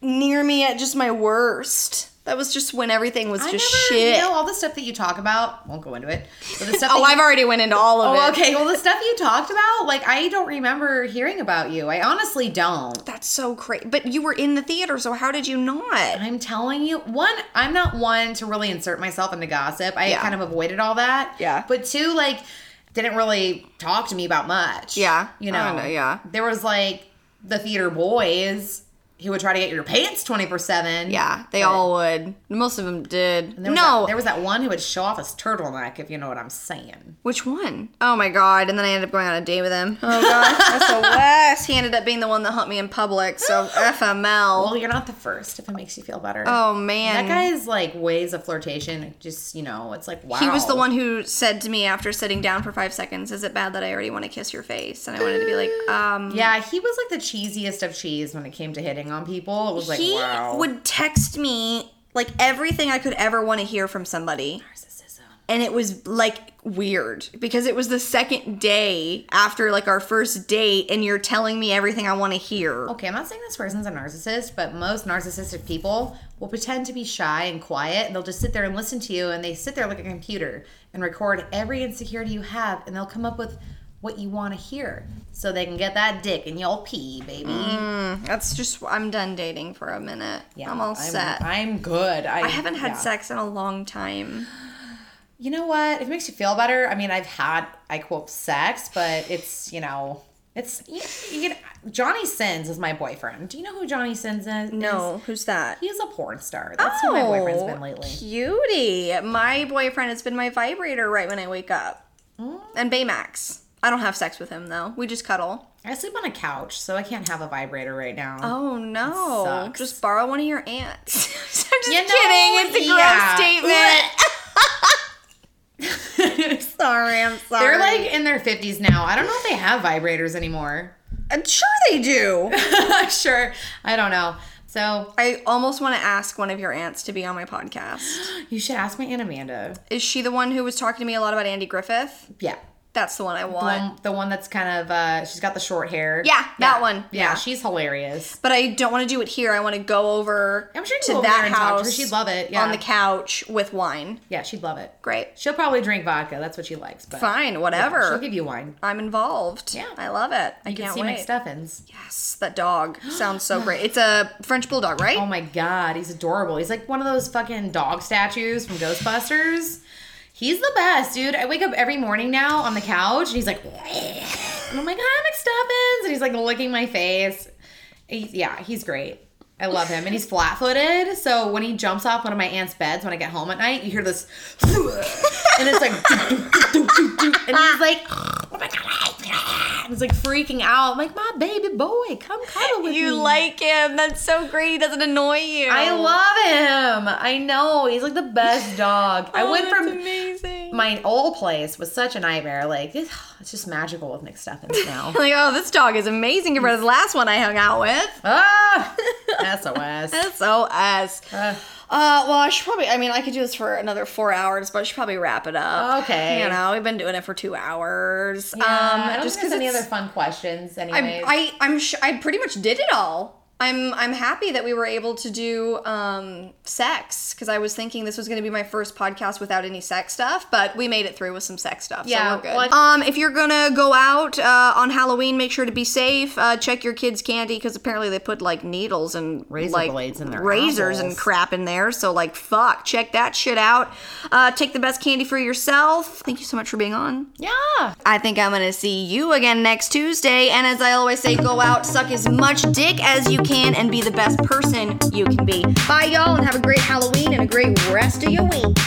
A: near me at just my worst. That was just when everything was
B: I
A: just
B: never,
A: shit.
B: You know, all the stuff that you talk about, won't go into it. But the stuff
A: oh,
B: that
A: I've already went into all of
B: Oh,
A: it.
B: okay. Well, the stuff you talked about, like, I don't remember hearing about you. I honestly don't.
A: That's so crazy. But you were in the theater, so how did you not?
B: I'm telling you, one, I'm not one to really insert myself into gossip. I
A: Yeah.
B: kind of avoided all that.
A: Yeah.
B: But two, like, didn't really talk to me about much.
A: Yeah.
B: You know,
A: know, yeah.
B: There was like the theater boys who would try to get your pants 24 7.
A: Yeah, they all would. Most of them did.
B: There
A: no,
B: that, there was that one who would show off his turtleneck, if you know what I'm saying.
A: which one? Oh my god! And then I ended up going on a date with him. Oh god, that's the worst. He ended up being the one that humped me in public. So FML.
B: Well, you're not the first, if it makes you feel better.
A: oh man,
B: That guy's like ways of flirtation, just, you know, it's like, wow.
A: He was the one who said to me after sitting down for five seconds, "Is it bad that I already want to kiss your face?" And I wanted to be like, um.
B: Yeah, he was like the cheesiest of cheese when it came to hitting on people. It was like,
A: he
B: wow.
A: would text me like everything I could ever want to hear from somebody.
B: Narcissism.
A: and it was like weird because it was the second day after like our first date and you're telling me everything I want to hear.
B: Okay, I'm not saying this person's a narcissist, but most narcissistic people will pretend to be shy and quiet and they'll just sit there and listen to you and they sit there like a computer and record every insecurity you have and they'll come up with what you want to hear so they can get that dick and you'll pee, baby.
A: That's just I'm done dating for a minute. Yeah, I'm all set. I,
B: I'm good. I,
A: haven't had
B: yeah.
A: sex in a long time.
B: You know what? If it makes you feel better, I mean, I've had, I quote, sex, but it's, you know, it's, you, you get, Johnny Sins is my boyfriend. Do you know who Johnny Sins is?
A: No, who's that?
B: He's a porn star. That's who my boyfriend's been lately.
A: Cutie. My boyfriend has been my vibrator right when I wake up.
B: Mm.
A: And Baymax. I don't have sex with him though. We just cuddle.
B: I sleep on a couch, so I can't have a vibrator right now.
A: Oh no. Just borrow one of your aunts. I'm just
B: You know,
A: kidding. It's a gross statement. sorry, I'm sorry.
B: They're like in their 50s now. I don't know if they have vibrators anymore.
A: I'm sure they do.
B: sure. I don't know. So
A: I almost want to ask one of your aunts to be on my podcast.
B: you should ask my Aunt Amanda.
A: Is she the one who was talking to me a lot about Andy Griffith?
B: Yeah.
A: That's the one I
B: The
A: want.
B: one, the one that's kind of, uh, she's got the short hair.
A: Yeah, that one.
B: Yeah,
A: Yeah.
B: she's hilarious.
A: But I don't want to do it here. I want to go over
B: I'm sure
A: to
B: go
A: that
B: and to
A: house.
B: She'd love it, yeah.
A: On the couch with wine.
B: Yeah, she'd love it.
A: Great.
B: She'll probably drink vodka. That's what she likes. But
A: Fine,
B: Yeah,
A: whatever.
B: she'll give you wine.
A: I'm involved.
B: Yeah.
A: I love it. I
B: You can
A: can't
B: see
A: wait.
B: McStuffins.
A: Yes, that dog sounds so great. It's a French bulldog, right?
B: Oh my god, he's adorable. He's like one of those fucking dog statues from Ghostbusters. He's the best, dude. I wake up every morning now on the couch and he's like, and I'm like, hi, McStuffins. And he's like licking my face. Yeah, he's great. I love him. And he's flat footed. So when he jumps off one of my aunt's beds when I get home at night, you hear this, and it's like, and he's like, oh my God. He's like freaking out. I'm like, my baby boy, come cuddle with me.
A: you like him. That's so great. He doesn't annoy you.
B: I love him. I know. He's like the best dog. I went from
A: amazing.
B: my old place was such a nightmare. Like it's, it's just magical with Nick McStuffins now.
A: like, oh, this dog is amazing compared to the last one I hung out with.
B: ah, SOS.
A: SOS.
B: Uh,
A: Uh, well, I should probably. I mean, I could do this for another four hours, but I should probably wrap it up.
B: Okay.
A: You know, we've been doing it for two hours.
B: yeah, I
A: um,
B: don't
A: just
B: think
A: because
B: any other fun questions. Anyways,
A: I, I, I'm sh- I pretty much did it all. I'm, I'm happy that we were able to do um, sex because I was thinking this was going to be my first podcast without any sex stuff, but we made it through with some sex stuff.
B: Yeah,
A: so we're good.
B: well,
A: um, if you're gonna go out uh, on Halloween, make sure to be safe. Uh, check your kids' candy because apparently they put like needles and
B: Razor
A: like
B: blades in their
A: razors and crap in there. So like, fuck, check that shit out. Uh, take the best candy for yourself. Thank you so much for being on.
B: yeah.
A: I think I'm gonna see you again next Tuesday. And as I always say, go out, suck as much dick as you can and be the best person you can be. Bye, y'all, and have a great Halloween and a great rest of your week.